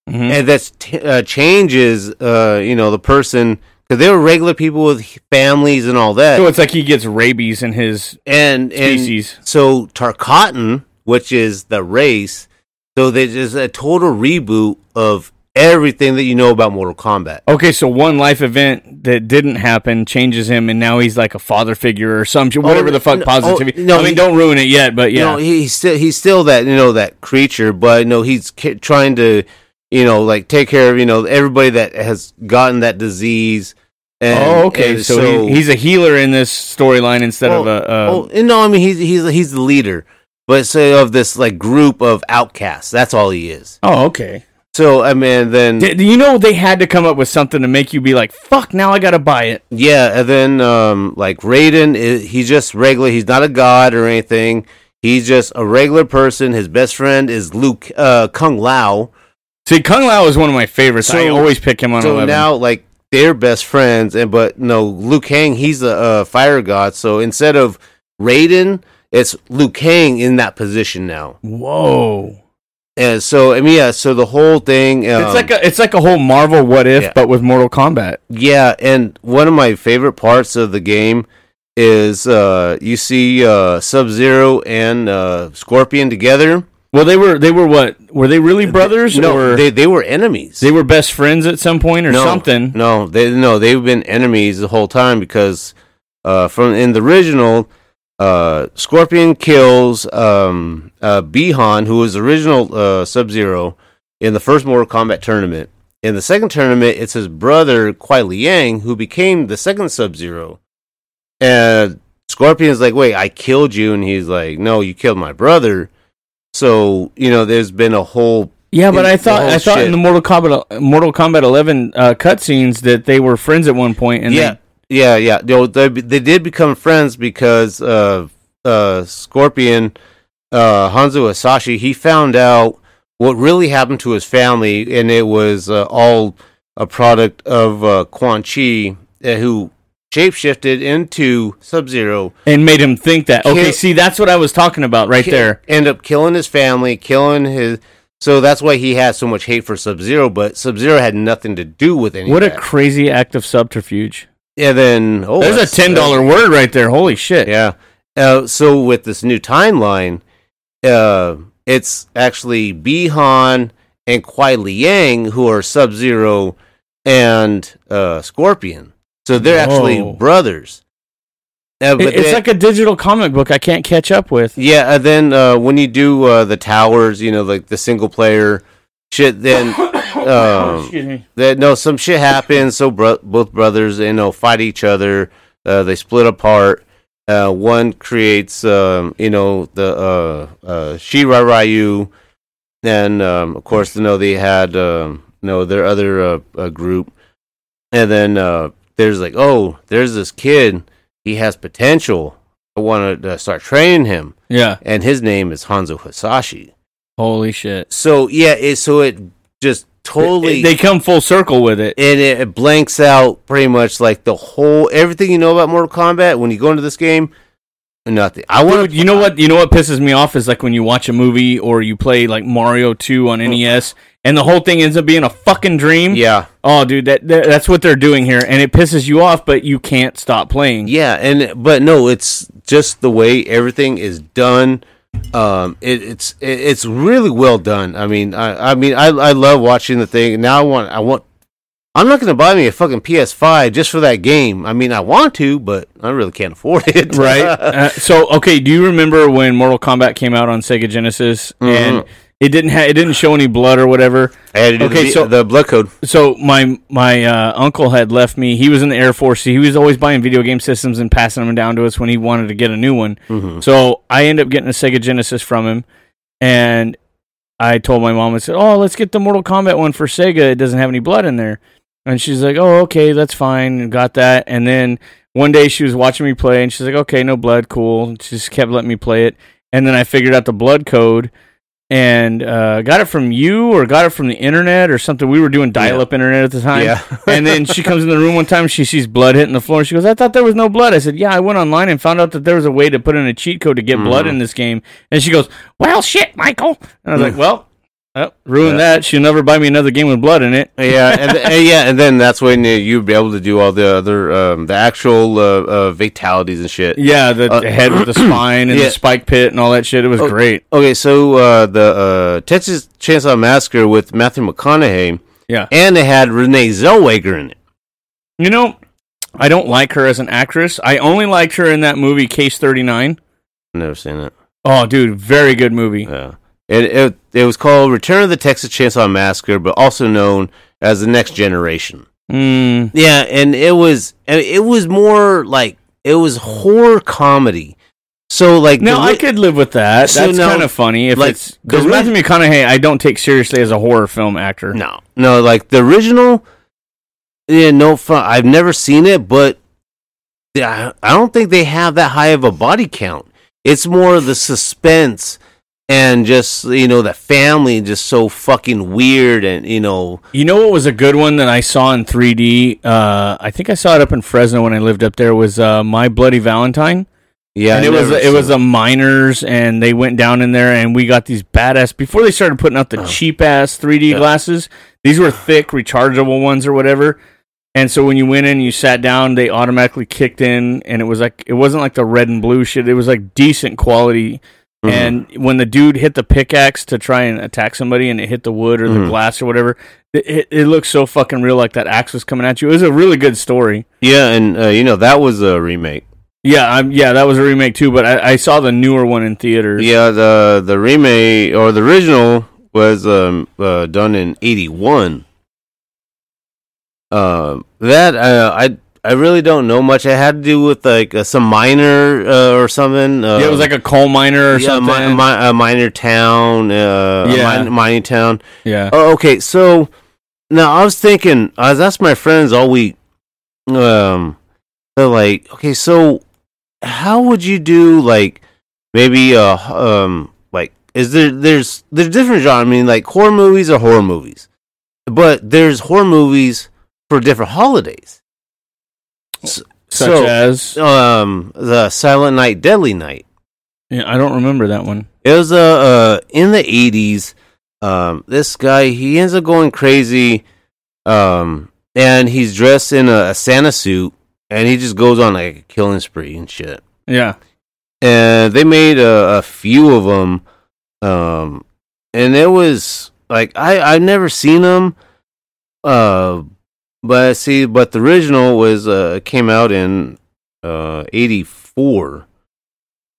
Mm-hmm. and that's t- uh, changes, uh, you know, the person because they were regular people with families and all that. So it's like he gets rabies in his and, and species. so Tarkatan, which is the race, so there's a total reboot of everything that you know about Mortal Kombat. Okay, so one life event that didn't happen changes him, and now he's like a father figure or some shit, whatever the fuck no, positivity. oh, no, I mean, he- don't ruin it yet, but yeah. Know, he's still he's still that you know that creature, but no, he's ki- trying to you know like take care of you know everybody that has gotten that disease. And, oh, okay. and So, he, he's a healer in this storyline instead of a. Uh, oh, no, I mean he's he's he's the leader, but say of this like group of outcasts. That's all he is. oh, okay. So I mean, then D- do you know they had to come up with something to make you be like, "Fuck!" Now I gotta buy it. Yeah, and then um, like Raiden, he's just regular. He's not a god or anything. He's just a regular person. His best friend is Luke uh, Kung Lao. See, Kung Lao is one of my favorites. I So- always pick him on so 11. now, like they're best friends, and but no, Liu Kang, he's a, uh fire god. So instead of Raiden, it's Liu Kang in that position now. Whoa. And so I mean, yeah. So the whole thing, um, it's like a it's like a whole Marvel what if, yeah. but with Mortal Kombat. Yeah, and one of my favorite parts of the game is uh, you see uh, Sub Zero and uh, Scorpion together. Well, they were they were what? Were they really brothers? No, or they they were enemies. they were best friends at some point or no, something. No, they no they've been enemies the whole time because uh, from in the original, uh, Scorpion kills um, uh, Bihan, who was the original uh, Sub Zero in the first Mortal Kombat tournament. In the second tournament, it's his brother Kuai Liang who became the second Sub Zero. And Scorpion's like, "Wait, I killed you," and he's like, "No, you killed my brother." So you know, there's been a whole Yeah, but I thought I thought shit. in the Mortal Kombat Mortal Kombat 11 uh, cutscenes that they were friends at one point, and yeah, yeah, yeah. They, they they did become friends because uh, uh, Scorpion, uh, Hanzo Hasashi, he found out what really happened to his family, and it was uh, all a product of uh, Quan Chi, uh, who shapeshifted into Sub Zero. and made him think that. Okay, see, that's what I was talking about right there. End up killing his family, killing his. So that's why he has so much hate for Sub Zero, but Sub Zero had nothing to do with any. What a crazy act of subterfuge. And then oh, There's a ten dollar word right there. Holy shit! Yeah. Uh, so with this new timeline, uh, it's actually Bihan and Kuai Liang who are Sub Zero and uh, Scorpion. So they're actually Whoa. brothers. Uh, It- it's then- like a digital comic book. I can't catch up with. yeah, and then uh, when you do uh, the towers, you know, like the single player shit, then um, Excuse me. that no, some shit happens. So bro- both brothers, you know, fight each other. Uh, they split apart. Uh, one creates, um, you know, the uh, uh, Shirai Ryu, and um, of course, you know, they had, um, you know, their other uh, uh, group, and then uh, there's like, oh, there's this kid. He has potential. I want to uh, start training him. Yeah. and his name is Hanzo Hasashi. Holy shit! So yeah, it, so it just totally They come full circle with it. and it, blanks out pretty much like the whole everything you know about Mortal Kombat when you go into this game. Nothing. I want you know what? You know what pisses me off is like when you watch a movie or you play like Mario Two on NES, and the whole thing ends up being a fucking dream. Yeah. Oh, dude, that, that that's what they're doing here, and it pisses you off, but you can't stop playing. Yeah, and but no, it's just the way everything is done. Um, it, it's it, it's really well done. I mean, I I mean, I I love watching the thing. Now I want I want. I'm not gonna buy me a fucking PS5 just for that game. I mean, I want to, but I really can't afford it. right? uh, so, okay, do you remember when Mortal Kombat came out on Sega Genesis and Mhm. It didn't ha- it didn't show any blood or whatever? I had to do okay, the, so the blood code. so my my uh, uncle had left me. He was in the Air Force. He was always buying video game systems and passing them down to us when he wanted to get a new one. Mhm. So I ended up getting a Sega Genesis from him, and I told my mom, I said, "Oh, let's get the Mortal Kombat one for Sega. It doesn't have any blood in there." And she's like, "Oh, okay, that's fine." And got that. And then one day she was watching me play, and she's like, "Okay, no blood, cool." And she just kept letting me play it. And then I figured out the blood code, and uh, got it from you or got it from the internet or something. We were doing dial-up internet at the time. Yeah. and then she comes in the room one time, she sees blood hitting the floor. and She goes, "I thought there was no blood." I said, "Yeah, I went online and found out that there was a way to put in a cheat code to get blood Mhm. in this game." And she goes, "Well, shit, Michael." And I was like, Mm. "Well." Oh, ruin Yeah. that. She'll never buy me another game with blood in it. yeah, and, and yeah, and then that's when uh, you'd be able to do all the other um, the actual uh, uh, fatalities and shit. Yeah, the, Uh, head with the spine and yeah. the spike pit and all that shit. It was Oh, great. Okay, so uh, the uh, Texas Chainsaw Massacre with Matthew McConaughey. Yeah. and they had Renee Zellweger in it. You know, I don't like her as an actress. I only liked her in that movie Case 39. Never seen it. Oh, dude, very good movie. Yeah. It, it it was called Return of the Texas Chainsaw Massacre, but also known as the Next Generation. Mm. Yeah, and it was and it was more like it was horror comedy. So like No, I could live with that. So That's kind of funny. If like, it's because ri- Matthew McConaughey, I don't take seriously as a horror film actor. No, no, like the original. Yeah, no fun. I've never seen it, but I don't think they have that high of a body count. It's more of the suspense and just you know the family just so fucking weird and you know You know what was a good one that I saw in 3D? Uh, I think I saw it up in Fresno when I lived up there. Was uh, My Bloody Valentine? Yeah, and I it was it was a miners, and they went down in there, and we got these badass. Before they started putting out the cheap ass 3D Yeah. glasses, these were thick, rechargeable ones or whatever. And so when you went in, you sat down, they automatically kicked in, and it was like it wasn't like the red and blue shit. It was like decent quality. Mhm. And when the dude hit the pickaxe to try and attack somebody, and it hit the wood or the Mhm. glass or whatever, it, it, it looked so fucking real, like that axe was coming at you. It was a really good story. yeah and uh, you know that was a remake Yeah, I'm, yeah, that was a remake too. But I, I saw the newer one in theaters. yeah the the remake or the original was um uh, done in 81 um that uh, i i really don't know much it had to do with like uh, some miner uh, or something uh, yeah, it was like a coal miner or yeah, mi- something. mi- a minor town uh a Yeah. min- mining town yeah. Oh, okay, so now I was thinking, I was asking my friends all week, um, they're like, okay, so how would you do like maybe uh um like is there there's there's different genre. I mean, like horror movies are horror movies, but there's horror movies for different holidays. S- Such so, as um the Silent Night, Deadly Night. yeah, I don't remember that one. It was uh, uh in the eighties. Um, this guy he ends up going crazy, um, and he's dressed in a, a Santa suit, and he just goes on like a killing spree and shit. Yeah, And they made a, a few of them, um, and it was like I I've never seen them, uh, but see, but the original was uh came out in uh eighty four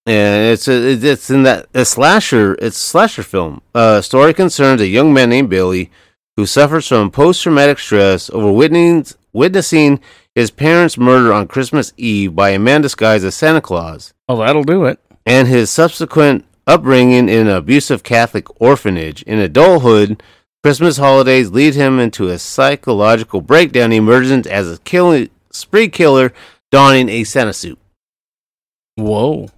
and it's a, it's- it's in that a slasher it's a slasher film. Uh, story concerns a young man named Billy who suffers from post traumatic stress over witnessing witnessing his parents' murder on Christmas Eve by a man disguised as Santa Claus, oh, that'll do it. and his subsequent upbringing in an abusive Catholic orphanage. In adulthood, Christmas holidays lead him into a psychological breakdown. He emerges as a killing spree killer, donning a Santa suit. Whoa.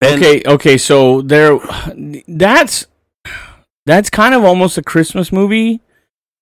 And- okay, okay, so there, that's that's kind of almost a Christmas movie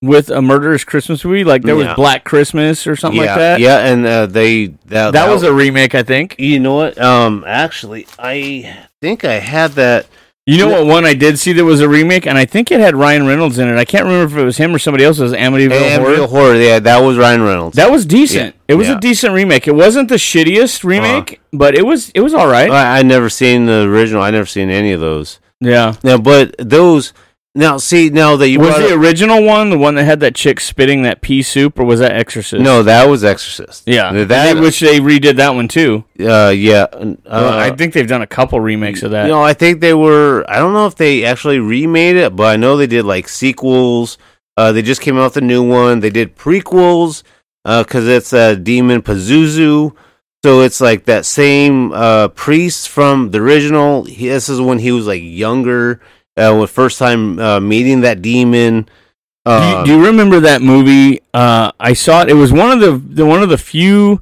with a murderous Christmas movie. Like there was Black Christmas or something yeah, like that. Yeah, and uh, they that, that was a remake, I think. You know what? Um, actually, I think I had that. You know what one I did see that was a remake, and I think it had Ryan Reynolds in it. I can't remember if it was him or somebody else. It was Amityville Horror. Amityville Horror. Yeah, that was Ryan Reynolds. That was decent. Yeah, It was yeah. Uh-huh. a decent remake. It wasn't the shittiest remake, but it was it was all right. I, I never seen the original. I never seen any of those. Yeah. Yeah, but those now see now that you was the up- original one the one that had that chick spitting that pea soup, or was that Exorcist? no, that was Exorcist. Yeah, that they, which they redid that one too. uh, yeah. Uh, Well, I think they've done a couple remakes of that. You know, I think they were. I don't know if they actually remade it, but I know they did like sequels. Uh, they just came out with a new one. They did prequels because it's a uh, demon Pazuzu. So it's like that same uh, priest from the original. He, this is when he was like younger uh, with first time uh, meeting that demon. Do you, Um, do you remember that movie? Uh, I saw it. It was one of the, the one of the few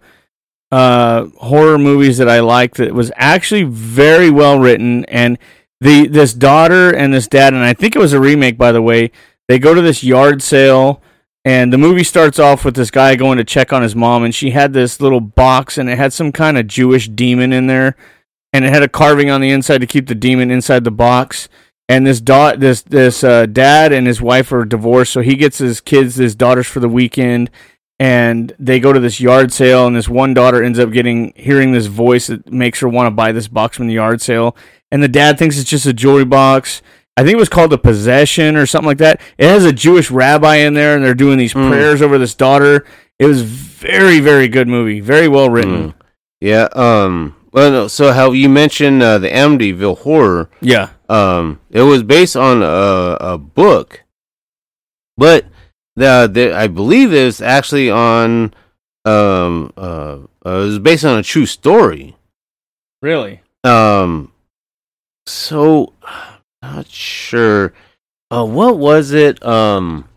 uh, horror movies that I liked. That was actually very well written, and the this daughter and this dad, and I think it was a remake, by the way. They go to this yard sale, and the movie starts off with this guy going to check on his mom, and she had this little box, and it had some kind of Jewish demon in there, and it had a carving on the inside to keep the demon inside the box and this dot this this uh, dad and his wife are divorced so he gets his kids his daughters for the weekend and they go to this yard sale and this one daughter ends up getting hearing this voice that makes her want to buy this box from the yard sale and the dad thinks it's just a jewelry box. I think it was called a possession or something like that. It has a jewish rabbi in there and they're doing these prayers over this daughter. It was very very good movie. Very well written. Yeah. Um. Well, no, so how you mentioned uh, the Amityville horror? Yeah. Um. It was based on a, a book, but the, the I believe it was actually on um uh, uh it was based on a true story. really Um. So, not sure. Uh, what was it? Um,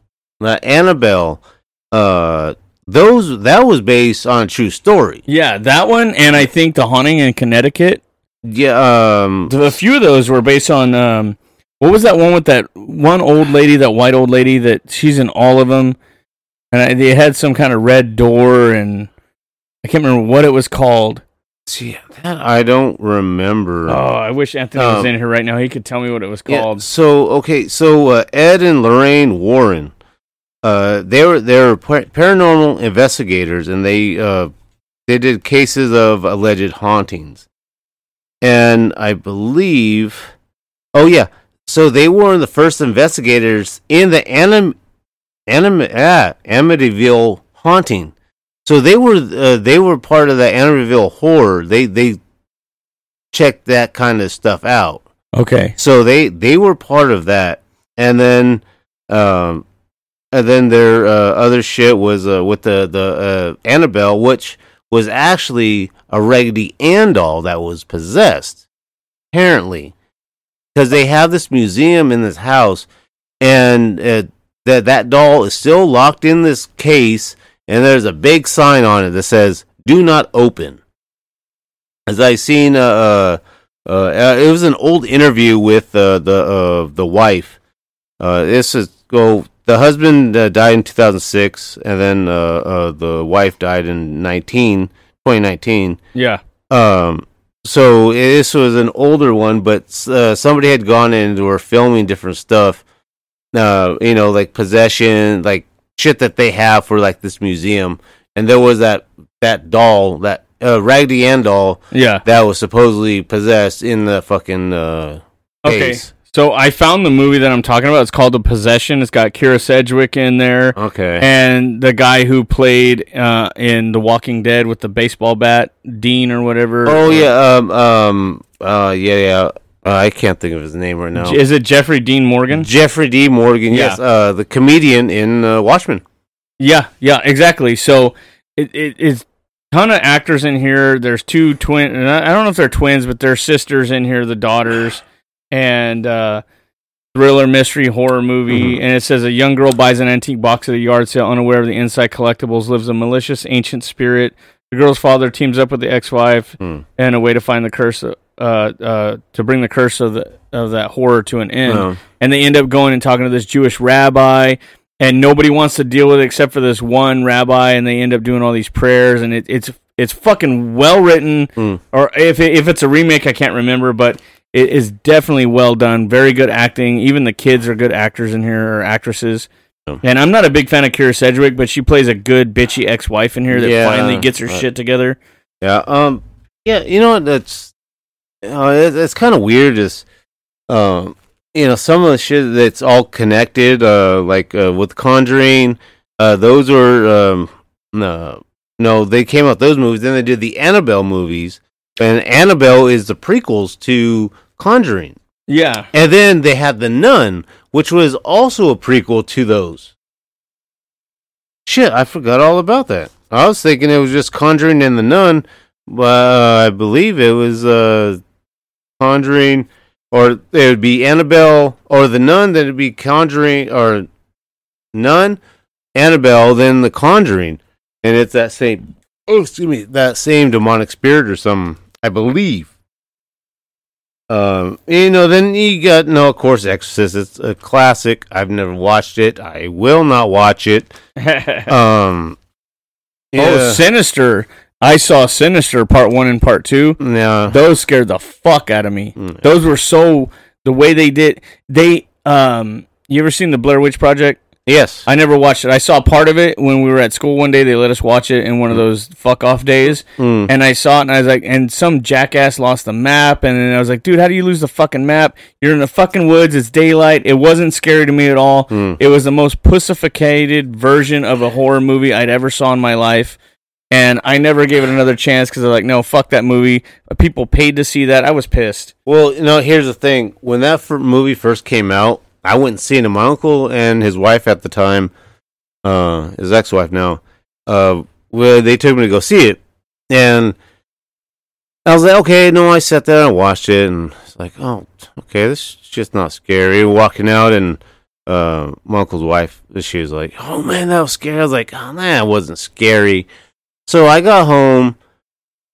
Annabelle. Uh, those that was based on a true story. yeah that one and i think the haunting in connecticut Yeah. Um. a few of those were based on um what was that one with that one old lady that white old lady that she's in all of them and I, they had some kind of red door and i can't remember what it was called See, that I don't remember. oh i wish anthony was Um, in here right now he could tell me what it was Yeah, called so okay, so uh, Ed and Lorraine Warren, uh, they were they were paranormal investigators, and they uh, they did cases of alleged hauntings, and I believe, oh yeah, so they were the first investigators in the anim, anim, ah, Amityville haunting. So they were uh, they were part of the Amityville horror. They they checked that kind of stuff out. okay So they they were part of that, and then um, and then their uh, other shit was uh, with the the uh, Annabelle, which was actually a Raggedy Ann doll that was possessed, apparently, because they have this museum in this house, and uh, that that doll is still locked in this case, and there's a big sign on it that says "Do not open." As I seen, uh, uh, uh, it was an old interview with the the wife. This is go. The husband uh, died in 2006, and then uh, uh, the wife died in 19, 2019. yeah Um, so this was an older one, but uh, somebody had gone in and were filming different stuff. Uh, you know, like possession, like shit that they have for like this museum, and there was that that doll, that uh, Raggedy Ann doll, yeah that was supposedly possessed in the fucking uh, okay case. So i found the movie that i'm talking about it's called the possession it's got Kyra Sedgwick in there Okay. and the guy who played uh, in The Walking Dead with the baseball bat, Dean or whatever. oh yeah, um, um, uh, yeah, yeah. Uh, I can't think of his name right now. Is it Jeffrey Dean Morgan? Jeffrey D. Morgan? Yeah. Yes, uh, the comedian in uh, Watchmen. Yeah, yeah, exactly. So it, it it's ton of actors in here. There's two twin. and I I don't know if they're twins, but they're sisters in here, the daughters, and uh, thriller, mystery, horror movie. Mhm. And it says a young girl buys an antique box at a yard sale, unaware of the inside collectibles, lives a malicious ancient spirit. The girl's father teams up with the ex-wife Hmm. and a way to find the curse, uh, uh, to bring the curse of the of that horror to an end. Oh. And they end up going and talking to this Jewish rabbi, and nobody wants to deal with it except for this one rabbi, and they end up doing all these prayers, and it, it's it's fucking well written. Or if it, if it's a remake, I can't remember, but it is definitely well done. Very good acting. Even the kids are good actors in here or actresses. And I'm not a big fan of Kyra Sedgwick, but she plays a good bitchy ex-wife in here that Yeah, finally gets her shit together. Yeah. Um. Yeah. You know what? That's. Uh, it's, it's kind of weird. Is um. You know some of the shit that's all connected. Uh. Like uh, with Conjuring. Uh. Those were um. No. No. They came out those movies. Then they did the Annabelle movies. And Annabelle is the prequels to Conjuring. Yeah. And then they had The Nun, which was also a prequel to those. Shit, I forgot all about that. I was thinking it was just Conjuring and The Nun, but uh, I believe it was uh, Conjuring or it would be Annabelle or the Nun. Then it'd be Conjuring or Nun, Annabelle, then the Conjuring, and it's that same. Oh, excuse me, that same demonic spirit or something. I believe. Um, you know, then you got no, of course, Exorcist. It's a classic. I've never watched it. I will not watch it. um, Oh. Sinister. I saw Sinister part one and part two. Yeah. Those scared the fuck out of me. Those were so the way they did they um you ever seen the Blair Witch Project? Yes. I never watched it. I saw part of it when we were at school one day. They let us watch it in one of those fuck off days. Mm. And I saw it and I was like, and some jackass lost the map. And then I was like, dude, how do you lose the fucking map? You're in the fucking woods. It's daylight. It wasn't scary to me at all. Mm. It was the most pussificated version of a horror movie I'd ever saw in my life. And I never gave it another chance because they're like, no, fuck that movie. People paid to see that. I was pissed. Well, you know, here's the thing. When that movie first came out, I went and seen it. My uncle and his wife at the time, uh, his ex-wife now, uh, well, they took me to go see it, and I was like, okay, no, I sat there and watched it, and it's like, oh, okay, this is just not scary. Walking out, and uh, my uncle's wife, she was like, oh man, that was scary. I was like, oh man, it wasn't scary. So I got home,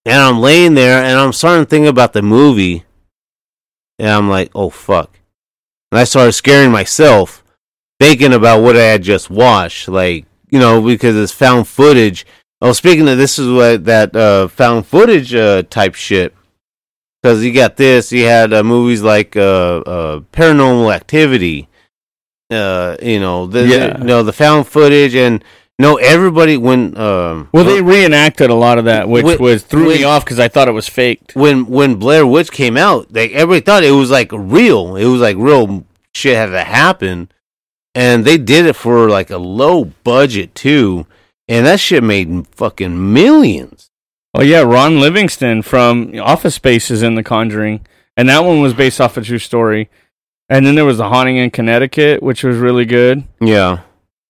and I'm laying there, and I'm starting to think about the movie. And I'm like, oh fuck. And I started scaring myself, thinking about what I had just watched. Like, you know, because it's found footage. Oh, speaking of this is what that uh, found footage uh, type shit. Because you got this, you had uh, movies like uh, uh, Paranormal Activity. Uh, you know, the, Yeah. you know the found footage, and no, everybody when um, Well, they reenacted a lot of that, which When- was threw me off because I thought it was faked. when when Blair Witch came out, they everybody thought it was like real. It was like real shit had to happen, and they did it for like a low budget too, and that shit made fucking millions. Oh yeah, Ron Livingston from Office Space is in The Conjuring, and that one was based off a true story. And then there was The Haunting in Connecticut, which was really good. Yeah.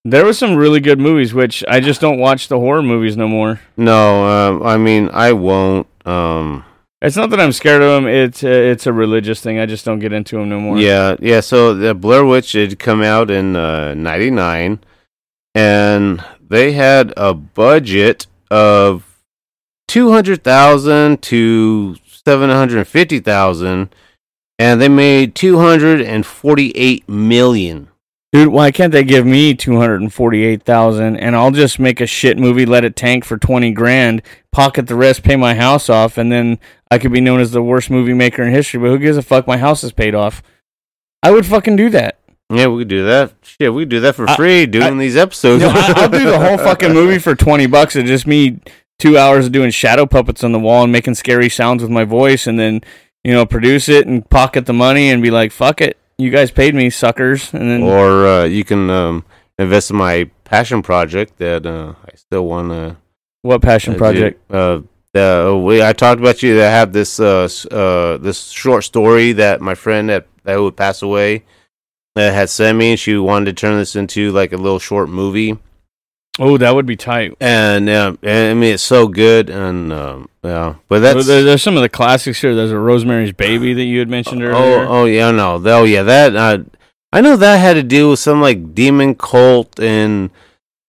There were some really good movies, which I just don't watch the horror movies no more. No, um, I mean I won't. Um, It's not that I'm scared of them; it's uh, it's a religious thing. I just don't get into them no more. yeah, yeah. So the Blair Witch had come out in uh, '99, and they had a budget of two hundred thousand to seven hundred fifty thousand, and they made two hundred and forty-eight million. Dude, why can't they give me two hundred and forty-eight thousand, and I'll just make a shit movie, let it tank for twenty grand, pocket the rest, pay my house off, and then I could be known as the worst movie maker in history. But who gives a fuck? My house is paid off. I would fucking do that. Yeah, we could do that. Shit, we could do that for I- free doing these episodes. No, I, I'll do the whole fucking movie for twenty bucks. It's just me two hours of doing shadow puppets on the wall and making scary sounds with my voice, and then you know produce it and pocket the money and be like, "Fuck it, you guys paid me, suckers." And then or uh, you can um, invest in my passion project that uh, I still want to. what passion project? Uh, the, we, I talked about you that have this uh, uh, this short story that my friend that that would pass away uh, had sent me. And she wanted to turn this into like a little short movie, Oh, that would be tight. and and, I mean it's so good, and um, yeah, but that's there- there's some of the classics here. There's a Rosemary's Baby that you had mentioned earlier. Oh, oh yeah, no, oh yeah, that uh, I know that had to do with some like demon cult and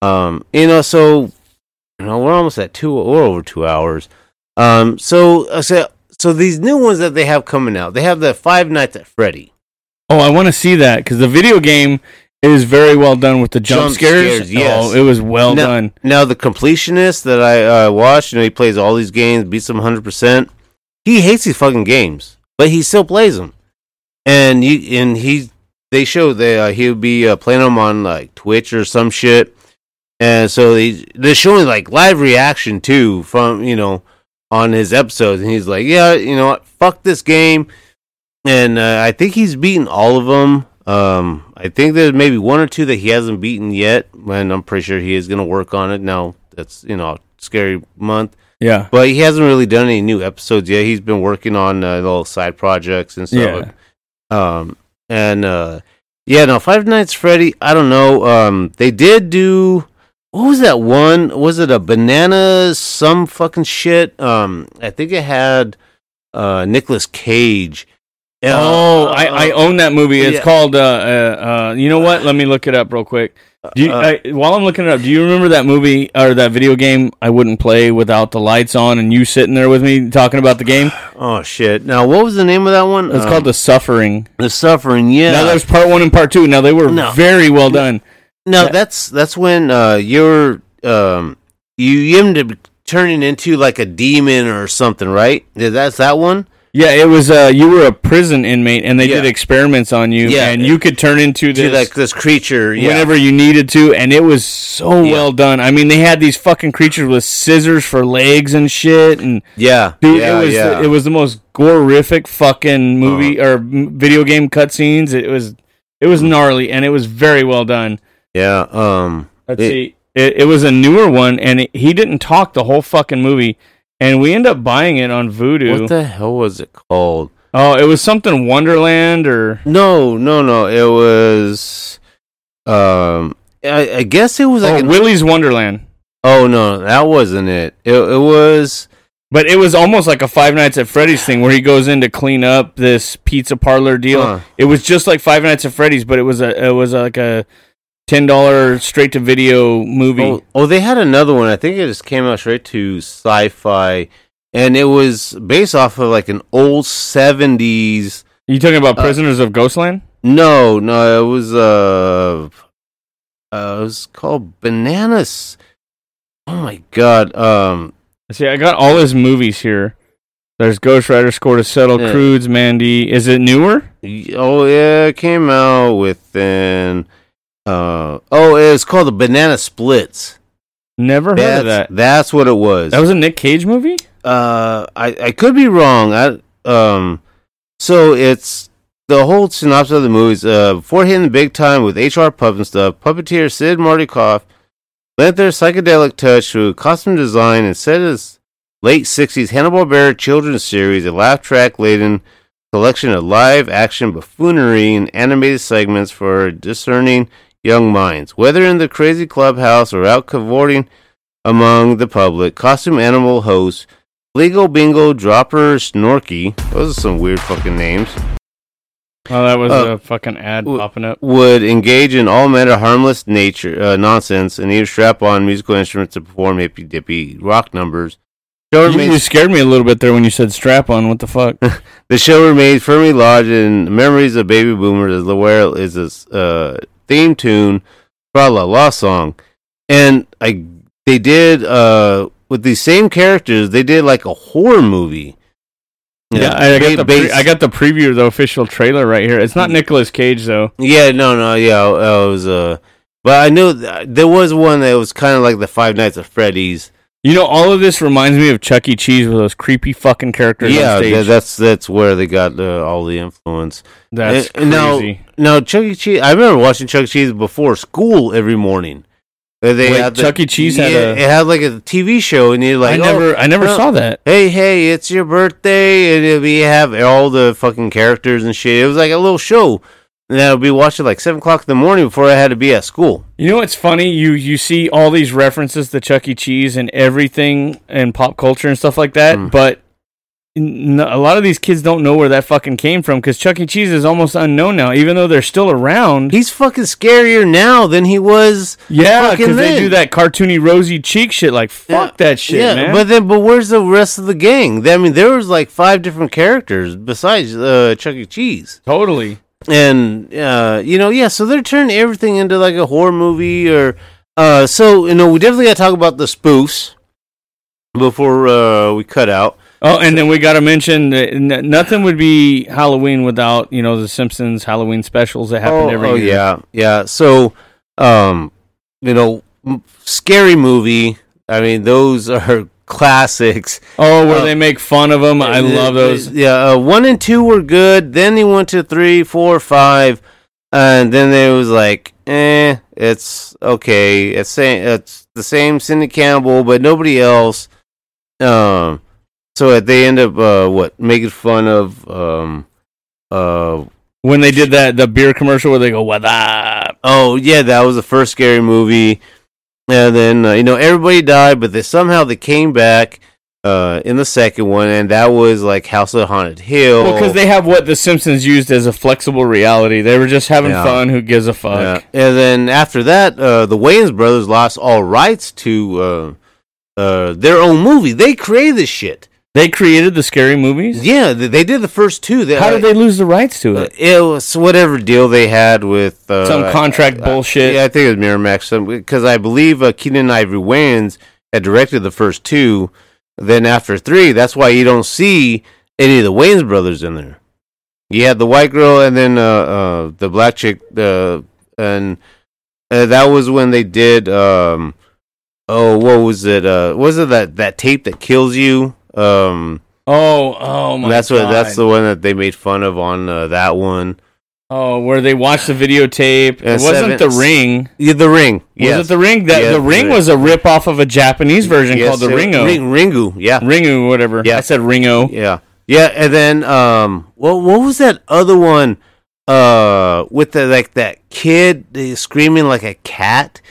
um, you know, so you know we're almost at two, we're over two hours. Um, so I said, so these new ones that they have coming out, they have the Five Nights at Freddy. Oh, I want to see that because the video game is very well done with the jump, scares. yes, Oh, it was well now, done. Now the completionist that I uh, watched, you know, he plays all these games, beats them hundred percent. He hates these fucking games, but he still plays them. And you and he, they show that uh, he would be uh, playing them on like Twitch or some shit. And so they they're showing like live reaction too from you know on his episodes, and he's like, yeah, you know what, fuck this game. And uh, I think he's beaten all of them. Um, I think there's maybe one or two that he hasn't beaten yet, and I'm pretty sure he is going to work on it. Now that's you know scary month, Yeah. but he hasn't really done any new episodes yet. He's been working on uh, little side projects and stuff. Yeah. Um, and uh, yeah, no, Five Nights Freddy. I don't know. Um, they did do. What was that one? Was it a banana? Some fucking shit. Um, I think it had uh Nicolas Cage, oh, I, I own that movie. It's yeah. called. Uh, uh, uh, you know what? Let me look it up real quick. Do you, Uh, I, while I'm looking it up, do you remember that movie or that video game? I wouldn't play without the lights on, and you sitting there with me talking about the game. Oh shit! Now, what was the name of that one? It's Um, called The Suffering. The Suffering. Yeah. Now there's part one and part two. Now they were No. very well done. No, that's that's when uh, you're um, you you end up turning into like a demon or something, right? That's that one. Yeah, it was. Uh, you were a prison inmate, and they Yeah. did experiments on you, Yeah. and you could turn into To this like this creature. Yeah. whenever you needed to, and it was so well done. I mean, they had these fucking creatures with scissors for legs and shit, and Yeah. dude, yeah, it was yeah. it was the most gorific fucking movie or m- video game cutscenes. It was it was gnarly, and it was very well done. yeah. Um. Let's it- see, it, it was a newer one, and it, he didn't talk the whole fucking movie, and we end up buying it on Vudu. What the hell was it called? oh, it was something Wonderland or. No, no, no. It was. Um. I, I guess it was like. Oh, Willy's Wonderland. oh no, that wasn't it. It, it was. But it was almost like a Five Nights at Freddy's thing where he goes in to clean up this pizza parlor deal. Huh. It was just like Five Nights at Freddy's, but it was a it was like a ten dollar straight to video movie. Oh, oh, they had another one. I think it just came out straight to sci-fi, and it was based off of like an old seventies. you talking about uh, Prisoners of Ghostland? No, no, it was uh, uh, it was called Bananas. Oh my god. Um, See, I got all his movies here. There's Ghost Rider, Score to Settle, Yeah. Croods, Mandy. Is it newer? oh yeah, it came out within. Uh, oh, it's called the Banana Splits. Never heard That's of that. that's what it was. That was a Nick Cage movie. uh I I could be wrong. I um so it's the whole synopsis of the movies uh before hitting the big time with HR Pufnstuf, puppeteer Sid Marty Krofft lent their psychedelic touch to costume design and set his late 60s Hanna-Barbera children's series, a laugh track laden collection of live action buffoonery and animated segments for discerning young minds. Whether in the crazy clubhouse or out cavorting among the public, costume animal hosts Fleegle Bingo Drooper Snorky, those are some weird fucking names, Oh, that was Uh, a fucking ad w- popping up. would engage in all manner of harmless nature uh, nonsense and either strap on musical instruments to perform hippy dippy rock numbers. Show You, remains- you scared me a little bit there when you said strap on. What the fuck? the show remains firmly lodged in memories of baby boomers as the where is this uh, theme tune, Tra La La song, and I they did uh, with these same characters. They did like a horror movie. Yeah, I got the pre- I got the preview of the official trailer right here. It's not Nicolas Cage though. Yeah, no, no, yeah, it was uh, but I knew th- there was one that was kind of like the Five Nights at Freddy's. You know, all of this reminds me of Chuck E. Cheese with those creepy fucking characters Yeah, that's that's where they got uh, all the influence. That's And- and now, crazy. now Chuck E. Cheese. I remember watching Chuck E. Cheese before school every morning. They Wait, had the- Chuck E. Cheese had yeah, a- it had like a TV show, and you're like, I never- oh, I never oh, saw that. Hey, hey, it's your birthday, and we have all the fucking characters and shit. It was like a little show, and I would be watching like seven o'clock in the morning before I had to be at school. You know what's funny? You you see all these references to Chuck E. Cheese and everything and pop culture and stuff like that, Mm. but n- a lot of these kids don't know where that fucking came from because Chuck E. Cheese is almost unknown now, even though they're still around. He's fucking scarier now than he was. yeah, because they do that cartoony rosy cheek shit. Like fuck that shit, yeah, man. but then, but where's the rest of the gang? I mean, there was like five different characters besides uh, Chuck E. Cheese. totally. And uh, you know, yeah. So they're turning everything into like a horror movie, or uh, so you know, we definitely got to talk about the spoofs before uh, we cut out. Oh, and then we got to mention that nothing would be Halloween without you know the Simpsons Halloween specials that happen oh, every oh, year. yeah, yeah. So, um, you know, scary movie. I mean, those are classics. Oh, where Uh, they make fun of them. I love those. Yeah, uh, one and two were good. Then they went to three, four, five, and then it was like, eh, it's okay. It's same. It's the same Cindy Campbell, but nobody else. Um, so they end up uh, what making fun of um, uh, When they did that the beer commercial where they go what up. Oh yeah, that was the first scary movie. And then uh, you know everybody died, but they somehow they came back. uh, in the second one, and that was like House of Haunted Hill. Well, because they have what the Simpsons used as a flexible reality. They were just having Yeah. fun. Who gives a fuck? Yeah. And then after that, uh, the Wayans brothers lost all rights to uh, uh, their own movie. They created this shit. They created the scary movies. Yeah, they, they did the first two. They, How did they lose the rights to it? It was whatever deal they had with uh, Some contract bullshit. Yeah, I think it was Miramax. Because I believe uh, Keenen Ivory Wayans had directed the first two. Then after three, that's why you don't see any of the Wayans brothers in there. You had the white girl and then uh, uh, the black chick, uh, and uh, that was when they did. Um, oh, what was it? Uh, was it that that tape that kills you? Um, oh, oh my that's what that's the one that they made fun of on uh, that one. Oh, where they watched the videotape. Uh, it wasn't seven- the Ring. Yeah, the Ring. Yes. Was it the Ring? That Yeah, the Ring was a rip off of a Japanese version Yes, called the Ringo. Ring, Ringu, yeah. Ringu, whatever. Yeah. I said Ringo. Yeah. Yeah, and then um what what was that other one uh with the like that kid screaming like a cat?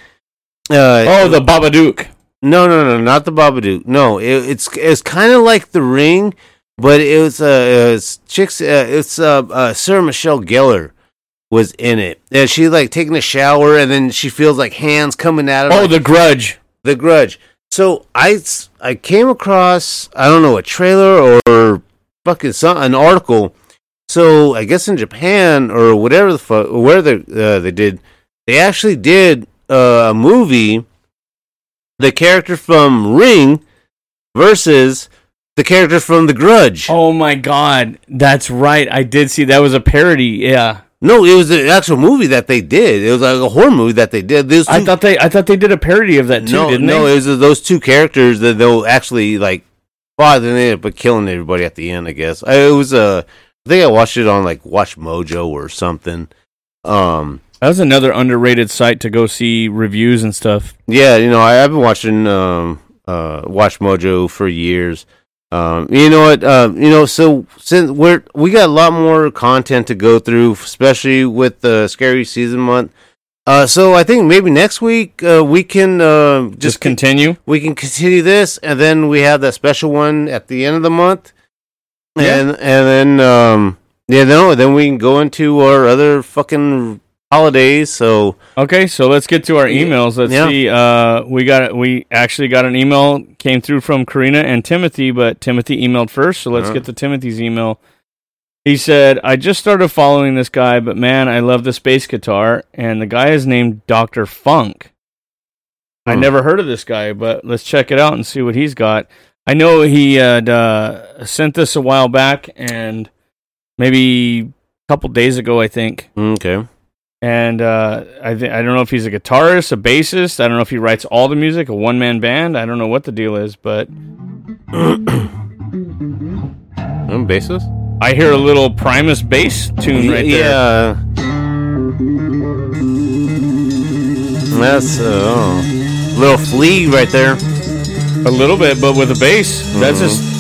Uh Oh, the Babadook. No, no, no, not the Babadook. No, it, it's it's kind of like the Ring, but it was uh it's chicks uh, it's uh, uh Sarah Michelle Gellar was in it. And she like taking a shower and then she feels like hands coming at her. Oh, like- the Grudge. the Grudge. So I I came across I don't know a trailer or fucking some an article. So I guess in Japan or whatever the fuck where they uh, they did they actually did uh, a movie. The character from Ring versus the character from The Grudge. Oh my God, that's right. I did see that was a parody. Yeah. No, it was an actual movie that they did. It was like a horror movie that they did. Those I thought they I thought they did a parody of that too, no, didn't no, they? it was those two characters that they'll actually like they ended up killing everybody at the end. I guess I, it was Uh, I think I watched it on like Watch Mojo or something. Um, that was another underrated site to go see reviews and stuff. yeah, you know, I, I've been watching um, uh, Watch Mojo for years. Um, you know what? Um, you know, so since we're we got a lot more content to go through, especially with the scary season month. Uh, so I think maybe next week uh, we can uh, just, Just continue. we can continue this, and then we have that special one at the end of the month, Yeah. and and then um yeah no then we can go into our other fucking holidays. So Okay, so let's get to our emails. Let's Yeah. see. Uh, we got we actually got an email came through from Karina and Timothy, but Timothy emailed first. So let's Uh-huh. get to Timothy's email. He said, "I just started following this guy, but man, I love the space guitar, and the guy is named Doctor Funk. I Hmm. never heard of this guy, but let's check it out and see what he's got. I know he had uh, sent this a while back, and maybe a couple days ago, I think." okay, and uh, I th- I don't know if he's a guitarist, a bassist. I don't know if he writes all the music, a one man band. I don't know what the deal is, but I'm basis. I hear a little Primus bass tune right there. Yeah, that's uh, oh. little flea right there. a little bit, but with a bass. That's Mhm. just.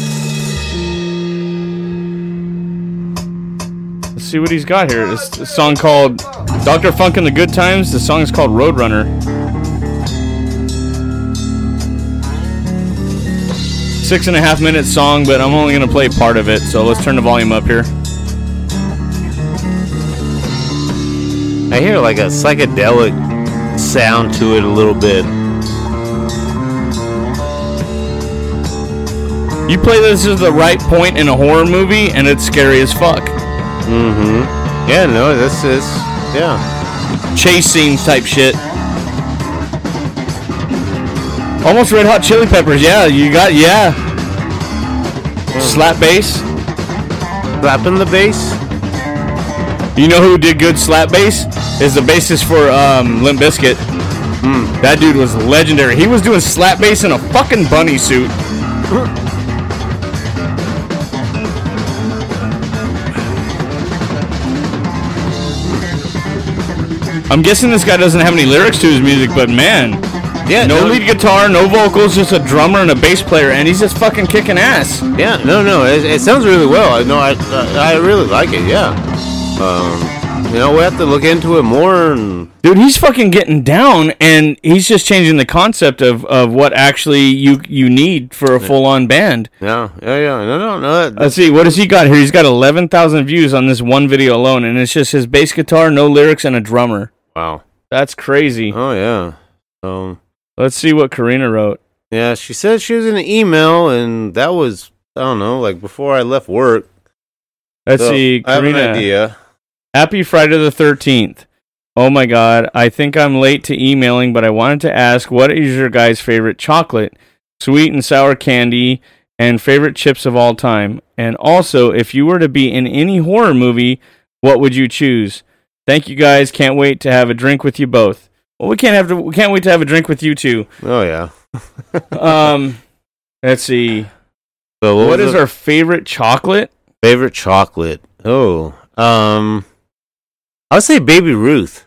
See what he's got here. It's a song called "Doctor Funk and the Good Times." The song is called "Roadrunner." Six and a half minute song, but I'm only gonna play part of it. So let's turn the volume up here. I hear like a psychedelic sound to it a little bit. You play this at the right point in a horror movie, and it's scary as fuck. Mm-hmm. Yeah, no, this is yeah. Chase scenes type shit. Almost Red Hot Chili Peppers. Yeah, you got yeah. Slap bass. Slapping the bass. You know who did good slap bass? Is the bassist for um, Limp Bizkit. That dude was legendary. He was doing slap bass in a fucking bunny suit. I'm guessing this guy doesn't have any lyrics to his music, but man, Yeah, no no- lead guitar, no vocals, just a drummer and a bass player, and he's just fucking kicking ass. Yeah, no, no, it, it sounds really well. I know, I, I really like it. Yeah. Um, You know, we have to look into it more. And Dude, he's fucking getting down, and he's just changing the concept of, of what actually you you need for a full on band. yeah, yeah, yeah. No, no, no. that- Let's see, what has he got here? He's got eleven thousand views on this one video alone, and it's just his bass guitar, no lyrics, and a drummer. Wow. That's crazy. Oh yeah. So Let's see what Karina wrote. yeah, she said she was in an email, and that was I don't know, like before I left work. Let's So, see, I have an Karina. idea. Happy Friday the 13th. Oh my god, I think I'm late to emailing, but I wanted to ask what is your guys' favorite chocolate, sweet and sour candy, and favorite chips of all time? And also, if you were to be in any horror movie, what would you choose? Thank you guys. Can't wait to have a drink with you both. Well, we can't have to, we can't wait to have a drink with you too. Oh yeah. Um, let's see. So what was is the our favorite chocolate? favorite chocolate? Oh, um, I would say Baby Ruth.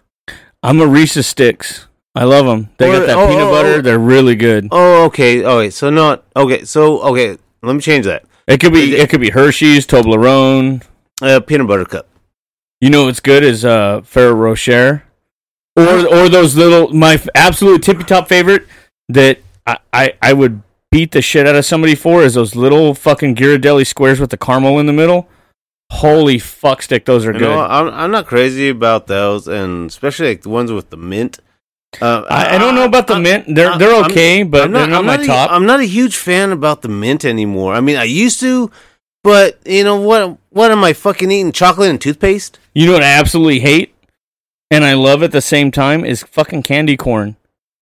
I'm a Reese's Sticks. I love them. They Or- got that oh, peanut oh, butter. oh. They're really good. Oh, okay. Oh, wait. So not okay. So okay. Let me change that. It could be it could be Hershey's, Toblerone. Uh, peanut butter cup. You know what's good is uh Ferrero Rocher, or or those little my f- absolute tippy top favorite that I, I I would beat the shit out of somebody for is those little fucking Ghirardelli squares with the caramel in the middle. Holy fuck stick, those are You good. know, I'm I'm not crazy about those, and especially like the ones with the mint. Uh, I, I don't know about the mint. They're I- they're I'm- okay, but I'm they're not I'm my a- top. I'm not a huge fan about the mint anymore. I mean, I used to, but you know what? What am I fucking eating? Chocolate and toothpaste? You know what I absolutely hate, and I love at the same time is fucking candy corn.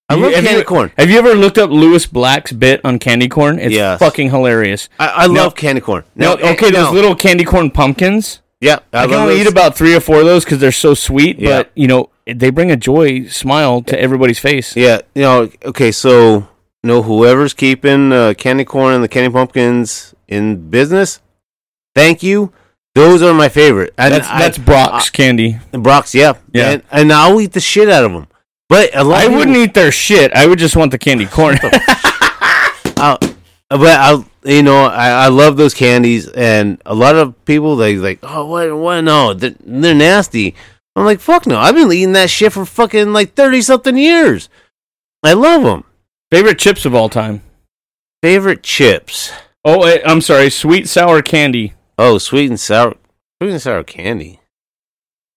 I You- love have candy you- corn. Have you ever looked up Lewis Black's bit on candy corn? It's Yes. fucking hilarious. I, I Now- love candy corn. No, Now, okay, eh, those now- little candy corn pumpkins. Yeah, I, can only eat about three or four of those because they're so sweet. Yeah. But you know, they bring a joy smile to everybody's face. Yeah, you know, okay, so you know whoever's keeping uh, candy corn and the candy pumpkins in business, thank you. Those are my favorite. And That's I- that's Brach's candy. I- Brach's, yeah, Yeah. and, and I'll eat the shit out of them. But a lot I wouldn't people- eat their shit. I would just want the candy corn. I'll- but I, you know, I, I love those candies, and a lot of people they like, oh, what, what? No, they're, they're nasty. I'm like, fuck no. I've been eating that shit for fucking like thirty something years. I love them. Favorite chips of all time. Favorite chips. Oh, I'm sorry. Sweet sour candy. Oh, sweet and sour, sweet and sour candy.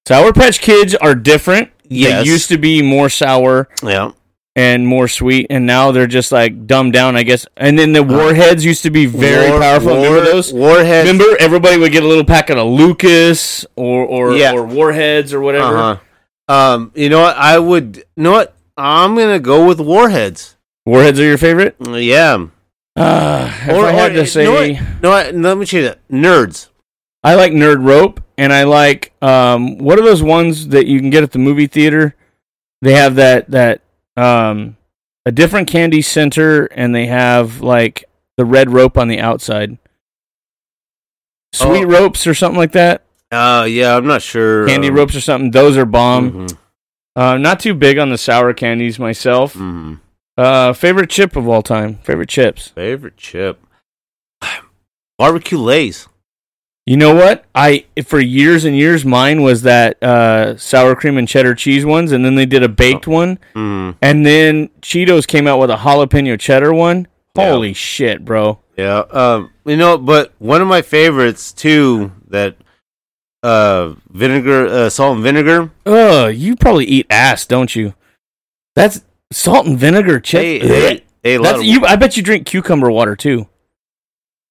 Sour Patch Kids are different. Yes. They used to be more sour Yeah. and more sweet, and now they're just like dumbed down, I guess. And then the Warheads used to be very War- powerful. War- Remember those? Warheads. Remember, everybody would get a little packet of Lucas or or, Yeah. or Warheads or whatever. Uh-huh. Um, you know what? I would. You know what? I'm gonna go with Warheads. Warheads are your favorite? Yeah. Uh, if I had to say, know what? No, let me change that. Nerds. I like Nerd Rope, and I like um, what are those ones that you can get at the movie theater? They have that that um, a different candy center, and they have like the red rope on the outside. Sweet Oh. ropes or something like that. Uh, yeah, I'm not sure. Candy um, ropes or something. Those are bomb. mhm, Uh, not too big on the sour candies myself. mhm. Uh, favorite chip of all time. Favorite chips. Favorite chip. Barbecue Lays. You know what? I for years and years mine was that uh, sour cream and cheddar cheese ones, and then they did a baked one, Mm, and then Cheetos came out with a jalapeno cheddar one. Yeah. Holy shit, bro! yeah. Um, you know, but one of my favorites too. That uh, vinegar, uh, salt and vinegar. Ugh, you probably eat ass, don't you? That's salt and vinegar chip. Hey, hey, hey, a lot That's of- you. I bet you drink cucumber water too.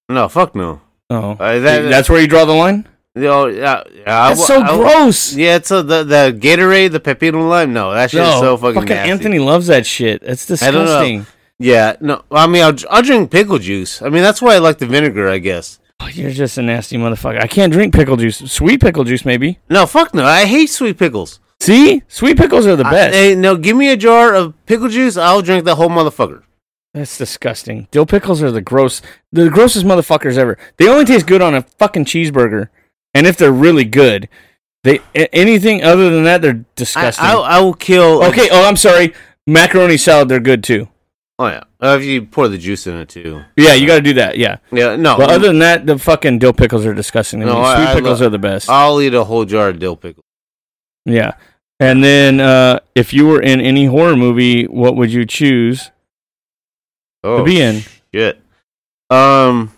No, fuck no. Oh, Uh, that- that's where you draw the line. You know, yeah, yeah, I That's wa- so I wa- gross. Yeah, it's a, the the Gatorade, the pepino lime. No, that shit is so fucking, nasty. Anthony loves that shit. It's I don't know. disgusting. Yeah, no. I mean, I'll, I'll drink pickle juice. I mean, that's why I like the vinegar, I guess. Oh, you're just a nasty motherfucker. I can't drink pickle juice. Sweet pickle juice, maybe. No, fuck no. I hate sweet pickles. See, sweet pickles are the I- best. hey, no, give me a jar of pickle juice. I'll drink the whole motherfucker. That's disgusting. Dill pickles are the gross, the grossest motherfuckers ever. They only taste good on a fucking cheeseburger, and if they're really good, they anything other than that, they're disgusting. I, I will kill. okay. Oh, I'm sorry. Macaroni salad, they're good too. Oh yeah. Uh, if you pour the juice in it too. Yeah, you got to do that. Yeah. Yeah. No. But other than that, the fucking dill pickles are disgusting. no. I- Sweet I pickles are the best. I'll eat a whole jar of dill pickles. Yeah. And then uh, if you were in any horror movie, what would you choose Oh, to be in? Shit. Um.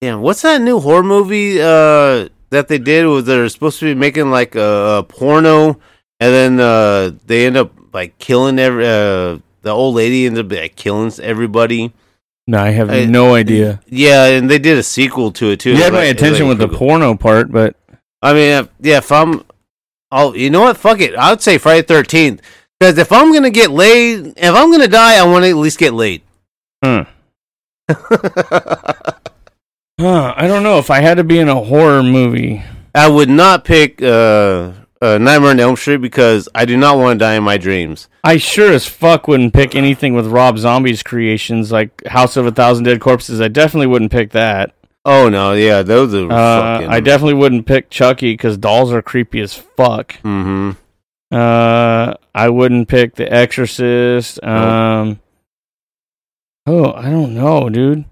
Yeah, what's that new horror movie uh that they did? Was they're supposed to be making like a, a porno, and then uh they end up like killing every uh the old lady ends up like killing everybody. No, I have I- no idea. Yeah, and they did a sequel to it too. You had Like- my attention like with the porno part, but I mean, if, yeah, if I'm, oh, you know what? Fuck it. I would say Friday Thirteenth because if I'm gonna get laid, if I'm gonna die, I want to at least get laid. Hmm. Huh, I don't know if I had to be in a horror movie. I would not pick uh, uh, Nightmare on Elm Street because I do not want to die in my dreams. I sure as fuck wouldn't pick anything with Rob Zombie's creations like House of a Thousand Dead Corpses. I definitely wouldn't pick that. Oh no, yeah, those are Uh, fucking. I definitely wouldn't pick Chucky because dolls are creepy as fuck. hmm Uh, I wouldn't pick The Exorcist. Um, oh, I don't know, dude.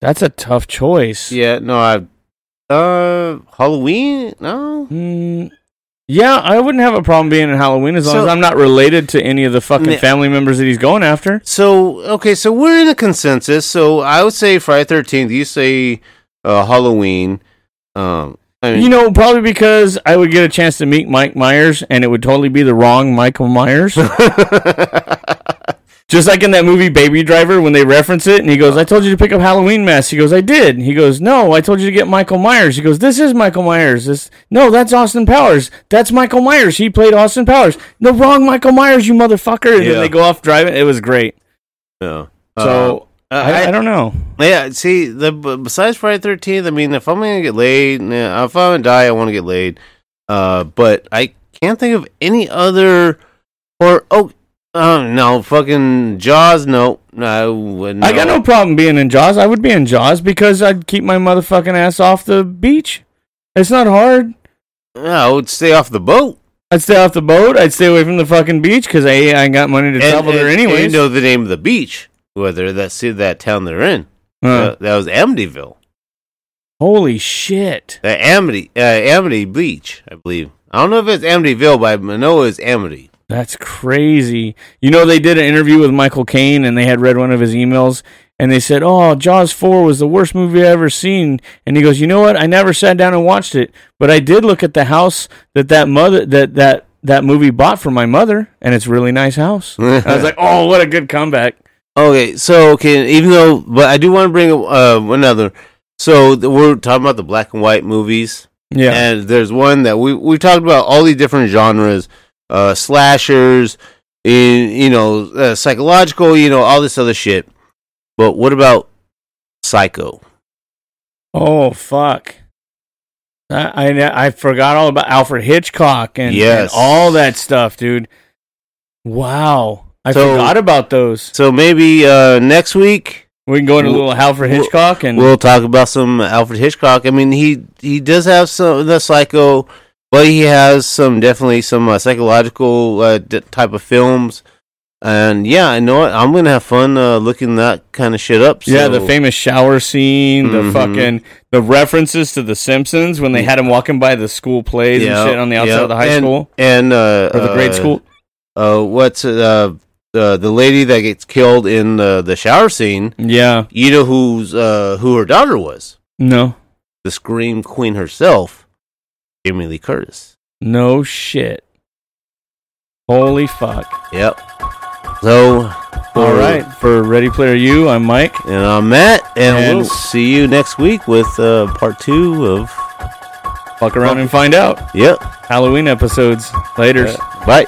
That's a tough choice. Yeah, no, I. Uh, Halloween? No. Mm, yeah, I wouldn't have a problem being in Halloween as long So- as I'm not related to any of the fucking Yeah. family members that he's going after. So okay, so we're in a consensus. So I would say Friday Thirteenth. You say uh, Halloween. Um, I mean, You know, probably because I would get a chance to meet Mike Myers, and it would totally be the wrong Michael Myers. Just like in that movie Baby Driver, when they reference it, and he goes, "I told you to pick up Halloween masks." He goes, "I did." He goes, "No, I told you to get Michael Myers." He goes, "This is Michael Myers." This no, that's Austin Powers. That's Michael Myers. He played Austin Powers. The wrong Michael Myers, you motherfucker. And Yeah. then they go off driving. It was great. no. So Uh, I, I don't know. Yeah, see, the besides Friday Thirteenth, I mean, if I'm gonna get laid, if I'm gonna die, I want to get laid. Uh, but I can't think of any other or oh, uh, no, fucking Jaws. No, no, no. I got no problem being in Jaws. I would be in Jaws because I'd keep my motherfucking ass off the beach. It's not hard. I would stay off the boat. I'd stay off the boat. I'd stay away from the fucking beach because I I ain't got money to travel there and anyways. you know the name of the beach, whether that see that town they're in. Huh. Uh, that was Amityville. Holy shit! The Amity, uh, Amity Beach, I believe. I don't know if it's Amityville, but I know it's Amity. That's crazy. You know, they did an interview with Michael Caine and they had read one of his emails and they said, Oh, Jaws 4 was the worst movie I ever seen. And he goes, You know what? I never sat down and watched it, but I did look at the house that that mother, that, that, that movie bought for my mother, and it's a really nice house. I was like, Oh, what a good comeback. Okay, so okay, even though, but I do want to bring uh, another. So the, we're talking about the black and white movies. Yeah. and there's one that we we talked about all these different genres, uh, slashers, in you know, uh, psychological, you know, all this other shit. But what about Psycho? Oh, fuck. I, I, I forgot all about Alfred Hitchcock and, and all that stuff, dude. Wow. I So- forgot about those. So maybe uh, next week We can go into a little Alfred Hitchcock and we'll talk about some Alfred Hitchcock. I mean, he he does have some the psycho, but he has some definitely some uh, psychological uh, d- type of films. And yeah, I know what I'm gonna have fun uh, looking that kind of shit up. Yeah, the famous shower scene, the Mhm. fucking the references to the Simpsons when they had him walking by the school plays Yeah, and shit on the outside yeah. of the high and, school and uh, or the grade uh, school. Uh, what's uh, uh, the lady that gets killed in the the shower scene? Yeah, You know who's uh, who her daughter was? no, The scream queen herself, Jamie Lee Curtis. no shit. Holy fuck! Yep. So, All right, for Ready Player U, I'm Mike. And I'm Matt, and, And- we'll see you next week with uh, part two of Fuck around and find out. Yep. Halloween episodes. Later. Bye.